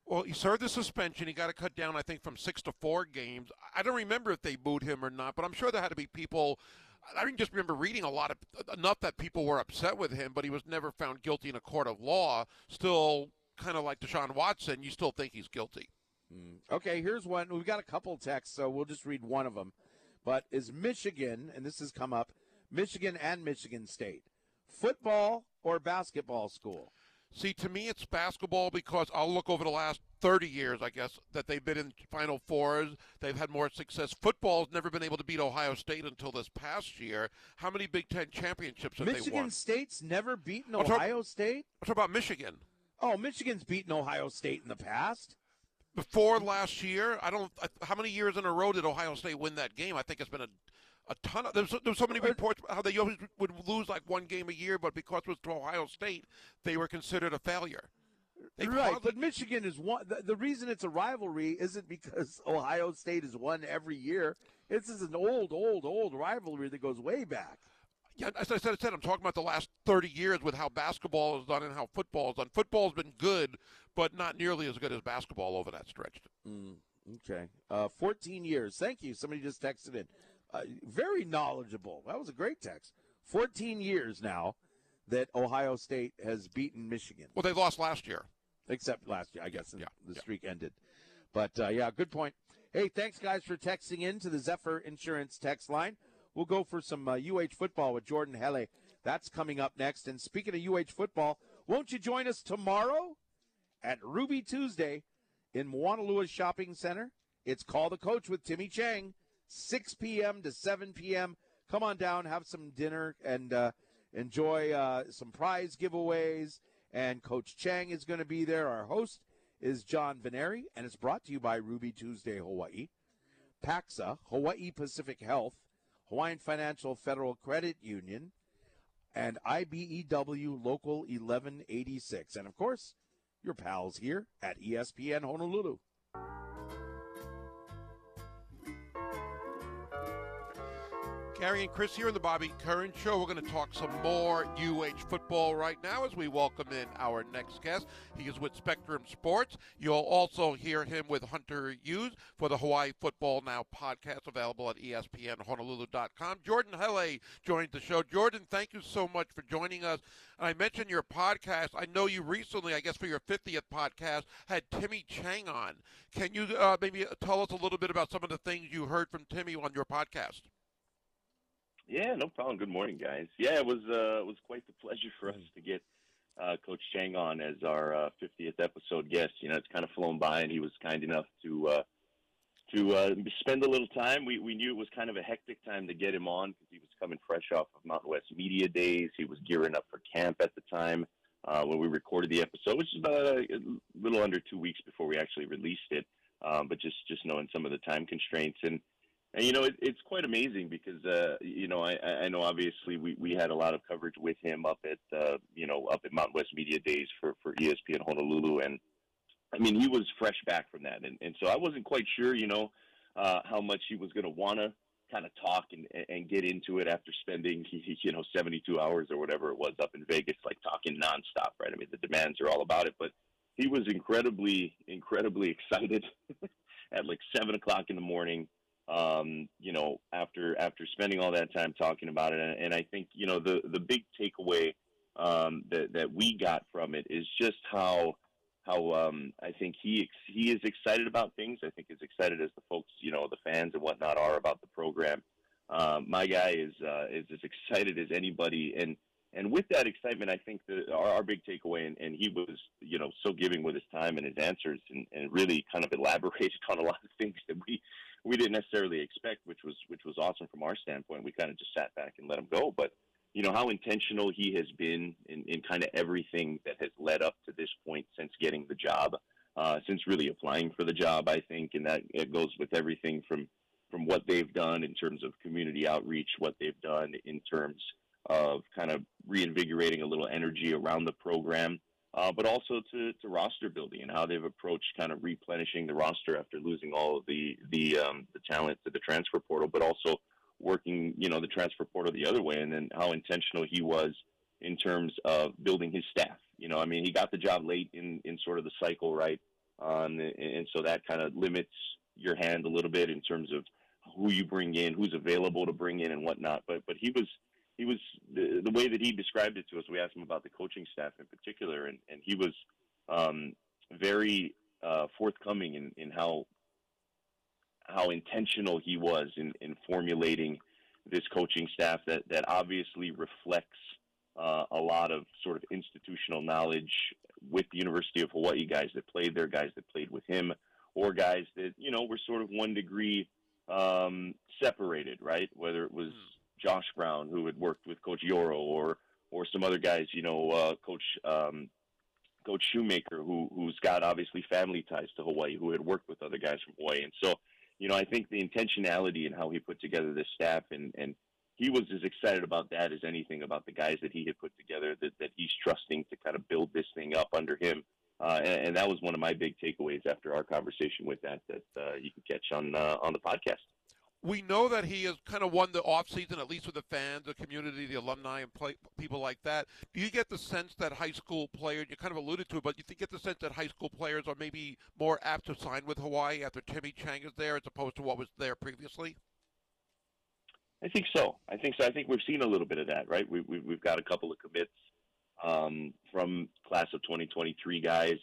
Well, he served the suspension. He got to cut down, I think, from six to four games. I don't remember if they booed him or not, but I'm sure there had to be people. I just remember reading a lot of enough that people were upset with him, but he was never found guilty in a court of law. Still, kind of like Deshaun Watson, you still think he's guilty. Hmm. Okay, here's one. We've got a couple texts, so we'll just read one of them. But is Michigan, and this has come up, Michigan and Michigan State, football or basketball school? See, to me, it's basketball because I'll look over the last 30 years, I guess, that they've been in Final Fours. They've had more success. Football's never been able to beat Ohio State until this past year. How many Big Ten championships have they won? Michigan? State's never beaten talking- Ohio State? What about Michigan? Oh, Michigan's beaten Ohio State in the past. Before last year, I don't. I- How many years in a row did Ohio State win that game? I think it's been a, a ton of. There's so, there's so many reports how they always would lose like one game a year, but because it was to Ohio State, they were considered a failure. They right, caused- but Michigan is one. The, the reason it's a rivalry isn't because *laughs* Ohio State has won every year. This is an old, old, old rivalry that goes way back. Yeah, as I said, I said I'm talking about the last 30 years with how basketball is done and how football is done. Football's been good, but not nearly as good as basketball over that stretch. Okay, uh, 14 years. Thank you. Somebody just texted in. Uh, very knowledgeable. That was a great text. 14 years now that Ohio State has beaten Michigan. Well, they lost last year. except last year, I guess. Yeah, the yeah. streak ended. But uh, yeah, good point. Hey, thanks guys for texting in to the Zephyr Insurance text line. We'll go for some uh, UH football with Jordan Helle. That's coming up next. And speaking of UH football, won't you join us tomorrow at Ruby Tuesday in Moanalua Shopping Center? It's Call the Coach with Timmy Chang, 6 p.m. to 7 p.m. Come on down, have some dinner, and uh, enjoy uh, some prize giveaways. And Coach Chang is going to be there. Our host is John Veneri, and it's brought to you by Ruby Tuesday Hawaii, PAXA, Hawaii Pacific Health, Hawaiian Financial Federal Credit Union, and IBEW Local 1186. And of course, your pals here at ESPN Honolulu. Gary and Chris here in the Bobby Curran Show. We're going to talk some more UH football right now as we welcome in our next guest. He is with Spectrum Sports. You'll also hear him with Hunter Hughes for the Hawaii Football Now podcast available at ESPNHonolulu.com. Jordan Helle joined the show. Jordan, thank you so much for joining us. I mentioned your podcast. I know you recently, I guess for your 50th podcast, had Timmy Chang on. Can you uh, maybe tell us a little bit about some of the things you heard from Timmy on your podcast? Yeah, no problem. Good morning, guys. Yeah, it was uh, it was quite the pleasure for us to get uh, Coach Chang on as our uh, 50th episode guest. You know, it's kind of flown by, and he was kind enough to uh, to uh, spend a little time. We we knew it was kind of a hectic time to get him on because he was coming fresh off of Mountain West Media Days. He was gearing up for camp at the time uh, when we recorded the episode, which is about a, a little under two weeks before we actually released it. Um, but just just knowing some of the time constraints and and you know, it, it's quite amazing because uh, you know, I, I know obviously we, we had a lot of coverage with him up at uh, you know up at Mountain West Media Days for for ESPN Honolulu, and I mean he was fresh back from that, and and so I wasn't quite sure, you know, uh, how much he was going to want to kind of talk and and get into it after spending *laughs* you know 72 hours or whatever it was up in Vegas, like talking nonstop, right? I mean the demands are all about it, but he was incredibly incredibly *laughs* excited *laughs* at like seven o'clock in the morning um, you know, after after spending all that time talking about it, and, and I think you know the the big takeaway um, that that we got from it is just how how um, I think he ex- he is excited about things. I think as excited as the folks, you know, the fans and whatnot are about the program. Um, my guy is uh, is as excited as anybody, and and with that excitement, I think the our, our big takeaway, and, and he was you know so giving with his time and his answers, and, and really kind of elaborated *laughs* on a lot of things that we we didn't necessarily expect, which was which was awesome from our standpoint. We kind of just sat back and let him go, but you know how intentional he has been in, in kind of everything that has led up to this point since getting the job, uh, since really applying for the job. I think, and that it goes with everything from from what they've done in terms of community outreach, what they've done in terms of kind of reinvigorating a little energy around the program, uh, but also to, to roster building and how they've approached kind of replenishing the roster after losing all of the the um, the talent to the transfer portal, but also working you know the transfer portal the other way, and then how intentional he was in terms of building his staff. You know, I mean, he got the job late in in sort of the cycle, right? Um, and, and so that kind of limits your hand a little bit in terms of who you bring in, who's available to bring in, and whatnot. But but he was he was the, the way that he described it to us. We asked him about the coaching staff in particular, and, and he was um, very uh, forthcoming in, in how how intentional he was in, in formulating this coaching staff that, that obviously reflects uh, a lot of sort of institutional knowledge with the University of Hawaii guys that played there, guys that played with him, or guys that you know were sort of one degree um, separated, right? Whether it was Josh Brown, who had worked with Coach Yoro, or or some other guys, you know, uh, Coach um, Coach Shoemaker, who who's got obviously family ties to Hawaii, who had worked with other guys from Hawaii, and so you know, I think the intentionality in how he put together this staff, and and he was as excited about that as anything about the guys that he had put together that that he's trusting to kind of build this thing up under him. Uh, and, and that was one of my big takeaways after our conversation with that that uh, you can catch on uh, on the podcast. We know that he has kind of won the offseason, at least with the fans, the community, the alumni, and play, people like that. Do you get the sense that high school players, you kind of alluded to it, but you think get the sense that high school players are maybe more apt to sign with Hawaii after Timmy Chang is there as opposed to what was there previously? I think so. I think so. I think we've seen a little bit of that, right? We, we, we've got a couple of commits um, from class of 2023 guys,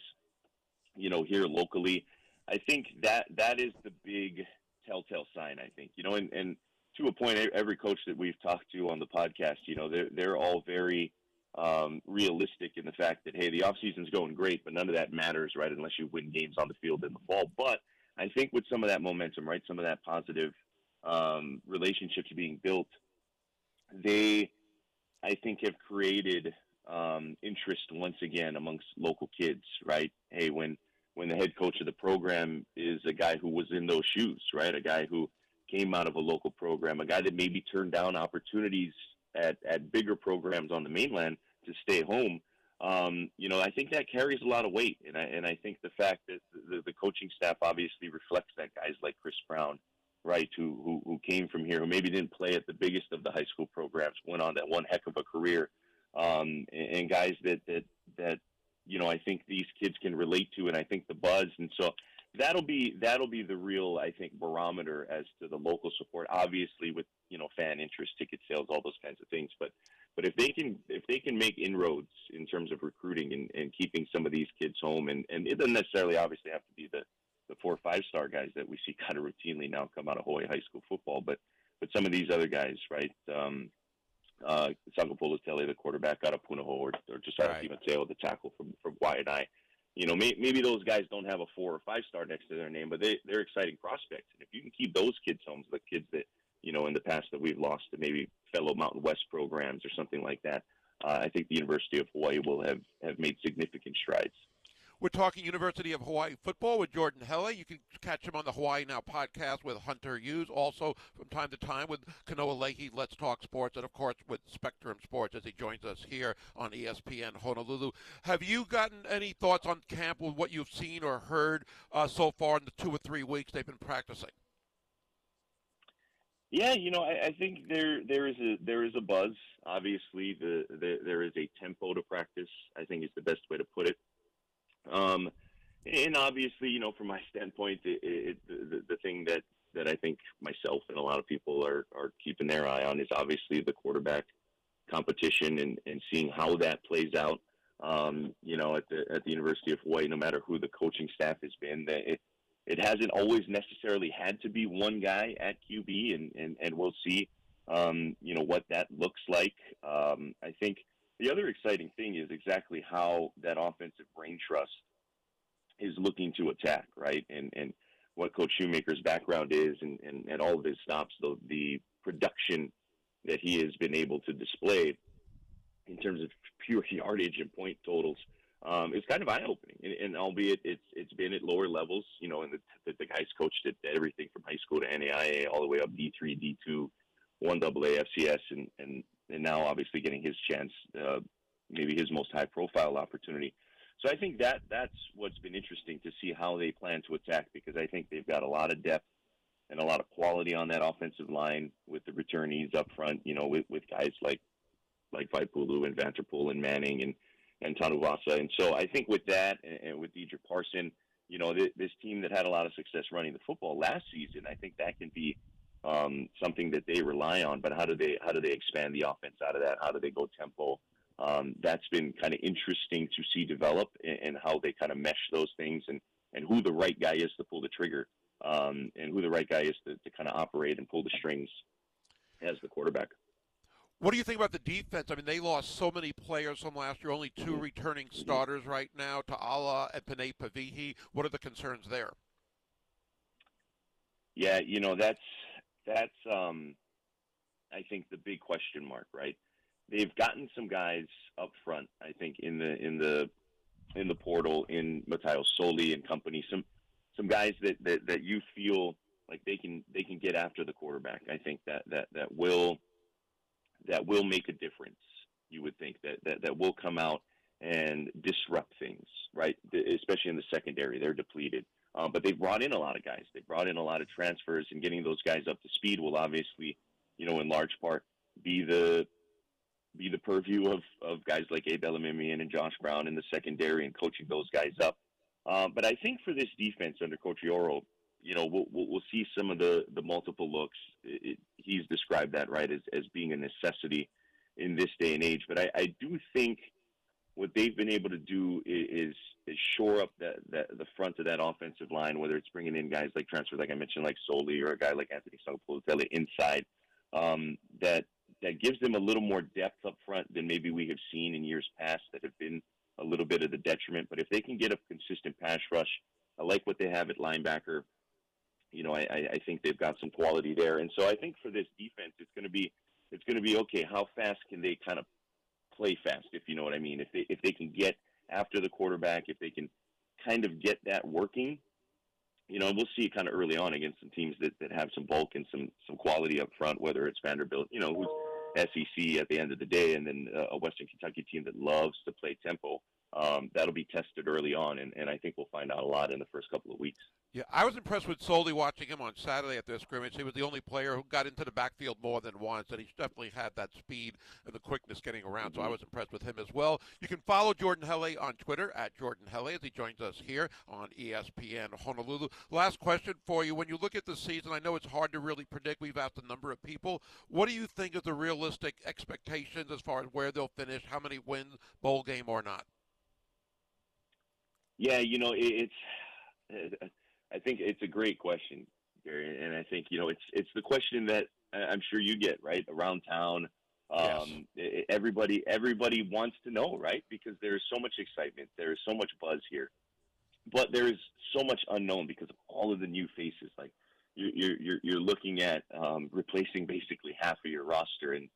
you know, here locally. I think that that is the big telltale sign. I think, you know, and, and to a point, every coach that we've talked to on the podcast, you know, they're they're all very um, realistic in the fact that hey, the off season's going great, but none of that matters, right? Unless you win games on the field in the fall. But I think with some of that momentum, right, some of that positive um, relationships being built, they, I think, have created um, interest once again amongst local kids, right? Hey, when when the head coach of the program is a guy who was in those shoes, right? A guy who came out of a local program, a guy that maybe turned down opportunities at, at bigger programs on the mainland to stay home. Um, you know, I think that carries a lot of weight, and I and I think the fact that the, the coaching staff obviously reflects that. Guys like Chris Brown, right, who, who who came from here, who maybe didn't play at the biggest of the high school programs, went on that one heck of a career, um, and, and guys that that that you know I think these kids can relate to, and I think the buzz, and so that'll be that'll be the real I think barometer as to the local support. Obviously, with you know fan interest, ticket sales, all those kinds of things, but but if they can if they can make inroads in terms of recruiting and, and keeping some of these kids home, and, and it doesn't necessarily obviously have to be the the four or five star guys that we see kind of routinely now come out of Hawaii high school football, but but some of these other guys, right? Um, uh, Sangopola Tele, the quarterback out of Punahou, or, or just out Right. Mateo, the tackle from from Waianae. You know, may, maybe those guys don't have a four or five star next to their name, but they they're exciting prospects. And if you can keep those kids home, the kids that you know in the past that we've lost to maybe fellow Mountain West programs or something like that, uh, I think the University of Hawaii will have have made significant strides. We're talking University of Hawaii football with Jordan Helle. You can catch him on the Hawaii Now podcast with Hunter Hughes. Also, from time to time with Kanoa Leahy, Let's Talk Sports, and of course with Spectrum Sports as he joins us here on ESPN Honolulu. Have you gotten any thoughts on camp with what you've seen or heard uh, so far in the two or three weeks they've been practicing? Yeah, you know, I, I think there there is a there is a buzz. Obviously, the, the there is a tempo to practice. I think is the best way to put it. Um, and obviously, you know, from my standpoint, it, it, the the thing that that I think myself and a lot of people are are keeping their eye on is obviously the quarterback competition and and seeing how that plays out. Um, you know, at the at the University of Hawaii, no matter who the coaching staff has been, that it it hasn't always necessarily had to be one guy at QB, and, and, and we'll see, um, you know, what that looks like. Um, I think the other exciting thing is exactly how that offensive brain trust is looking to attack, right? And and what Coach Shoemaker's background is, and, and, and all of his stops, the the production that he has been able to display in terms of pure *laughs* yardage and point totals um, it's kind of eye opening, and, and albeit it's it's been at lower levels, you know, and the, the, the guys coached at everything from high school to NAIA all the way up D three, D two, one double A, FCS, and and and now obviously getting his chance, uh, maybe his most high profile opportunity. So I think that that's what's been interesting to see how they plan to attack because I think they've got a lot of depth and a lot of quality on that offensive line with the returnees up front, you know, with, with guys like like Vaipulu and Vanterpool and Manning and and Tanuvasa. And so I think with that and, and with Dedrick Parson, you know, th- this team that had a lot of success running the football last season, I think that can be um, something that they rely on. But how do they how do they expand the offense out of that? How do they go tempo? Um, that's been kind of interesting to see develop and, and how they kind of mesh those things and, and who the right guy is to pull the trigger um, and who the right guy is to, to kind of operate and pull the strings as the quarterback. What do you think about the defense? I mean, they lost so many players from last year. Only two returning starters right now, Ta'ala and Penei Pavihi. What are the concerns there? Yeah, you know that's that's um, I think the big question mark, right? They've gotten some guys up front. I think in the in the in the portal in Mateo Soli and company. Some some guys that, that that you feel like they can they can get after the quarterback. I think that that that will that will make a difference. You would think that that, that will come out and disrupt things, right? Especially in the secondary, they're depleted. Um, but they brought in a lot of guys. They brought in a lot of transfers, and getting those guys up to speed will obviously, you know, in large part, be the be the purview of, of guys like Abe Elimimian and Josh Brown in the secondary and coaching those guys up. Um, but I think for this defense under Coach Yoro, you know, we'll, we'll, we'll see some of the, the multiple looks. It, it, he's described that, right, as, as being a necessity in this day and age. But I, I do think what they've been able to do is, is shore up the, the, the front of that offensive line, whether it's bringing in guys like transfers, like I mentioned, like Soli or a guy like Anthony Sagapolutele inside, um, that that gives them a little more depth up front than maybe we have seen in years past that have been a little bit of the detriment. But if they can get a consistent pass rush, I like what they have at linebacker. You know, I, I think they've got some quality there, and so I think for this defense, it's going to be it's going to be okay. How fast can they kind of play fast, if you know what I mean? If they if they can get after the quarterback, if they can kind of get that working, you know, we'll see kind of early on against some teams that, that have some bulk and some some quality up front, whether it's Vanderbilt, you know, who's SEC at the end of the day, and then uh, a Western Kentucky team that loves to play tempo. Um, that'll be tested early on, and, and I think we'll find out a lot in the first couple of weeks. Yeah, I was impressed with Soli watching him on Saturday at the scrimmage. He was the only player who got into the backfield more than once, and he definitely had that speed and the quickness getting around. So I mm-hmm. was impressed with him as well. You can follow Jordan Helle on Twitter at Jordan Helle as he joins us here on ESPN Honolulu. Last question for you: When you look at the season, I know it's hard to really predict. We've asked a number of people. What do you think is the realistic expectations as far as where they'll finish? How many wins, bowl game or not? Yeah, you know, it, it's. I think it's a great question, Gary, and I think you know it's it's the question that I'm sure you get right around town. Um, yes. Everybody everybody wants to know, right? Because there's so much excitement, there is so much buzz here, but there is so much unknown because of all of the new faces. Like you're you're you're looking at um, replacing basically half of your roster, and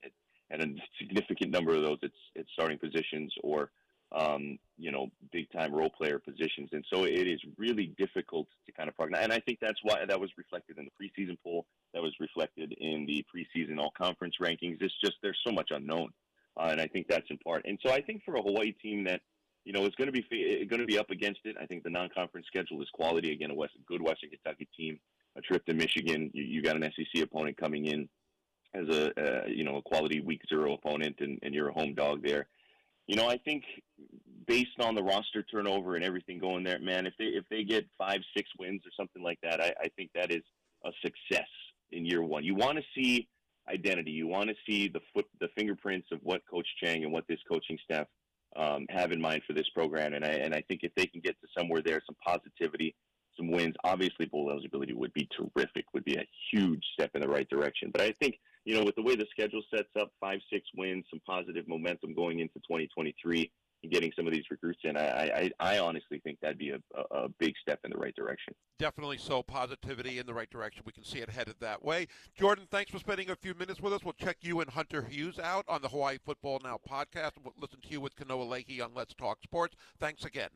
and a significant number of those it's it's starting positions or um, you know, big time role player positions. And so it is really difficult to kind of prognostice. And I think that's why that was reflected in the preseason poll, that was reflected in the preseason all conference rankings. It's just there's so much unknown. Uh, and I think that's in part. And so I think for a Hawaii team that, you know, is going to be going to be up against it. I think the non-conference schedule is quality. Again, a West, good Western Kentucky team, a trip to Michigan. You, you got an SEC opponent coming in as a uh, you know a quality week zero opponent, and, and you're a home dog there. You know, I think based on the roster turnover and everything going there, man, if they if they get five, six wins or something like that, I, I think that is a success in year one. You want to see identity. You want to see the foot, the fingerprints of what Coach Chang and what this coaching staff um, have in mind for this program. And I and I think if they can get to somewhere there, some positivity, some wins. Obviously, bowl eligibility would be terrific. Would be a huge step in the right direction. But I think you know with the way the schedule sets up, five, six wins, some positive momentum going into 2023 and getting some of these recruits in, I, I, I honestly think that'd be a, a, a big step in the right direction. Definitely so. Positivity in the right direction. We can see it headed that way. Jordan, thanks for spending a few minutes with us. We'll check you and Hunter Hughes out on the Hawaii Football Now podcast. We'll listen to you with Kanoa Leahy on Let's Talk Sports. Thanks again.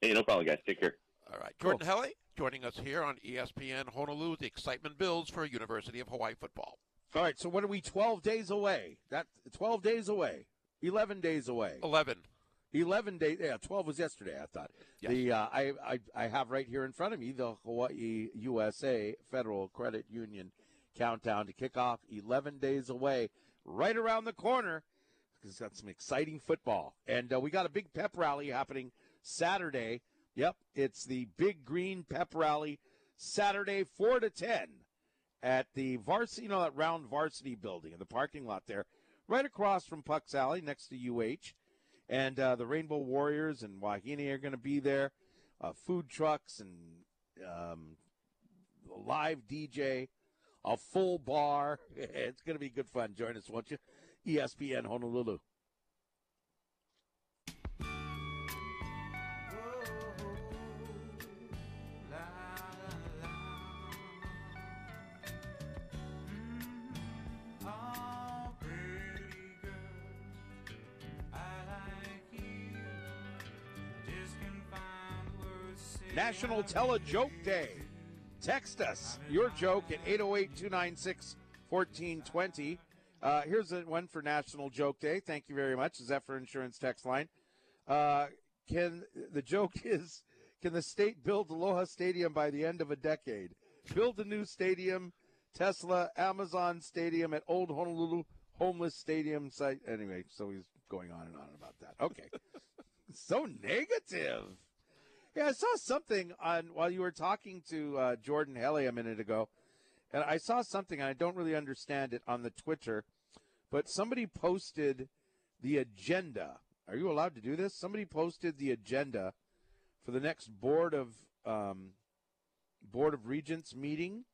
Hey, no problem, guys. Take care. All right. Jordan Helle joining us here on ESPN Honolulu. The excitement builds for University of Hawaii football. All right, so what are we 12 days away? That 12 days away. 11 days away. 11. 11 days. Yeah, 12 was yesterday, I thought. Yes. The uh, I, I I have right here in front of me the Hawaii USA Federal Credit Union countdown to kick off 11 days away, right around the corner. It's got some exciting football. And uh, we got a big pep rally happening Saturday. Yep, it's the Big Green Pep Rally Saturday 4 to 10 at the varsity, you know, that round varsity building in the parking lot there, right across from Puck's Alley next to UH. And uh, the Rainbow Warriors and Wahine are going to be there. Uh, food trucks and um, live DJ, a full bar. *laughs* it's going to be good fun. Join us, won't you? ESPN Honolulu. National Tell a Joke Day. Text us your joke at 808 296 1420. Uh, here's one for National Joke Day. Thank you very much. Zephyr Insurance text line. Uh, can the joke *laughs* is can the state build Aloha Stadium by the end of a decade? Build a new stadium, Tesla, Amazon Stadium at Old Honolulu Homeless Stadium site. Anyway, so he's going on and on about that. Okay. *laughs* so negative. Yeah, I saw something on while you were talking to uh, Jordan Helle a minute ago, and I saw something. and I don't really understand it on the Twitter, but somebody posted the agenda. Are you allowed to do this? Somebody posted the agenda for the next board of um, board of regents meeting.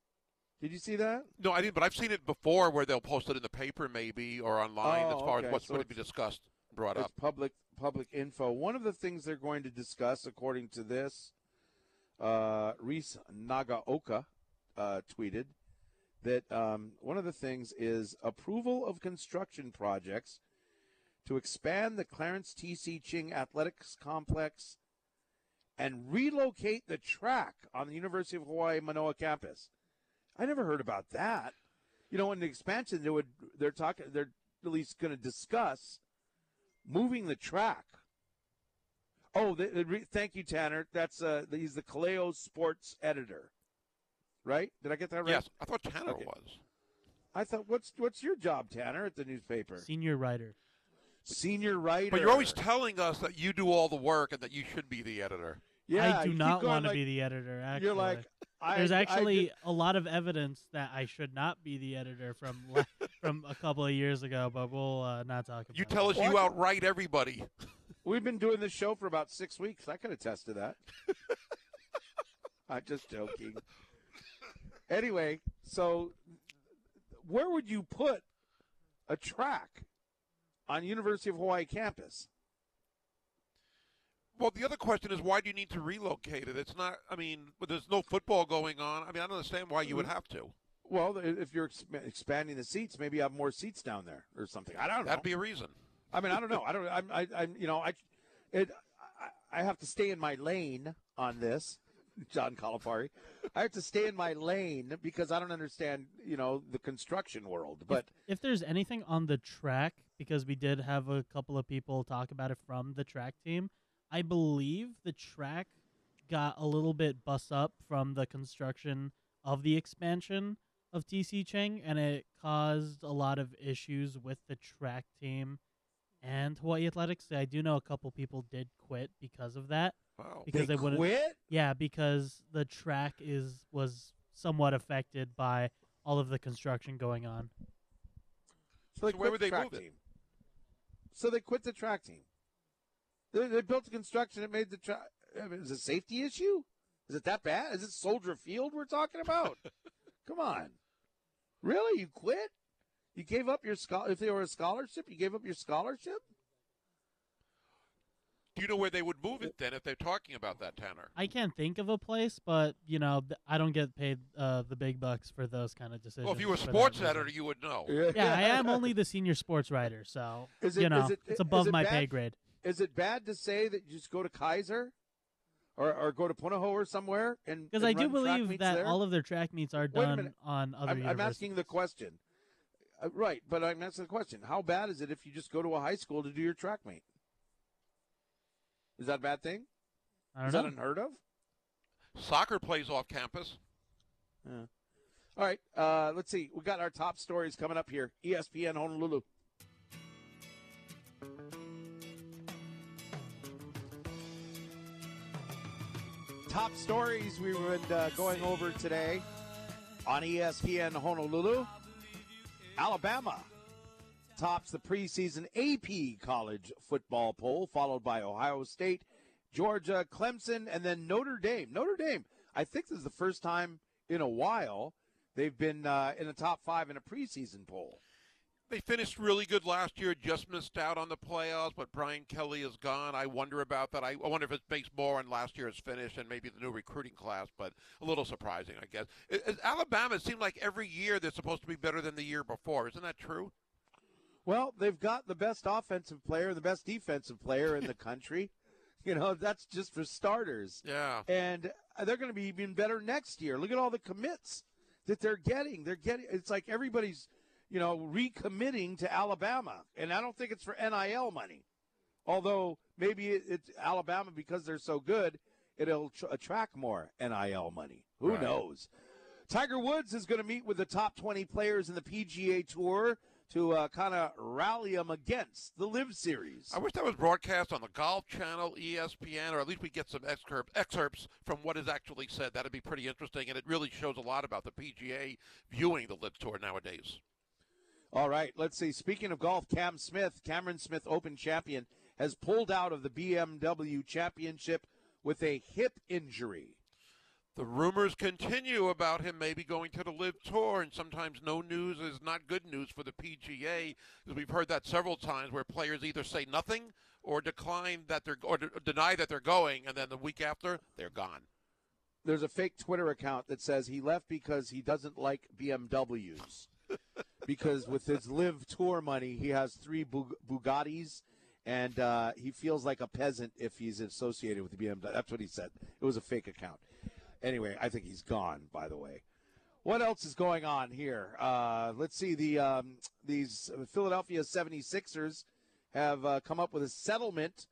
Did you see that? No, I didn't, but I've seen it before where they'll post it in the paper maybe or online Oh, as far okay. as what's So going to be discussed, brought it's up. public public info. One of the things they're going to discuss, according to this, uh, Reese Nagaoka uh, tweeted that um, one of the things is approval of construction projects to expand the Clarence T.C. Ching Athletics Complex and relocate the track on the University of Hawaii Manoa campus. I never heard about that. You know, in the expansion, they would they're talking they're at least going to discuss moving the track. Oh, the, the re, thank you, Tanner. That's uh, he's the Ka Leo sports editor, right? Did I get that right? Yes, I thought Tanner Okay. was. I thought, what's what's your job, Tanner, at the newspaper? Senior writer. Senior writer. But you're always telling us that you do all the work and that you should be the editor. yeah, I do not going want to like- be the editor. Actually, You're like, I, there's actually did- a lot of evidence that I should not be the editor from la- from a couple of years ago, but we'll uh, not talk about. You tell us What? you outright everybody. *laughs* we've been doing this show for about six weeks. I can attest to that. *laughs* I'm just joking. Anyway, so where would you put a track on University of Hawaii campus? Well, the other question is why do you need to relocate it? It's not. I mean, there's no football going on. I mean, I don't understand why you would Mm-hmm. have to. Well, if you're exp- expanding the seats, maybe you have more seats down there or something. I don't know. That'd be a reason. I mean, I don't know. I don't. I'm. I, I'm. You know, I. It. I, I have to stay in my lane on this, John Calipari. I have to stay in my lane because I don't understand. You know, the construction world. But if there's anything on the track, because we did have a couple of people talk about it from the track team, I believe the track got a little bit bust up from the construction of the expansion of TC Ching, and it caused a lot of issues with the track team and Hawaii Athletics. I do know a couple people did quit because of that. Wow. Because they wouldn't. quit. Yeah, because the track is was somewhat affected by all of the construction going on. So, they So where quit would the they track move it? team. So they quit the track team. They, they built the construction. It made the track. I mean, is it a safety issue? Is it that bad? Is it Soldier Field we're talking about? *laughs* Come on, really? You quit? You gave up your scholar? If they were a scholarship, you gave up your scholarship? Do you know where they would move it then if they're talking about that, Tanner? I can't think of a place, but you know, I don't get paid uh, the big bucks for those kind of decisions. Well, if you were a for that sports editor, you would know. yeah, I *laughs* am only the senior sports writer, so Is it- you know is it- it's above it my bad? pay grade. Is it bad to say that you just go to Kaiser, or, or go to Punahou or somewhere and Because I do believe that there? all of their track meets are Wait done on other I'm, I'm asking the question. Uh, right, but I'm asking the question. How bad is it if you just go to a high school to do your track meet? Is that a bad thing? I don't Is know. that unheard of? Soccer plays off campus. Yeah. All right, uh, let's see. We got our top stories coming up here. ESPN Honolulu. Top stories we've been uh, going over today on ESPN Honolulu. Alabama tops the preseason AP college football poll, followed by Ohio State, Georgia, Clemson, and then Notre Dame. Notre Dame, I think this is the first time in a while they've been uh, in the top five in a preseason poll. They finished really good last year, just missed out on the playoffs, but Brian Kelly is gone. I wonder about that. I wonder if it's based more on last year's finish and maybe the new recruiting class, but a little surprising, I guess. It- it- Alabama, it seems like every year they're supposed to be better than the year before. Isn't that true? Well, they've got the best offensive player, the best defensive player in the *laughs* country. You know, that's just for starters. Yeah. And they're going to be even better next year. Look at all the commits that they're getting. They're getting it's like everybody's, you know, recommitting to Alabama. And I don't think it's for NIL money. Although maybe it, it's Alabama because they're so good, it'll tr- attract more NIL money. Who Right. knows? Tiger Woods is going to meet with the top 20 players in the PGA Tour to uh, kind of rally them against the LIV Series. I wish that was broadcast on the Golf Channel, ESPN, or at least we get some excerpt, excerpts from what is actually said. That'd be pretty interesting, and it really shows a lot about the PGA viewing the LIV Tour nowadays. All right, let's see. Speaking of golf, Cam Smith, Cameron Smith Open champion, has pulled out of the BMW Championship with a hip injury. The rumors continue about him maybe going to the LIV Tour, and sometimes no news is not good news for the PGA. Because we've heard that several times, where players either say nothing or decline that they're or de- deny that they're going, and then the week after they're gone. There's a fake Twitter account that says he left because he doesn't like BMWs. *laughs* because with his LIV Tour money, he has three Bug- Bugattis, and uh, he feels like a peasant if he's associated with the BMW. That's what he said. It was a fake account. Anyway, I think he's gone. By the way, what else is going on here? Uh, let's see. The um, these Philadelphia 76ers have uh, come up with a settlement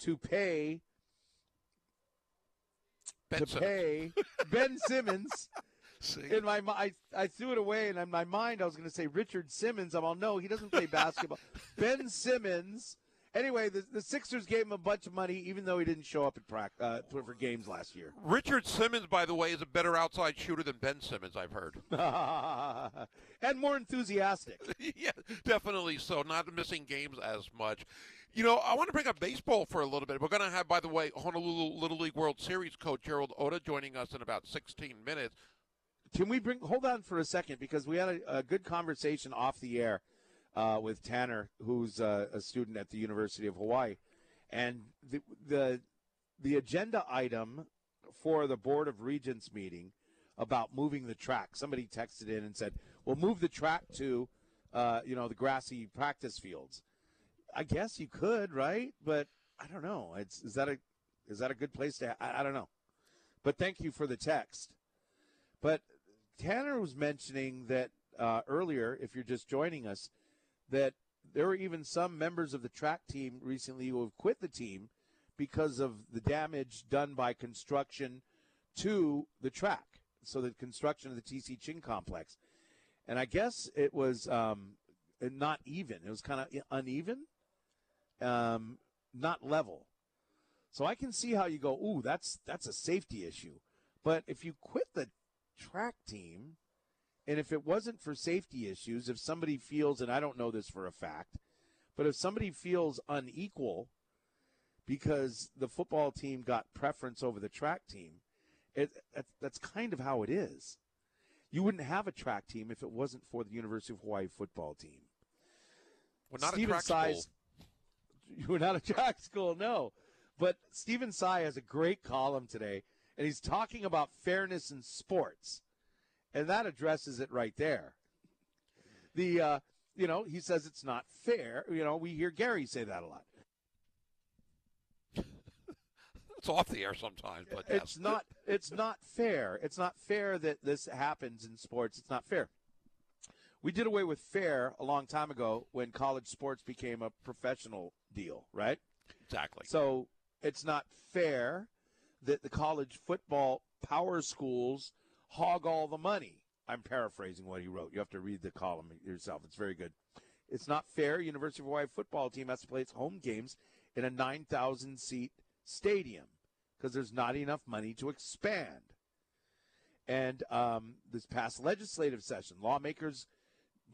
to pay to pay *laughs* Ben Simmons. See? In my mi- I, I threw it away, and in my mind, I was going to say Richard Simmons. I'm all no, he doesn't play basketball. *laughs* ben Simmons. Anyway, the, the Sixers gave him a bunch of money, even though he didn't show up at practice uh, for for games last year. Richard Simmons, by the way, is a better outside shooter than Ben Simmons. I've heard. *laughs* and more enthusiastic. *laughs* yeah, definitely so. Not missing games as much. You know, I want to bring up baseball for a little bit. We're going to have, by the way, Honolulu Little League World Series coach Gerald Oda joining us in about 16 minutes. Can we bring? Hold on for a second because we had a, a good conversation off the air uh, with Tanner, who's uh, a student at the University of Hawaii, and the the the agenda item for the Board of Regents meeting about moving the track. Somebody texted in and said, "We'll move the track to, uh, you know, the grassy practice fields." I guess you could, right? But I don't know. It's is that a is that a good place to? I, I don't know. But thank you for the text. But Tanner was mentioning that uh, earlier, if you're just joining us, that there were even some members of the track team recently who have quit the team because of the damage done by construction to the track. So the construction of the TC Ching complex, and I guess it was um, not even. It was kind of uneven, um, not level. So I can see how you go. Ooh, that's that's a safety issue. But if you quit the track team, and if it wasn't for safety issues, if somebody feels, and I don't know this for a fact, but if somebody feels unequal because the football team got preference over the track team, it, that's, that's kind of how it is. You wouldn't have a track team if it wasn't for the University of Hawaii football team. *laughs* We're not Stephen a track Size- school. You're not a track school, no. But Stephen Tsai has a great column today, and he's talking about fairness in sports, and that addresses it right there. The uh, you know he says it's not fair. You know we hear Gary say that a lot. *laughs* It's off the air sometimes, but yes. It's not. It's not fair. It's not fair that this happens in sports. It's not fair. We did away with fair a long time ago when college sports became a professional deal, right? exactly. So it's not fair that the college football power schools hog all the money. I'm paraphrasing what he wrote. You have to read the column yourself. It's very good. It's not fair. University of Hawaii football team has to play its home games in a 9,000 seat stadium because there's not enough money to expand. And um, this past legislative session, lawmakers,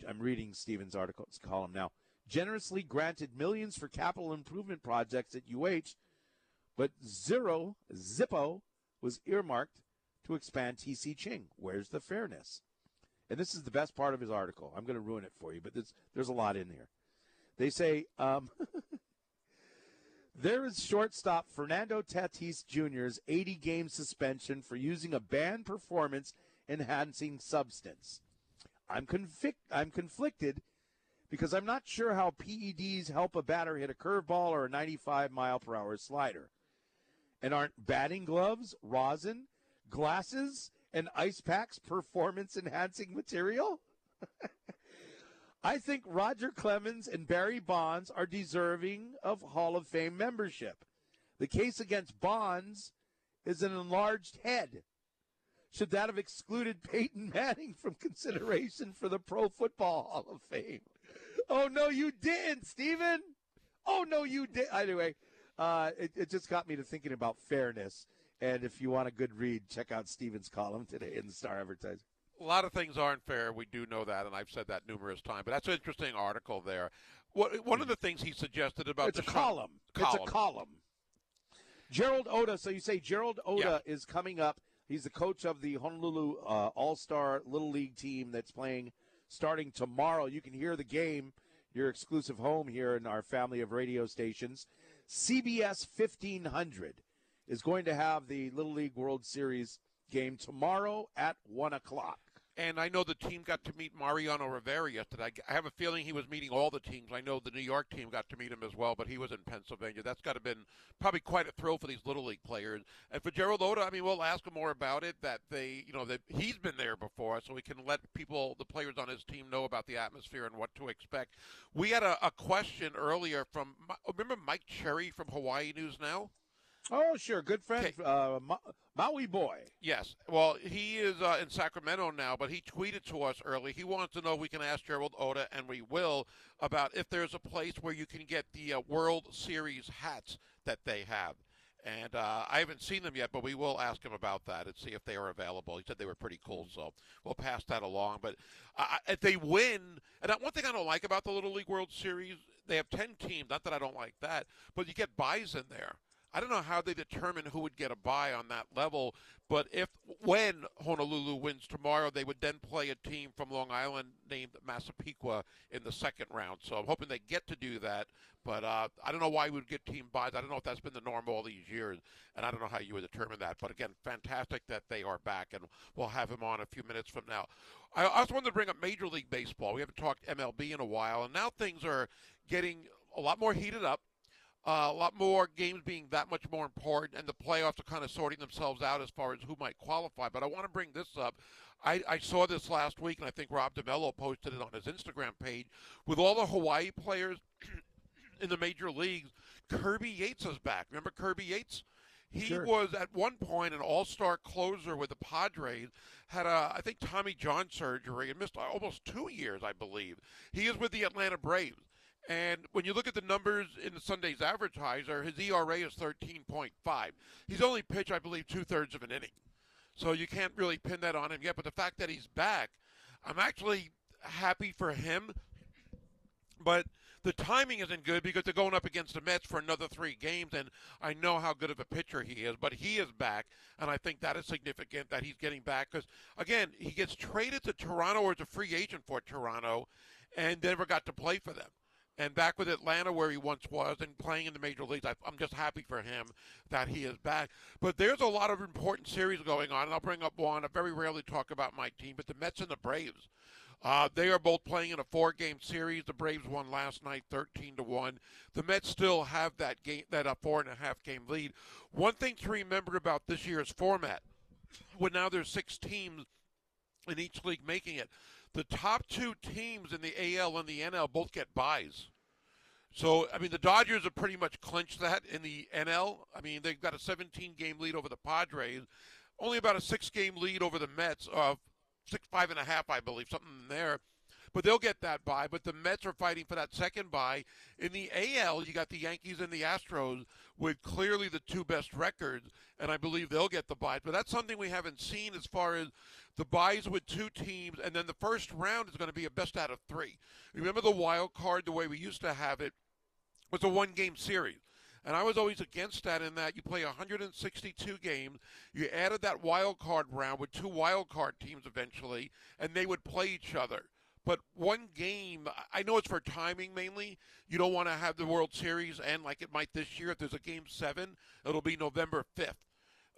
I'm reading Stephen's article, column now, generously granted millions for capital improvement projects at UH, but zero, Zippo, was earmarked to expand TC Ching. Where's the fairness? And this is the best part of his article. I'm going to ruin it for you, but there's, there's a lot in here. They say um, *laughs* there is shortstop Fernando Tatis Jr.'s 80 game suspension for using a banned performance enhancing substance. I'm, convic- I'm conflicted because I'm not sure how PEDs help a batter hit a curveball or a 95 mile per hour slider. And aren't batting gloves, rosin, glasses, and ice packs performance enhancing material? *laughs* I think Roger Clemens and Barry Bonds are deserving of Hall of Fame membership. The case against Bonds is an enlarged head. Should that have excluded Peyton Manning from consideration for the Pro Football Hall of Fame? Oh, no, you didn't, Stephen. Oh, no, you did. Anyway, uh, it, it just got me to thinking about fairness. And if you want a good read, check out Stephen's column today in the Star Advertiser. a lot of things aren't fair. We do know that, and I've said that numerous times. But that's an interesting article there. What, one of the things he suggested about It's a the column. It's a column. Gerald Oda. So you say Gerald Oda is coming up. He's the coach of the Honolulu uh, All Star Little League team that's playing starting tomorrow. You can hear the game, your exclusive home here in our family of radio stations. CBS 1500 is going to have the Little League World Series game tomorrow at 1 o'clock. And I know the team got to meet Mariano Rivera yesterday. I have a feeling he was meeting all the teams. I know the New York team got to meet him as well, but he was in Pennsylvania. That's got to have been probably quite a thrill for these little league players. And for Gerald Oda, I mean, we'll ask him more about it. That they, you know, that he's been there before, so we can let people, the players on his team, know about the atmosphere and what to expect. We had a, a question earlier from, remember Mike Cherry from Hawaii News Now? Oh, sure. Good friend, uh, Ma- Maui boy. Yes. Well, he is uh, in Sacramento now, but he tweeted to us early. He wants to know if we can ask Gerald Oda, and we will, about if there's a place where you can get the uh, World Series hats that they have. And uh, I haven't seen them yet, but we will ask him about that and see if they are available. He said they were pretty cool, so we'll pass that along. But uh, if they win, and one thing I don't like about the Little League World Series, they have 10 teams. Not that I don't like that, but you get buys in there. I don't know how they determine who would get a bye on that level, but if when Honolulu wins tomorrow, they would then play a team from Long Island named Massapequa in the second round. So I'm hoping they get to do that. But uh, I don't know why we would get team buys. I don't know if that's been the norm all these years, and I don't know how you would determine that. But again, fantastic that they are back, and we'll have him on a few minutes from now. I also wanted to bring up Major League Baseball. We haven't talked MLB in a while, and now things are getting a lot more heated up. Uh, a lot more games being that much more important, and the playoffs are kind of sorting themselves out as far as who might qualify. But I want to bring this up. I, I saw this last week, and I think Rob DeMello posted it on his Instagram page. With all the Hawaii players *clears throat* in the major leagues, Kirby Yates is back. Remember Kirby Yates? He Sure. was at one point an all-star closer with the Padres. Had a, I think, Tommy John surgery and missed almost two years, I believe. He is with the Atlanta Braves. And when you look at the numbers in the Sunday's advertiser, his ERA is 13.5. He's only pitched, I believe, two thirds of an inning. So you can't really pin that on him yet. But the fact that he's back, I'm actually happy for him. But the timing isn't good because they're going up against the Mets for another three games, and I know how good of a pitcher he is. But he is back, and I think that is significant that he's getting back because, again, he gets traded to Toronto or as a free agent for Toronto, and never got to play for them. And back with Atlanta, where he once was, and playing in the major leagues, I, I'm just happy for him that he is back. But there's a lot of important series going on, and I'll bring up one. I very rarely talk about my team, but the Mets and the Braves. Uh, they are both playing in a four-game series. The Braves won last night, thirteen to one. The Mets still have that game, that uh, four and a half game lead. One thing to remember about this year's format, when now there's six teams in each league making it, the top two teams in the AL and the NL both get buys. So, I mean, the Dodgers have pretty much clinched that in the NL. I mean, they've got a 17 game lead over the Padres, only about a six game lead over the Mets, uh, six, five and a half, I believe, something in there. But they'll get that bye. But the Mets are fighting for that second bye. In the AL, you got the Yankees and the Astros with clearly the two best records, and I believe they'll get the bye. But that's something we haven't seen as far as the buys with two teams, and then the first round is going to be a best out of three. Remember the wild card, the way we used to have it, was a one game series. And I was always against that in that you play 162 games. You added that wild card round with two wild card teams eventually, and they would play each other. But one game, I know it's for timing mainly. You don't want to have the World Series end like it might this year. If there's a game seven, it'll be November 5th.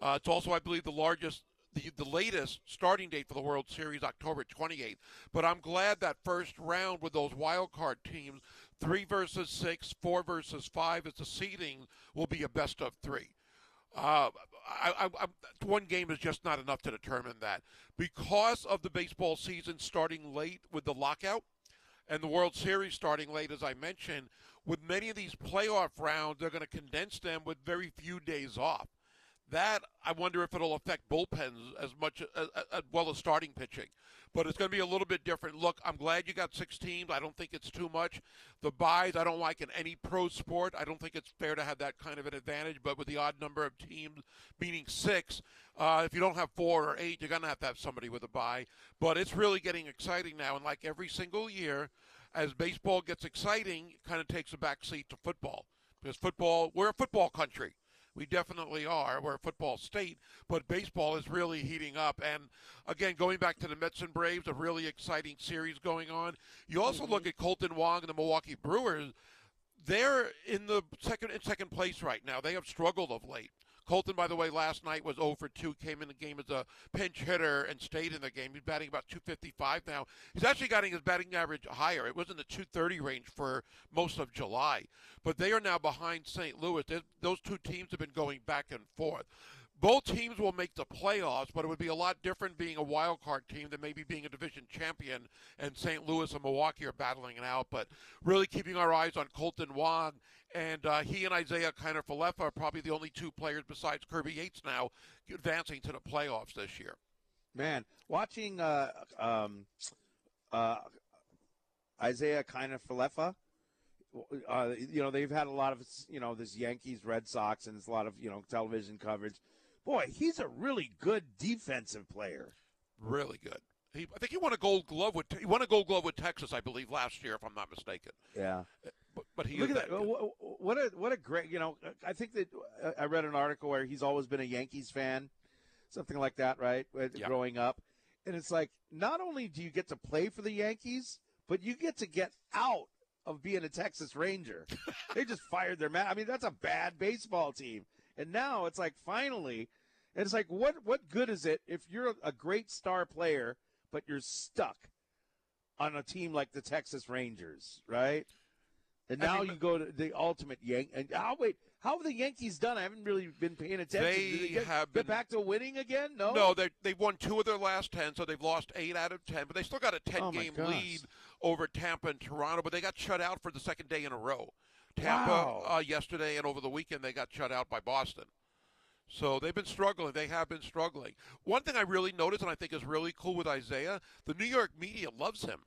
Uh, it's also, I believe, the largest, the, the latest starting date for the World Series, October 28th. But I'm glad that first round with those wild card teams, three versus six, four versus five, as the seeding will be a best of three. Uh, I, I, I, one game is just not enough to determine that because of the baseball season starting late with the lockout and the World Series starting late, as I mentioned. With many of these playoff rounds, they're going to condense them with very few days off. That I wonder if it'll affect bullpens as much as, as well as starting pitching. But it's going to be a little bit different. Look, I'm glad you got six teams. I don't think it's too much. The buys I don't like in any pro sport. I don't think it's fair to have that kind of an advantage. But with the odd number of teams, meaning six, uh, if you don't have four or eight, you're going to have to have somebody with a buy. But it's really getting exciting now. And like every single year, as baseball gets exciting, it kind of takes a back seat to football. Because football, we're a football country. We definitely are. We're a football state, but baseball is really heating up. And again, going back to the Mets and Braves, a really exciting series going on. You also mm-hmm. look at Kolten Wong and the Milwaukee Brewers. They're in the second in second place right now. They have struggled of late. Kolten, by the way, last night was 0 for 2, came in the game as a pinch hitter and stayed in the game. He's batting about 255 now. He's actually getting his batting average higher. It was in the 230 range for most of July. But they are now behind St. Louis. There's- Those two teams have been going back and forth. Both teams will make the playoffs, but it would be a lot different being a wild card team than maybe being a division champion. And St. Louis and Milwaukee are battling it out. But really keeping our eyes on Kolten Wong, and uh, he and Isaiah Kiner Falefa are probably the only two players besides Kirby Yates now advancing to the playoffs this year. Man, watching uh, um, uh, Isaiah Kiner-Falefa, uh, you know, they've had a lot of, you know, this Yankees, Red Sox, and it's a lot of, you know, television coverage. Boy, he's a really good defensive player. Really good. He, I think he won a Gold Glove with he won a Gold Glove with Texas, I believe, last year, if I'm not mistaken. Yeah. But, but he Look at that. that good. Wh- wh- What a what a great, you know, I think that uh, I read an article where he's always been a Yankees fan, something like that, right? Yeah. Growing up. And it's like not only do you get to play for the Yankees, but you get to get out of being a Texas Ranger. *laughs* they just fired their man. I mean, that's a bad baseball team. And now it's like finally, and it's like what what good is it if you're a, great star player but you're stuck on a team like the Texas Rangers, right? And now you go to the ultimate Yank. And oh, wait, how have the Yankees done? I haven't really been paying attention. They Did get, have get been- back to winning again. No, No, they they've won two of their last ten, so they've lost eight out of ten. But they still got a ten Oh, game gosh. lead over Tampa and Toronto. But they got shut out for the second day in a row. Tampa Wow. uh, yesterday and over the weekend they got shut out by Boston. So they've been struggling. They have been struggling. One thing I really noticed, and I think is really cool with Isaiah, the New York media loves him.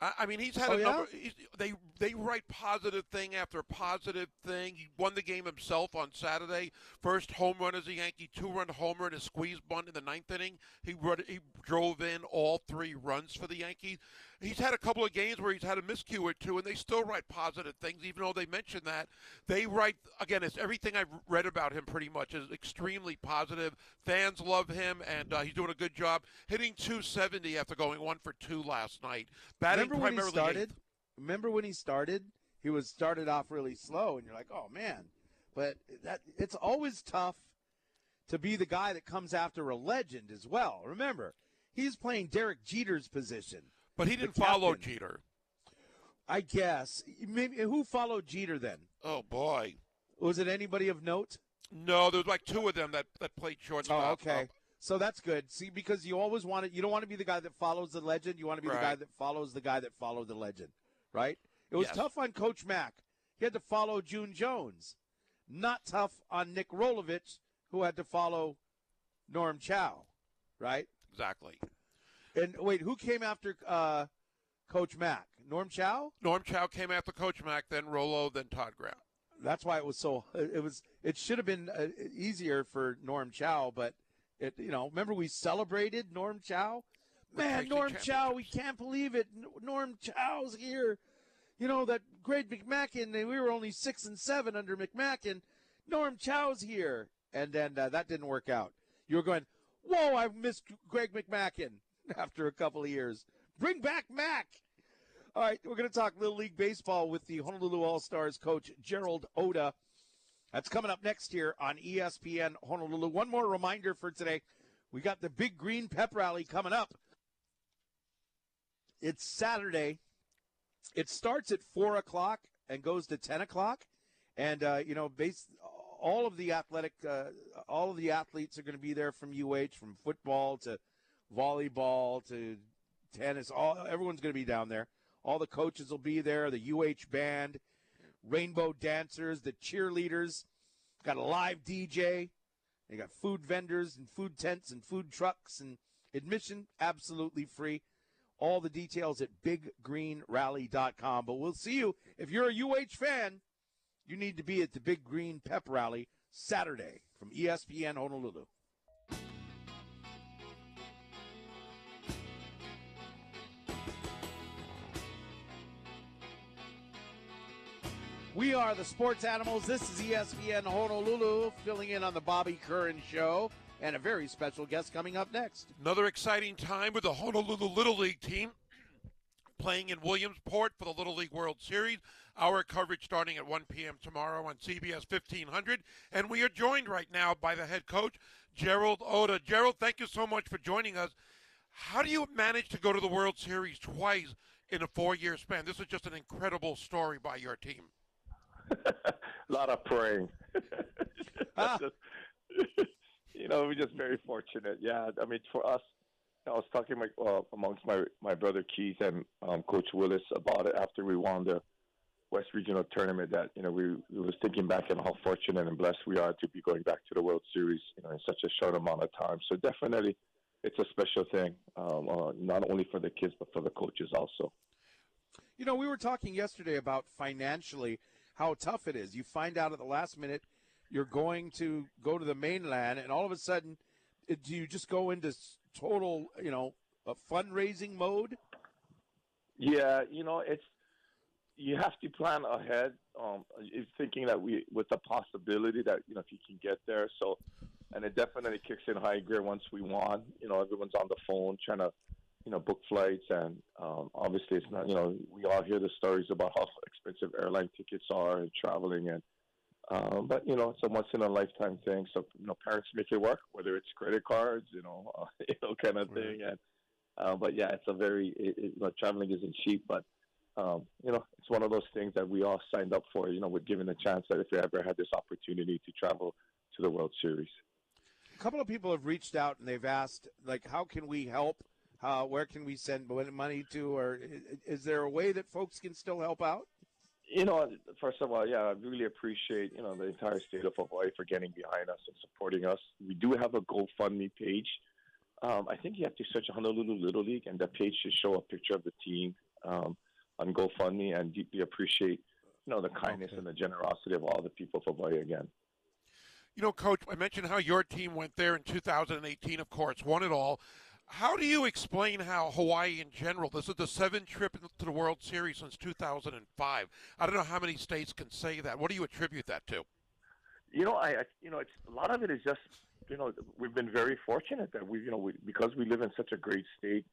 I, I mean, he's had Oh, a yeah? number. He's, they they write positive thing after positive thing. He won the game himself on Saturday. First home run as a Yankee, two run homer and a squeeze bunt in the ninth inning. He run, he drove in all three runs for the Yankees. He's had a couple of games where he's had a miscue or two, and they still write positive things, even though they mention that. They write again. It's everything I've read about him. Pretty much is extremely positive. Fans love him, and uh, he's doing a good job hitting 270 after going one for two last night. Batting remember when he started? eighth. Remember when he started? He was started off really slow, and you're like, oh man. But that it's always tough to be the guy that comes after a legend as well. Remember, he's playing Derek Jeter's position. But he didn't follow. Jeter. I guess. Maybe who followed Jeter then? Oh boy. Was it anybody of note? No, there was like two of them that, that played shortstop. Oh, okay. Uh, So that's good. See, because you always want to, you don't want to be the guy that follows the legend. You want to be the guy that follows the guy that followed the legend, right? It was Yes. tough on Coach Mack. He had to follow June Jones. Not tough on Nick Rolovich, who had to follow Norm Chow, right? exactly. And wait, who came after uh, Coach Mack? Norm Chow? Norm Chow came after Coach Mack, then Rolo, then Todd Graham. That's why it was so. It was. It should have been uh, easier for Norm Chow, but it. You know, remember we celebrated Norm Chow. Man, Norm Chow, we can't believe it. Norm Chow's here. You know that Greg McMackin. and We were only six and seven under McMackin. Norm Chow's here, and then uh, that didn't work out. You were going, whoa! I missed Greg McMackin *laughs* after a couple of years. Bring back Mac. All right, we're going to talk Little League Baseball with the Honolulu All Stars coach Gerald Oda. That's coming up next here on ESPN Honolulu. One more reminder for today: we got the Big Green Pep Rally coming up. It's Saturday. It starts at four o'clock and goes to ten o'clock, and uh, you know, base all of the athletic, uh, all of the athletes are going to be there from UH, from football to volleyball to tennis. All everyone's going to be down there. All the coaches will be there. The UH band, rainbow dancers, the cheerleaders. Got a live DJ. They got food vendors and food tents and food trucks and admission absolutely free. All the details at biggreenrally.com. But we'll see you if you're a UH fan. You need to be at the Big Green Pep Rally Saturday from ESPN Honolulu. We are the Sports Animals. This is ESPN Honolulu, filling in on the Bobby Curran Show, and a very special guest coming up next. Another exciting time with the Honolulu Little League team *clears throat* playing in Williamsport for the Little League World Series. Our coverage starting at 1 p.m. tomorrow on CBS 1500. And we are joined right now by the head coach, Gerald Oda. Gerald, thank you so much for joining us. How do you manage to go to the World Series twice in a four year span? This is just an incredible story by your team. A *laughs* lot of praying. *laughs* *laughs* Ah. you know, we're just very fortunate. Yeah, I mean, for us, I was talking my, uh, amongst my my brother Keith and um, Coach Willis about it after we won the West Regional Tournament. That you know, we, we was thinking back on how fortunate and blessed we are to be going back to the World Series, you know, in such a short amount of time. So definitely, it's a special thing, um, uh, not only for the kids but for the coaches also. You know, we were talking yesterday about financially how tough it is. You find out at the last minute you're going to go to the mainland, and all of a sudden, do you just go into total, you know, a fundraising mode? Yeah, you know, it's you have to plan ahead. Um, thinking that we with the possibility that you know if you can get there. So, and it definitely kicks in high gear once we won. You know, everyone's on the phone trying to you know book flights, and um, obviously it's not. You know, we all hear the stories about how expensive airline tickets are and traveling and. Um, but you know, it's a once in a lifetime thing. So you know, parents make it work, whether it's credit cards, you know, uh, *laughs* you know, kind of thing. And uh, but yeah, it's a very, it, it, you know, traveling isn't cheap, but um, you know, it's one of those things that we all signed up for. You know, we're given a chance that if we ever had this opportunity to travel to the World Series. A couple of people have reached out and they've asked, like, how can we help? How, where can we send money to? Or is there a way that folks can still help out? You know, first of all, yeah, I really appreciate you know the entire state of Hawaii for getting behind us and supporting us. We do have a GoFundMe page. Um, I think you have to search Honolulu Little League, and the page should show a picture of the team um, on GoFundMe. And deeply appreciate you know the kindness and the generosity of all the people of Hawaii again. You know, Coach, I mentioned how your team went there in 2018, of course, won it all. How do you explain how Hawaii in general, this is the seventh trip to the World Series since 2005. I don't know how many states can say that. What do you attribute that to? You know, I, you know, it's a lot of it is just you know we've been very fortunate that we you know we, because we live in such a great state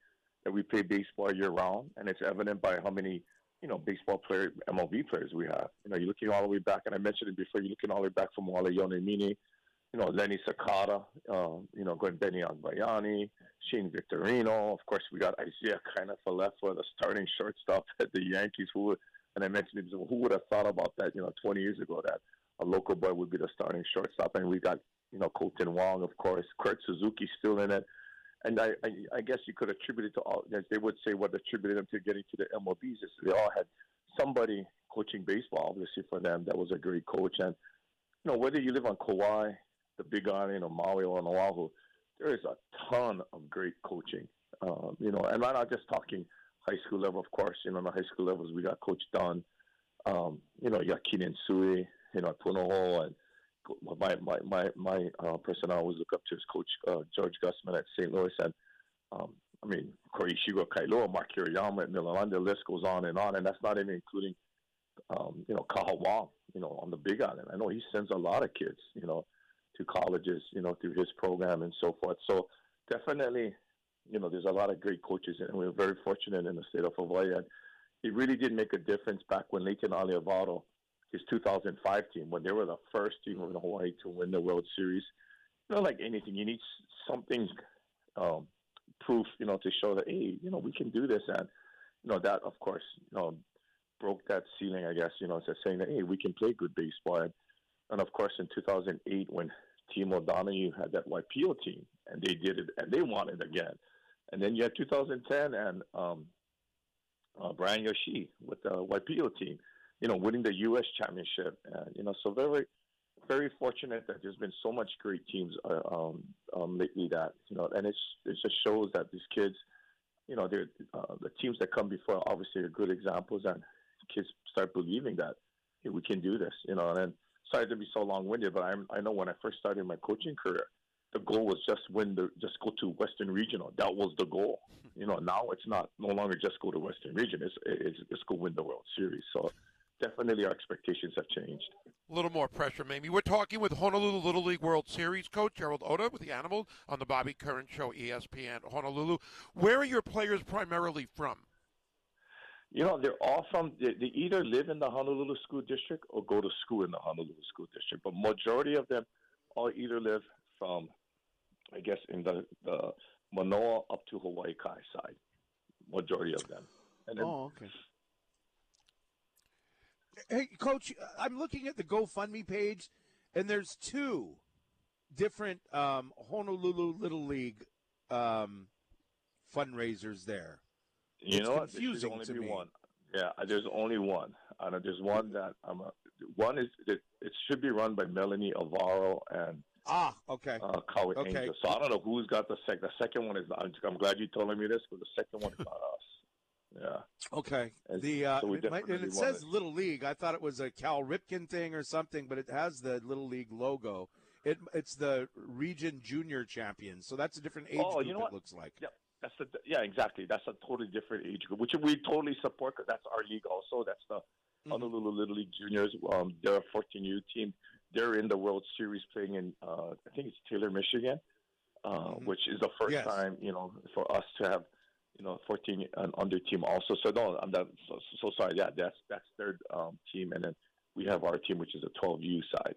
that we play baseball year round, and it's evident by how many you know baseball player MLB players we have. You know, you're looking all the way back, and I mentioned it before. You're looking all the way back from Wally Yonamine, you know, Lenny Sakata, uh, you know, going Benny Agbayani, Shane Victorino. Of course, we got Isaiah kind of the starting shortstop *laughs* at the Yankees. Who and I mentioned it, who would have thought about that? You know, 20 years ago that a local boy would be the starting shortstop, and we got you know Kolten Wong, of course, Kurt Suzuki still in it. And I, I, I guess you could attribute it to all. As they would say, what attributed them to getting to the MLBs is they all had somebody coaching baseball, obviously for them that was a great coach. And you know, whether you live on Kauai, the Big Island, or Maui or on Oahu, there is a ton of great coaching. Um, you know, and I'm not just talking high school level, of course. You know, in the high school levels, we got Coach Dunn. Um, you know, you got Keenan Sui, you know, Punahou, and my my my my uh, person I always look up to is Coach uh, George Gusman at St. Louis, and um, I mean Koishigo Kailoa, Mark Kiriyama at Milan. The list goes on and on, and that's not even including um, you know Kaha Wong, you know, on the Big Island. I know he sends a lot of kids, you know, to colleges, you know, through his program and so forth. So definitely, you know, there's a lot of great coaches, and we're very fortunate in the state of Hawaii. And it really did make a difference back when Layton Aliviado, his 2005 team, when they were the first team in Hawaii to win the World Series. You know, like anything, you need something um, proof, you know, to show that hey, you know, we can do this, and you know that, of course, you know, broke that ceiling, I guess, you know, it's saying that hey, we can play good baseball, and, and of course, in 2008 when Timo Donahue had that Waipio team, and they did it, and they won it again, and then you had 2010 and um, uh, Brian Yoshii with the Waipio team, you know, winning the U.S. championship, you know, so very, very fortunate that there's been so much great teams uh, um, um, lately that you know, and it's it just shows that these kids, you know, they're uh, the teams that come before obviously are good examples, and kids start believing that hey, we can do this, you know. And then, sorry to be so long-winded, but I'm, I know when I first started my coaching career, the goal was just win the just go to Western Regional. That was the goal. Hmm. You know, now it's not no longer just go to Western Region. It's it's just go win the World Series. So definitely our expectations have changed. A little more pressure, maybe. We're talking with Honolulu Little League World Series coach Gerald Oda with the Animals on the Bobby Curran Show, ESPN Honolulu. Where are your players primarily from? You know, they're all from they, they either live in the Honolulu School District or go to school in the Honolulu School District. But majority of them all either live from, I guess, in the, the Manoa up to Hawaii Kai side. Majority of them. And then, Oh, okay. Hey, Coach, I'm looking at the GoFundMe page, and there's two different um, Honolulu Little League um, fundraisers there. You It's know what? There should confusing only to be me. one. Yeah, there's only one. And there's one that I'm. A, one is it, it should be run by Melanie Alvaro and Ah, okay. uh, Kawi Okay. Angel. So I don't know who's got the second. The second one is. I'm, I'm glad you told me this, but the second one is not us. Yeah. Okay. And The uh, so it might- and it says want Little League. I thought it was a Cal Ripken thing or something, but it has the Little League logo. It it's the Region Junior Champions, so that's a different age Oh, group. you know it looks like. Yeah, that's the yeah exactly. That's a totally different age group, which we totally support because that's our league also. That's the Mm-hmm. Honolulu Little League Juniors. Um, they're a 14U team. They're in the World Series playing in uh, I think it's Taylor, Michigan, uh, which is the first Mm-hmm. Yes. time you know for us to have you know 14 and under team also. So no, I'm not so, so sorry. Yeah, that's that's their um, team, and then we have our team, which is a 12U side.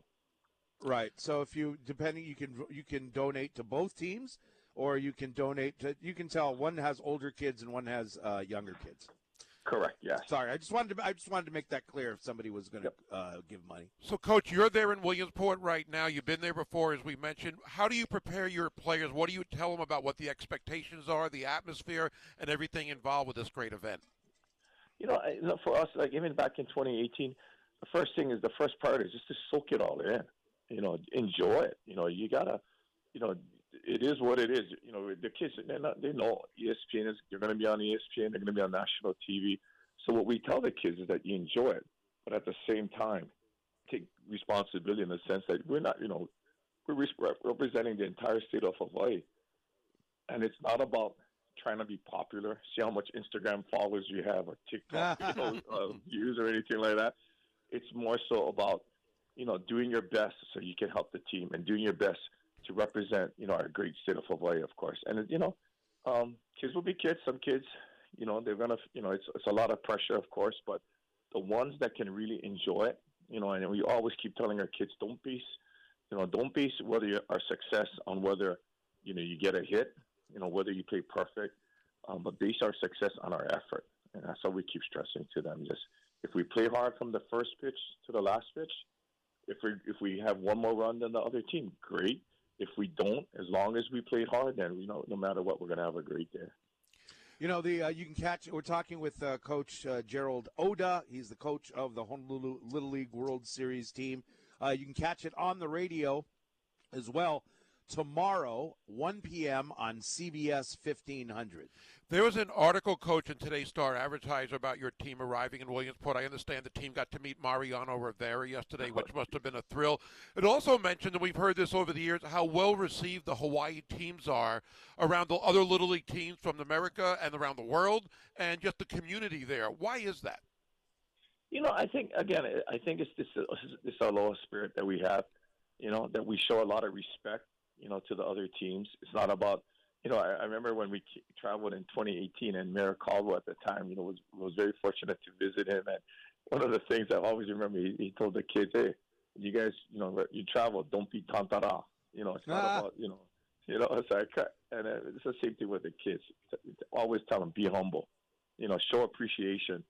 Right. So if you depending, you can you can donate to both teams, or you can donate to. You can tell one has older kids and one has uh, younger kids. Correct. Yeah. Sorry, I just wanted to I just wanted to make that clear if somebody was going to uh, give money. So, Coach, you're there in Williamsport right now. You've been there before, as we mentioned. How do you prepare your players? What do you tell them about what the expectations are, the atmosphere, and everything involved with this great event? You know, I- you know, for us, like even back in 2018, the first thing is the first part is just to soak it all in. You know, enjoy it. You know, you gotta, you know, it is what it is. You know, the kids they're not, they know ESPN is they're going to be on ESPN. They're going to be on national TV. So what we tell the kids is that you enjoy it, but at the same time, take responsibility in the sense that we're not, you know, we're res- representing the entire state of Hawaii, and it's not about trying to be popular, see how much Instagram followers you have or TikTok *laughs* you know, uh, views or anything like that. It's more so about you know doing your best so you can help the team and doing your best to represent you know our great state of Hawaii, of course. And you know, um, kids will be kids. Some kids, you know, they're gonna you know it's it's a lot of pressure, of course, but the ones that can really enjoy it, you know, and we always keep telling our kids, don't base, you know, don't base whether our success on whether you know you get a hit, you know, whether you play perfect, um, but base our success on our effort, and that's how we keep stressing to them. Just if we play hard from the first pitch to the last pitch, if we if we have one more run than the other team, great. If we don't, as long as we play hard, then you know no matter what, we're gonna have a great day. You know, the uh, you can catch. We're talking with uh, Coach uh, Gerald Oda. He's the coach of the Honolulu Little League World Series team. Uh, you can catch it on the radio as well tomorrow, 1 p.m. on CBS 1500. There was an article, Coach, in today's Star Advertiser about your team arriving in Williamsport. I understand the team got to meet Mariano Rivera yesterday, which must have been a thrill. It also mentioned, and we've heard this over the years, how well received the Hawaii teams are around the other Little League teams from America and around the world, and just the community there. Why is that? You know, I think again, I think it's this this aloha spirit that we have. You know, that we show a lot of respect. You know, to the other teams. It's not about. You know, I, I remember when we traveled in 2018, and Mayor Caldwell at the time, you know, was was very fortunate to visit him. And one of the things I always remember, he, he told the kids, "Hey, you guys, you know, you travel, don't be tantara. You know, it's not Ah. about, you know, you know, it's like, and it's the same thing with the kids. Always tell them, be humble. You know, show appreciation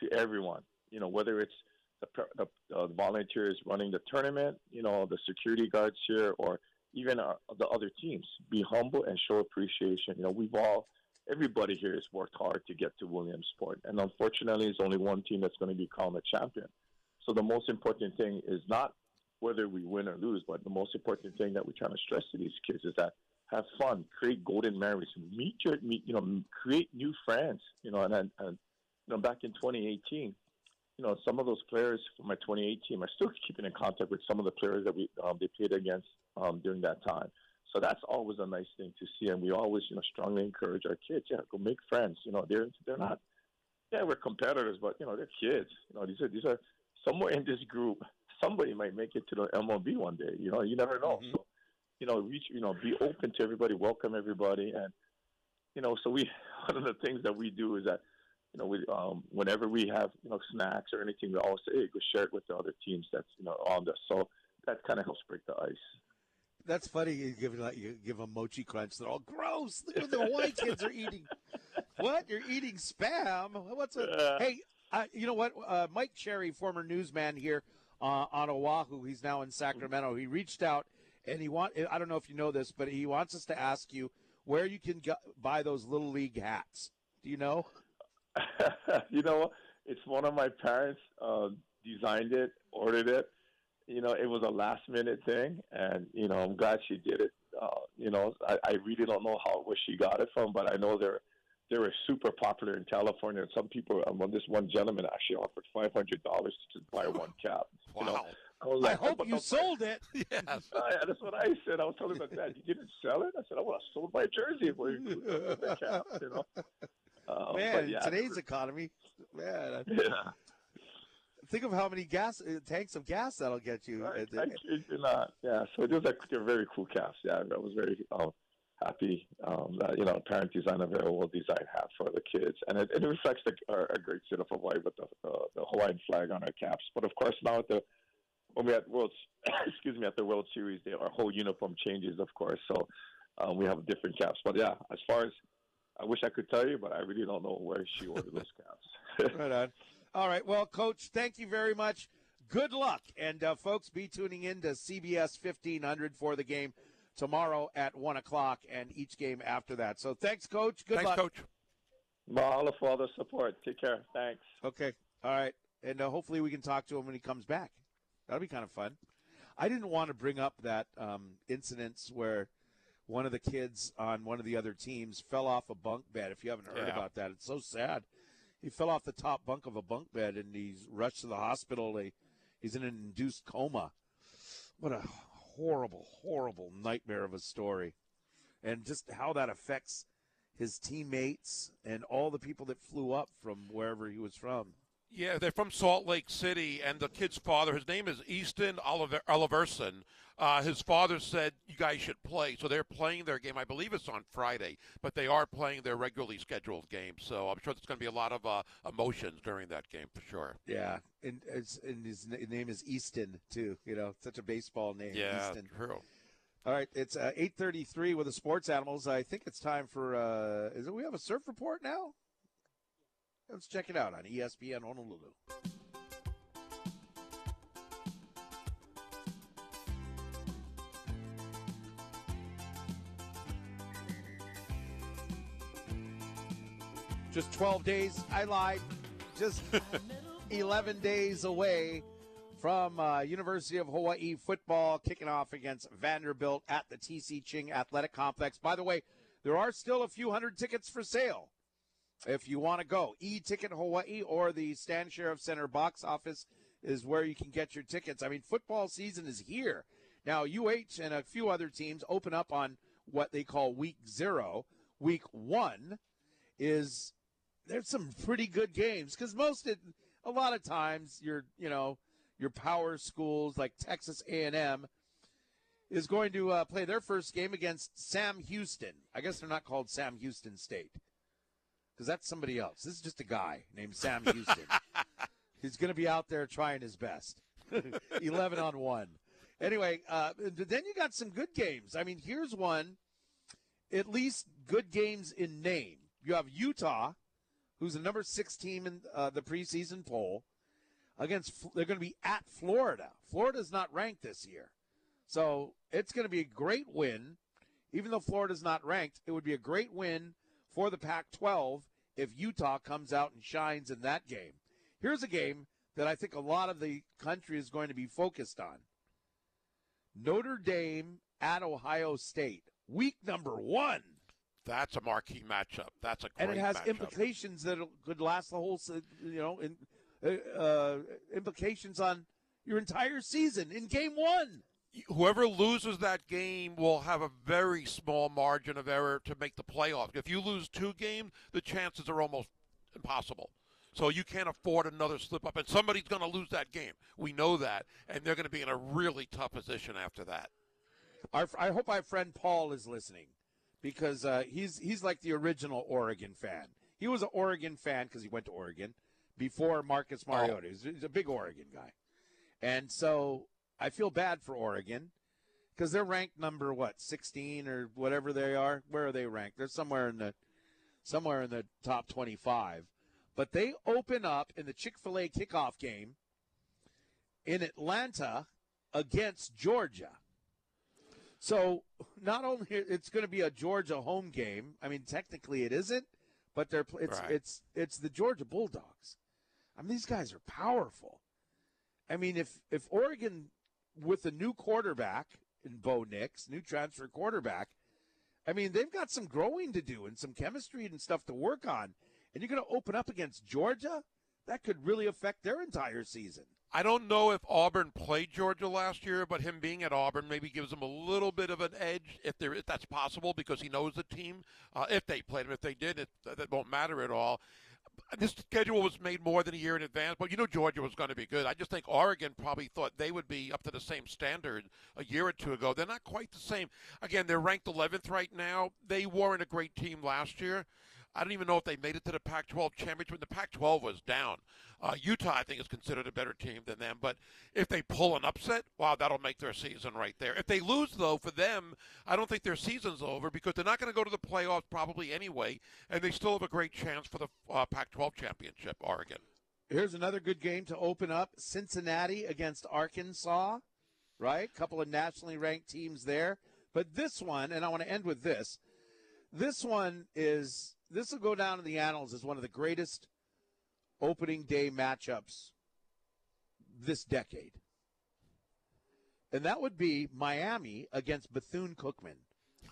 to everyone. You know, whether it's the, the uh, volunteers running the tournament, you know, the security guards here, or even uh, our, the other teams. Be humble and show appreciation. You know, we've all, everybody here has worked hard to get to Williamsport, and unfortunately, there's only one team that's going to become a champion. So the most important thing is not whether we win or lose, but the most important thing that we're trying to stress to these kids is that have fun, create golden memories, meet your, meet, you know, create new friends. You know, and, and, and you know, back in 2018 you know, some of those players from my 2018 team are still *laughs* keeping in contact with some of the players that we um, they played against um, during that time. So that's always a nice thing to see, and we always, you know, strongly encourage our kids. Yeah, go make friends. You know, they're they're not. Yeah, we're competitors, but you know, they're kids. You know, these are these are somewhere in this group. Somebody might make it to the MLB one day. You know, you never know. So, you know, reach. You know, be open to everybody, welcome everybody, and you know, so we *laughs* one of the things that we do is that you know, we, um, whenever we have, you know, snacks or anything, we always say, hey, go share it with the other teams that's, you know, on this. So that kind of helps break the ice. That's funny. You give like you give them mochi crunch. They're all gross. Look what the Hawaii kids are eating. *laughs* What? You're eating spam? What's a? Uh, hey, uh, you know what? Uh, Mike Cherry, former newsman here uh, on Oahu, he's now in Sacramento. He reached out and he want. I don't know if you know this, but he wants us to ask you where you can go, buy those little league hats. Do you know? *laughs* you know, it's one of my parents uh, designed it, ordered it. You know, it was a last minute thing, and you know, I'm glad she did it. Uh, you know, I, I really don't know how where she got it from, but I know they're they were super popular in California. And some people, um, when this one gentleman actually offered five hundred dollars to buy one *laughs* cap. You know, Wow. I, was I like, oh, hope you the- sold it. *laughs* Yes. I, that's what I said. I was telling my dad, "You didn't sell it." I said, "I would have sold my jersey for you." the cap, you know. Uh, Man, yeah, today's economy, man, *laughs* yeah. think of how many gas uh, tanks of gas that'll get you. I, Uh, I kid you not. Yeah, so it was like they're very cool caps. Yeah, I was very um, happy um, that you know parent design a very well designed hat for the kids, and it, it reflects the, our, our great state of Hawaii with the, uh, the Hawaiian flag on our caps. But of course, now at the when we at World, *coughs* excuse me, at the World Series, they, our whole uniform changes, of course. So um, we have different caps. But yeah, as far as I wish I could tell you, but I really don't know where she ordered those *laughs* calves. right on. All right. Well, Coach, thank you very much. Good luck. And, uh, folks, be tuning in to CBS 1500 for the game tomorrow at 1 o'clock and each game after that. So thanks, Coach. Good Thanks, luck. Coach. Mahalo for all the support. Take care. Thanks. Okay. All right. And uh, hopefully we can talk to him when he comes back. That'll be kind of fun. I didn't want to bring up that um, incidents where one of the kids on one of the other teams fell off a bunk bed. If you haven't heard Yeah. about that, it's so sad. He fell off the top bunk of a bunk bed and he's rushed to the hospital. He, he's in an induced coma. What a horrible, horrible nightmare of a story. And just how that affects his teammates and all the people that flew up from wherever he was from. Yeah, they're from Salt Lake City, and the kid's father, his name is Easton Oliver, Oliverson. Uh, his father said you guys should play, so they're playing their game. I believe it's on Friday, but they are playing their regularly scheduled game. So I'm sure there's going to be a lot of uh, emotions during that game for sure. Yeah, and, and his name is Easton too. You know, such a baseball name. Yeah, Easton. true. All right, it's uh, eight thirty-three with the sports animals. I think it's time for. Uh, is it? We have a surf report now. Let's check it out on ESPN Honolulu. Just 12 days. I lied. Just *laughs* 11 days away from uh, University of Hawaii football kicking off against Vanderbilt at the TC Ching Athletic Complex. By the way, there are still a few hundred tickets for sale if you want to go. E-Ticket Hawaii or the Stan Sheriff Center box office is where you can get your tickets. I mean, football season is here. Now, UH and a few other teams open up on what they call week zero. Week one is there's some pretty good games because most of, a lot of times your you know your power schools like Texas A&M is going to uh, play their first game against Sam Houston. I guess they're not called Sam Houston State because that's somebody else. This is just a guy named Sam Houston. *laughs* He's going to be out there trying his best. *laughs* 11 on 1. Anyway, uh, then you got some good games. I mean, here's one, at least good games in name. You have Utah, who's the number six team in uh, the preseason poll, against, they're going to be at Florida. Florida's not ranked this year. So it's going to be a great win. Even though Florida's not ranked, it would be a great win for the Pac 12 if Utah comes out and shines in that game. Here's a game that I think a lot of the country is going to be focused on Notre Dame at Ohio State, week number one. That's a marquee matchup. That's a great And it has matchup. implications that could last the whole, you know, in, uh, uh, implications on your entire season in game one. Whoever loses that game will have a very small margin of error to make the playoffs. If you lose two games, the chances are almost impossible. So you can't afford another slip up, and somebody's going to lose that game. We know that, and they're going to be in a really tough position after that. Our, I hope our friend Paul is listening because uh, he's he's like the original Oregon fan. He was an Oregon fan because he went to Oregon before Marcus Mariota. He's, he's a big Oregon guy, and so I feel bad for Oregon because they're ranked number what sixteen or whatever they are. Where are they ranked? They're somewhere in the somewhere in the top twenty-five. But they open up in the Chick Fil A kickoff game in Atlanta against Georgia. So not only it's going to be a Georgia home game. I mean, technically it isn't, but they're it's Right. it's it's the Georgia Bulldogs. I mean, these guys are powerful. I mean, if if Oregon with a new quarterback in Bo Nix, new transfer quarterback, I mean, they've got some growing to do and some chemistry and stuff to work on. And you're going to open up against Georgia? That could really affect their entire season. I don't know if Auburn played Georgia last year, but him being at Auburn maybe gives him a little bit of an edge if there if that's possible because he knows the team. Uh, if they played him, if they did, it that won't matter at all. This schedule was made more than a year in advance, but you know Georgia was going to be good. I just think Oregon probably thought they would be up to the same standard a year or two ago. They're not quite the same. Again, they're ranked 11th right now. They weren't a great team last year. I don't even know if they made it to the Pac-12 championship. The Pac-12 was down. Uh, Utah, I think, is considered a better team than them. But if they pull an upset, wow, that'll make their season right there. If they lose, though, for them, I don't think their season's over because they're not going to go to the playoffs probably anyway, and they still have a great chance for the uh, Pac-12 championship. Oregon. Here's another good game to open up: Cincinnati against Arkansas. Right, A couple of nationally ranked teams there. But this one, and I want to end with this. This one is this will go down in the annals as one of the greatest opening day matchups this decade. And that would be Miami against Bethune Cookman.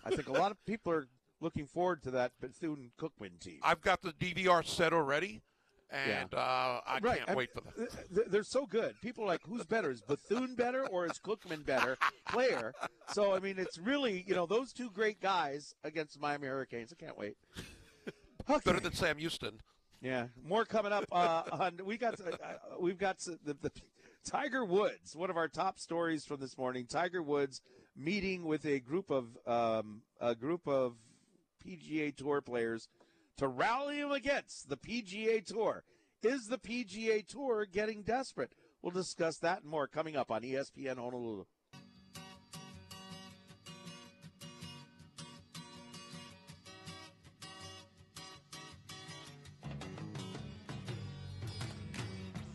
I think a lot of *laughs* people are looking forward to that Bethune Cookman team. I've got the DVR set already, and uh, I Right, can't I- wait for that. th- th- They're so good. People are like, who's better? Is Bethune better or is Cookman better player? So, I mean, it's really, you know, those two great guys against Miami Hurricanes. I can't wait. Okay. Better than Sam Houston. Yeah, more coming up. Uh, *laughs* on we got uh, we've got the, the Tiger Woods, one of our top stories from this morning. Tiger Woods meeting with a group of um, a group of PGA Tour players to rally him against the PGA Tour. Is the PGA Tour getting desperate? We'll discuss that and more coming up on ESPN Honolulu.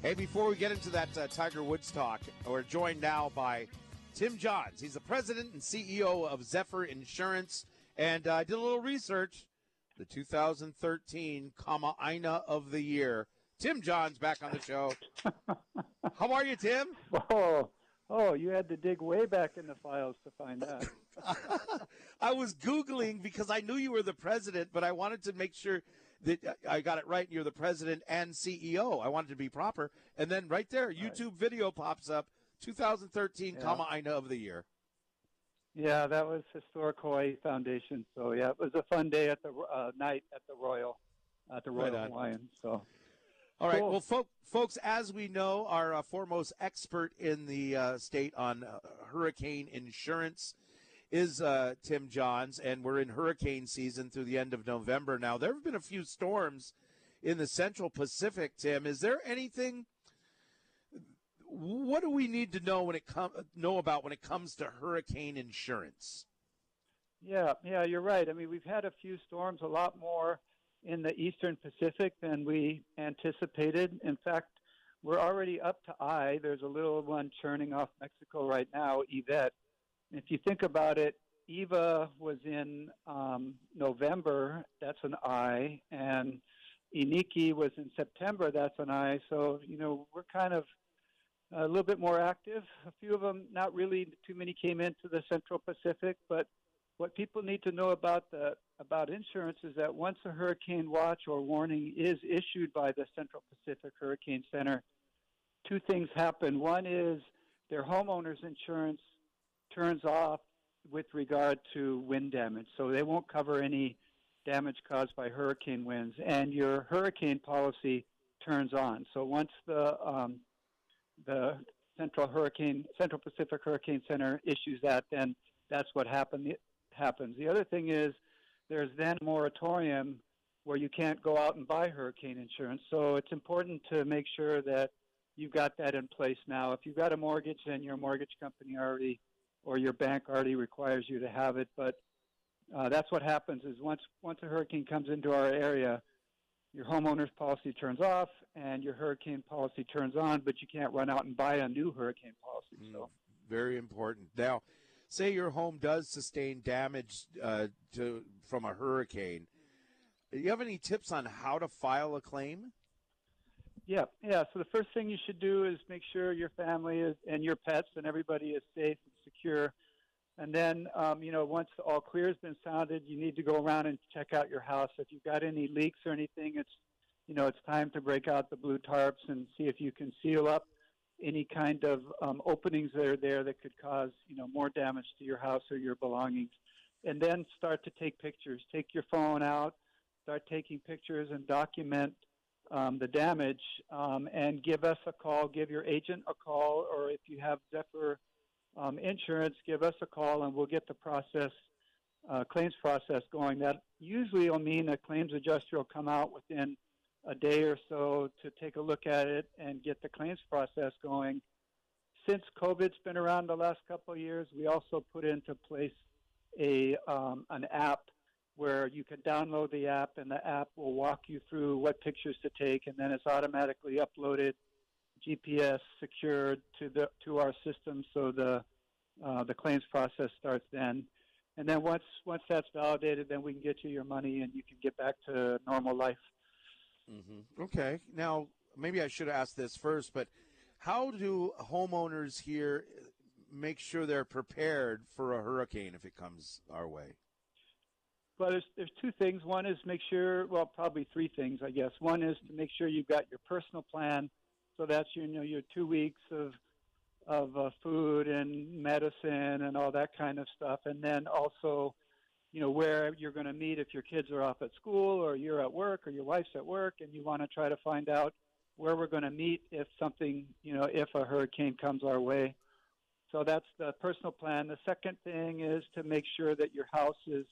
Hey, before we get into that uh, Tiger Woods talk, we're joined now by Tim Johns. He's the president and CEO of Zephyr Insurance. And uh, I did a little research. The 2013 Kama Aina of the Year. Tim Johns back on the show. *laughs* How are you, Tim? Oh, oh, you had to dig way back in the files to find that. *laughs* I was Googling because I knew you were the president, but I wanted to make sure that I got it right. You're the president and CEO. I wanted to be proper. And then right there, YouTube video pops up 2013 Yeah. Kama Aina of the Year. Yeah, that was Historic Hawaii Foundation. So yeah, it was a fun day at the uh, night at the Royal, at the Royal on. Hawaiian. So All right. Cool. Well, fo- folks, as we know, our uh, foremost expert in the uh, state on uh, hurricane insurance is uh, Tim Johns, and we're in hurricane season through the end of November now. There have been a few storms in the Central Pacific. Tim, is there anything? What do we need to know when it com- know about when it comes to hurricane insurance? yeah, yeah, you're right. I mean, we've had a few storms, a lot more in the Eastern Pacific than we anticipated. In fact, we're already up to I. There's a little one churning off Mexico right now, Ivette. If you think about it, Iwa was in um, November. That's an I, and Iniki was in September. That's an I. So you know we're kind of a little bit more active. A few of them, not really too many, came into the Central Pacific. But what people need to know about the about insurance is that once a hurricane watch or warning is issued by the Central Pacific Hurricane Center, two things happen. One is their homeowners insurance turns off with regard to wind damage, so they won't cover any damage caused by hurricane winds, and your hurricane policy turns on. So once the um, the Central Hurricane Central Pacific Hurricane Center issues that, then that's what happen, happens. The other thing is there's then a moratorium where you can't go out and buy hurricane insurance. So it's important to make sure that you've got that in place now. If you've got a mortgage, then your mortgage company already or your bank already requires you to have it. But uh, that's what happens is once once a hurricane comes into our area, your homeowner's policy turns off and your hurricane policy turns on, but you can't run out and buy a new hurricane policy. So Very important. Now, say your home does sustain damage uh, to from a hurricane. Do you have any tips on how to file a claim? Yeah, yeah. So the first thing you should do is make sure your family is, and your pets and everybody is safe secure. And then, um, you know, once the all clear has been sounded, you need to go around and check out your house. If you've got any leaks or anything, it's, you know, it's time to break out the blue tarps and see if you can seal up any kind of um, openings that are there that could cause, you know, more damage to your house or your belongings. And then start to take pictures. Take your phone out, start taking pictures and document um, the damage um, and give us a call, give your agent a call, or if you have Zephyr um, insurance, give us a call and we'll get the process uh, claims process going. That usually will mean a claims adjuster will come out within a day or so to take a look at it and get the claims process going. Since COVID's been around the last couple of years, we also put into place a um, an app where you can download the app and the app will walk you through what pictures to take and then it's automatically uploaded GPS secured to the to our system so the uh, the claims process starts then and then once once that's validated then we can get you your money and you can get back to normal life Mm-hmm. Okay. Now, maybe I should ask this first, but how do homeowners here make sure they're prepared for a hurricane if it comes our way? Well, there's there's two things. One is make sure. Well, probably three things, I guess. One is to make sure you've got your personal plan. So that's you know your two weeks of of uh, food and medicine and all that kind of stuff, and then also, you know, where you're going to meet if your kids are off at school or you're at work or your wife's at work, and you want to try to find out where we're going to meet if something, you know, if a hurricane comes our way. So that's the personal plan. The second thing is to make sure that your house is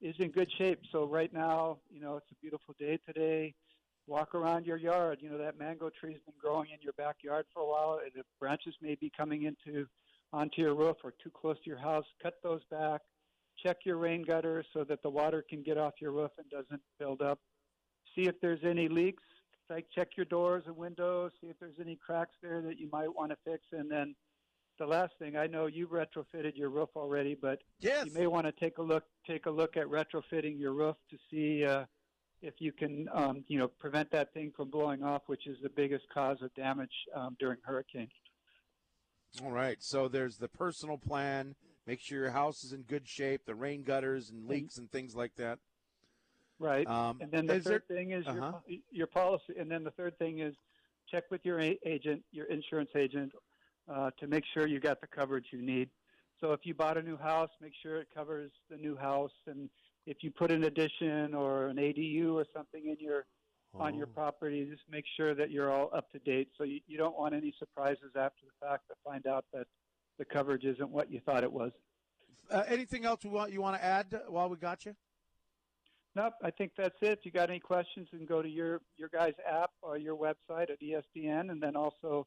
is in good shape. So right now, you know, it's a beautiful day today. Walk around your yard. You know, that mango tree's been growing in your backyard for a while, and the branches may be coming into onto your roof or too close to your house. Cut those back. Check your rain gutters so that the water can get off your roof and doesn't build up. See if there's any leaks. Like check your doors and windows. See if there's any cracks there that you might want to fix, and then the last thing I know you retrofitted your roof already, but yes. you may want to take a look take a look at retrofitting your roof to see uh, if you can um, you know prevent that thing from blowing off, which is the biggest cause of damage um, during hurricanes. All right. So there's the personal plan. Make sure your house is in good shape. The rain gutters and leaks and things like that. Right. Um, and then the third there- thing is Uh-huh. your your policy. And then the third thing is check with your a- agent, your insurance agent, uh, to make sure you got the coverage you need. So if you bought a new house, make sure it covers the new house. And if you put an addition or an ADU or something in your on your Oh. property, just make sure that you're all up to date. So you, you don't want any surprises after the fact to find out that the coverage isn't what you thought it was. Uh, anything else we want you want to add while we got you? Nope, I think that's it. If you got any questions, you can go to your your guys' app or your website at E ESPN, and then also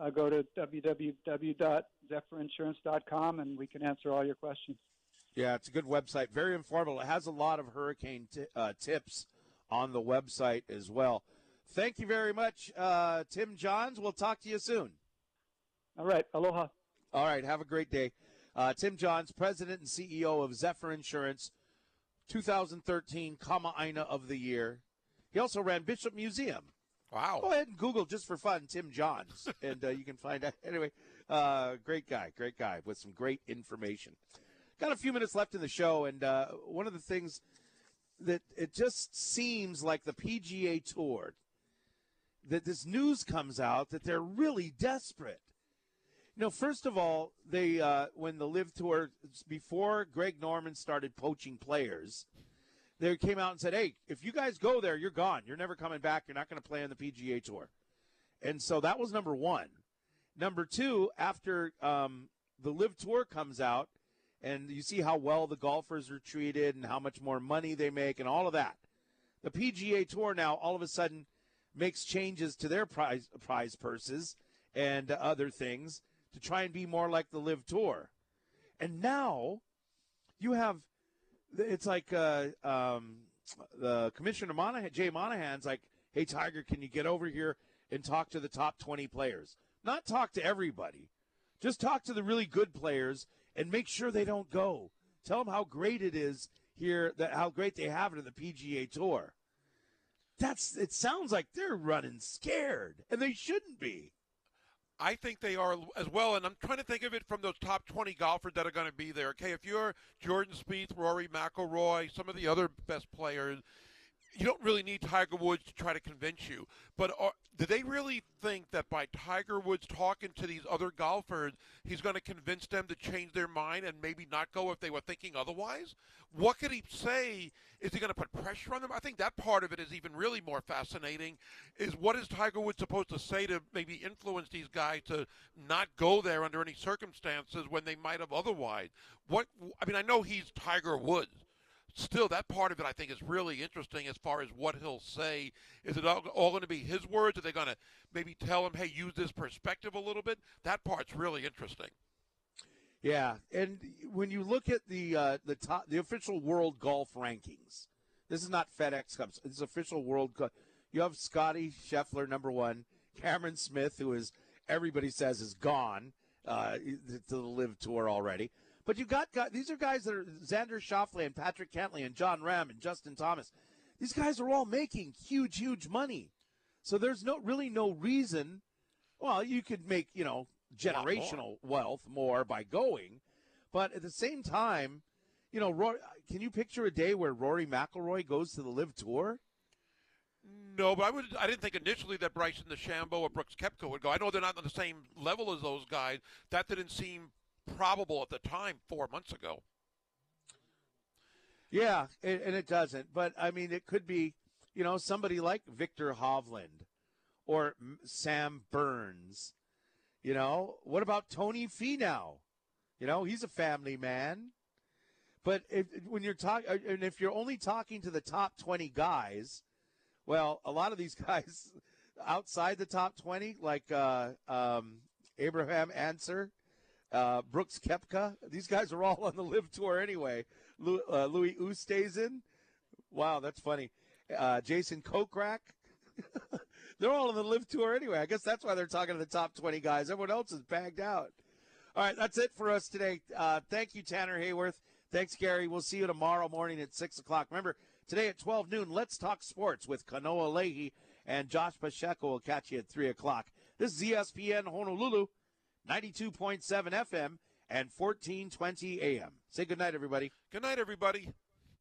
uh, go to www.zephyrInsurance.com, and we can answer all your questions. Yeah, it's a good website. Very informative. It has a lot of hurricane t- uh, tips on the website as well. Thank you very much, uh, Tim Johns. We'll talk to you soon. All right, aloha. All right, have a great day. Uh, Tim Johns, President and CEO of Zephyr Insurance, 2013 Kama Aina of the Year. He also ran Bishop Museum. Wow. Go ahead and Google just for fun Tim Johns, *laughs* and uh, you can find out. Anyway, uh, great guy, great guy with some great information. Got a few minutes left in the show, and uh, one of the things that it just seems like the PGA Tour that this news comes out that they're really desperate. You know, first of all, they uh, when the LIV Tour before Greg Norman started poaching players, they came out and said, "Hey, if you guys go there, you're gone. You're never coming back. You're not going to play on the PGA Tour." And so that was number one. Number two, after um, the LIV Tour comes out, and you see how well the golfers are treated and how much more money they make and all of that, the PGA Tour now all of a sudden makes changes to their prize prize purses and other things to try and be more like the LIV Tour. And now you have it's like uh, um, the commissioner Monahan, Jay Monahan's like, "Hey Tiger, can you get over here and talk to the top 20 players? Not talk to everybody. Just talk to the really good players and make sure they don't go. Tell them how great it is here, that how great they have it in the PGA Tour." That's it sounds like they're running scared, and they shouldn't be. I think they are as well, and I'm trying to think of it from those top 20 golfers that are going to be there. Okay, if you're Jordan Spieth, Rory McIlroy, some of the other best players, you don't really need Tiger Woods to try to convince you. But are, do they really think that by Tiger Woods talking to these other golfers, he's going to convince them to change their mind and maybe not go if they were thinking otherwise? What could he say? Is he going to put pressure on them? I think that part of it is even really more fascinating. Is what is Tiger Woods supposed to say to maybe influence these guys to not go there under any circumstances when they might have otherwise? What I mean, I know he's Tiger Woods still that part of it I think is really interesting as far as what he'll say. Is it all, all going to be his words? Are they going to maybe tell him, "Hey, use this perspective a little bit"? That part's really interesting. Yeah, and when you look at the uh, the top, the official world golf rankings, this is not FedEx Cup. It's official world. Go- you have Scotty Scheffler number one, Cameron Smith, who is everybody says is gone uh, to the LIV Tour already. But you got guys, these are guys that are Xander Schauffele and Patrick Cantlay and Jon Rahm and Justin Thomas. These guys are all making huge, huge money. So there's no really no reason. Well, you could make you know generational wealth more by going, but at the same time, you know, Rory, can you picture a day where Rory McIlroy goes to the LIV Tour? No, but I would. I didn't think initially that Bryson DeChambeau or Brooks Koepka would go. I know they're not on the same level as those guys. That didn't seem probable at the time four months ago. Yeah, and, and it doesn't. But I mean, it could be, you know, somebody like Viktor Hovland or Sam Burns. You know, what about Tony Finau? You know, he's a family man. But if, when you're talking, and if you're only talking to the top 20 guys, well, a lot of these *laughs* guys outside the top 20, like uh, um, Abraham Ancer, uh, Brooks Koepka, these guys are all on the LIV tour anyway. Lu- uh, Louis Oosthuizen, wow, that's funny. Uh, Jason Kokrak, *laughs* they're all on the LIV tour anyway. I guess that's why they're talking to the top 20 guys. Everyone else is bagged out. All right, that's it for us today. Uh, thank you, Tanner Hayworth. Thanks, Gary. We'll see you tomorrow morning at 6 o'clock. Remember, today at 12 noon, let's talk sports with Kanoa Leahy and Josh Pacheco will catch you at 3 o'clock. This is ESPN Honolulu, 92.7 FM and 1420 AM. Say goodnight, everybody. Good night, everybody.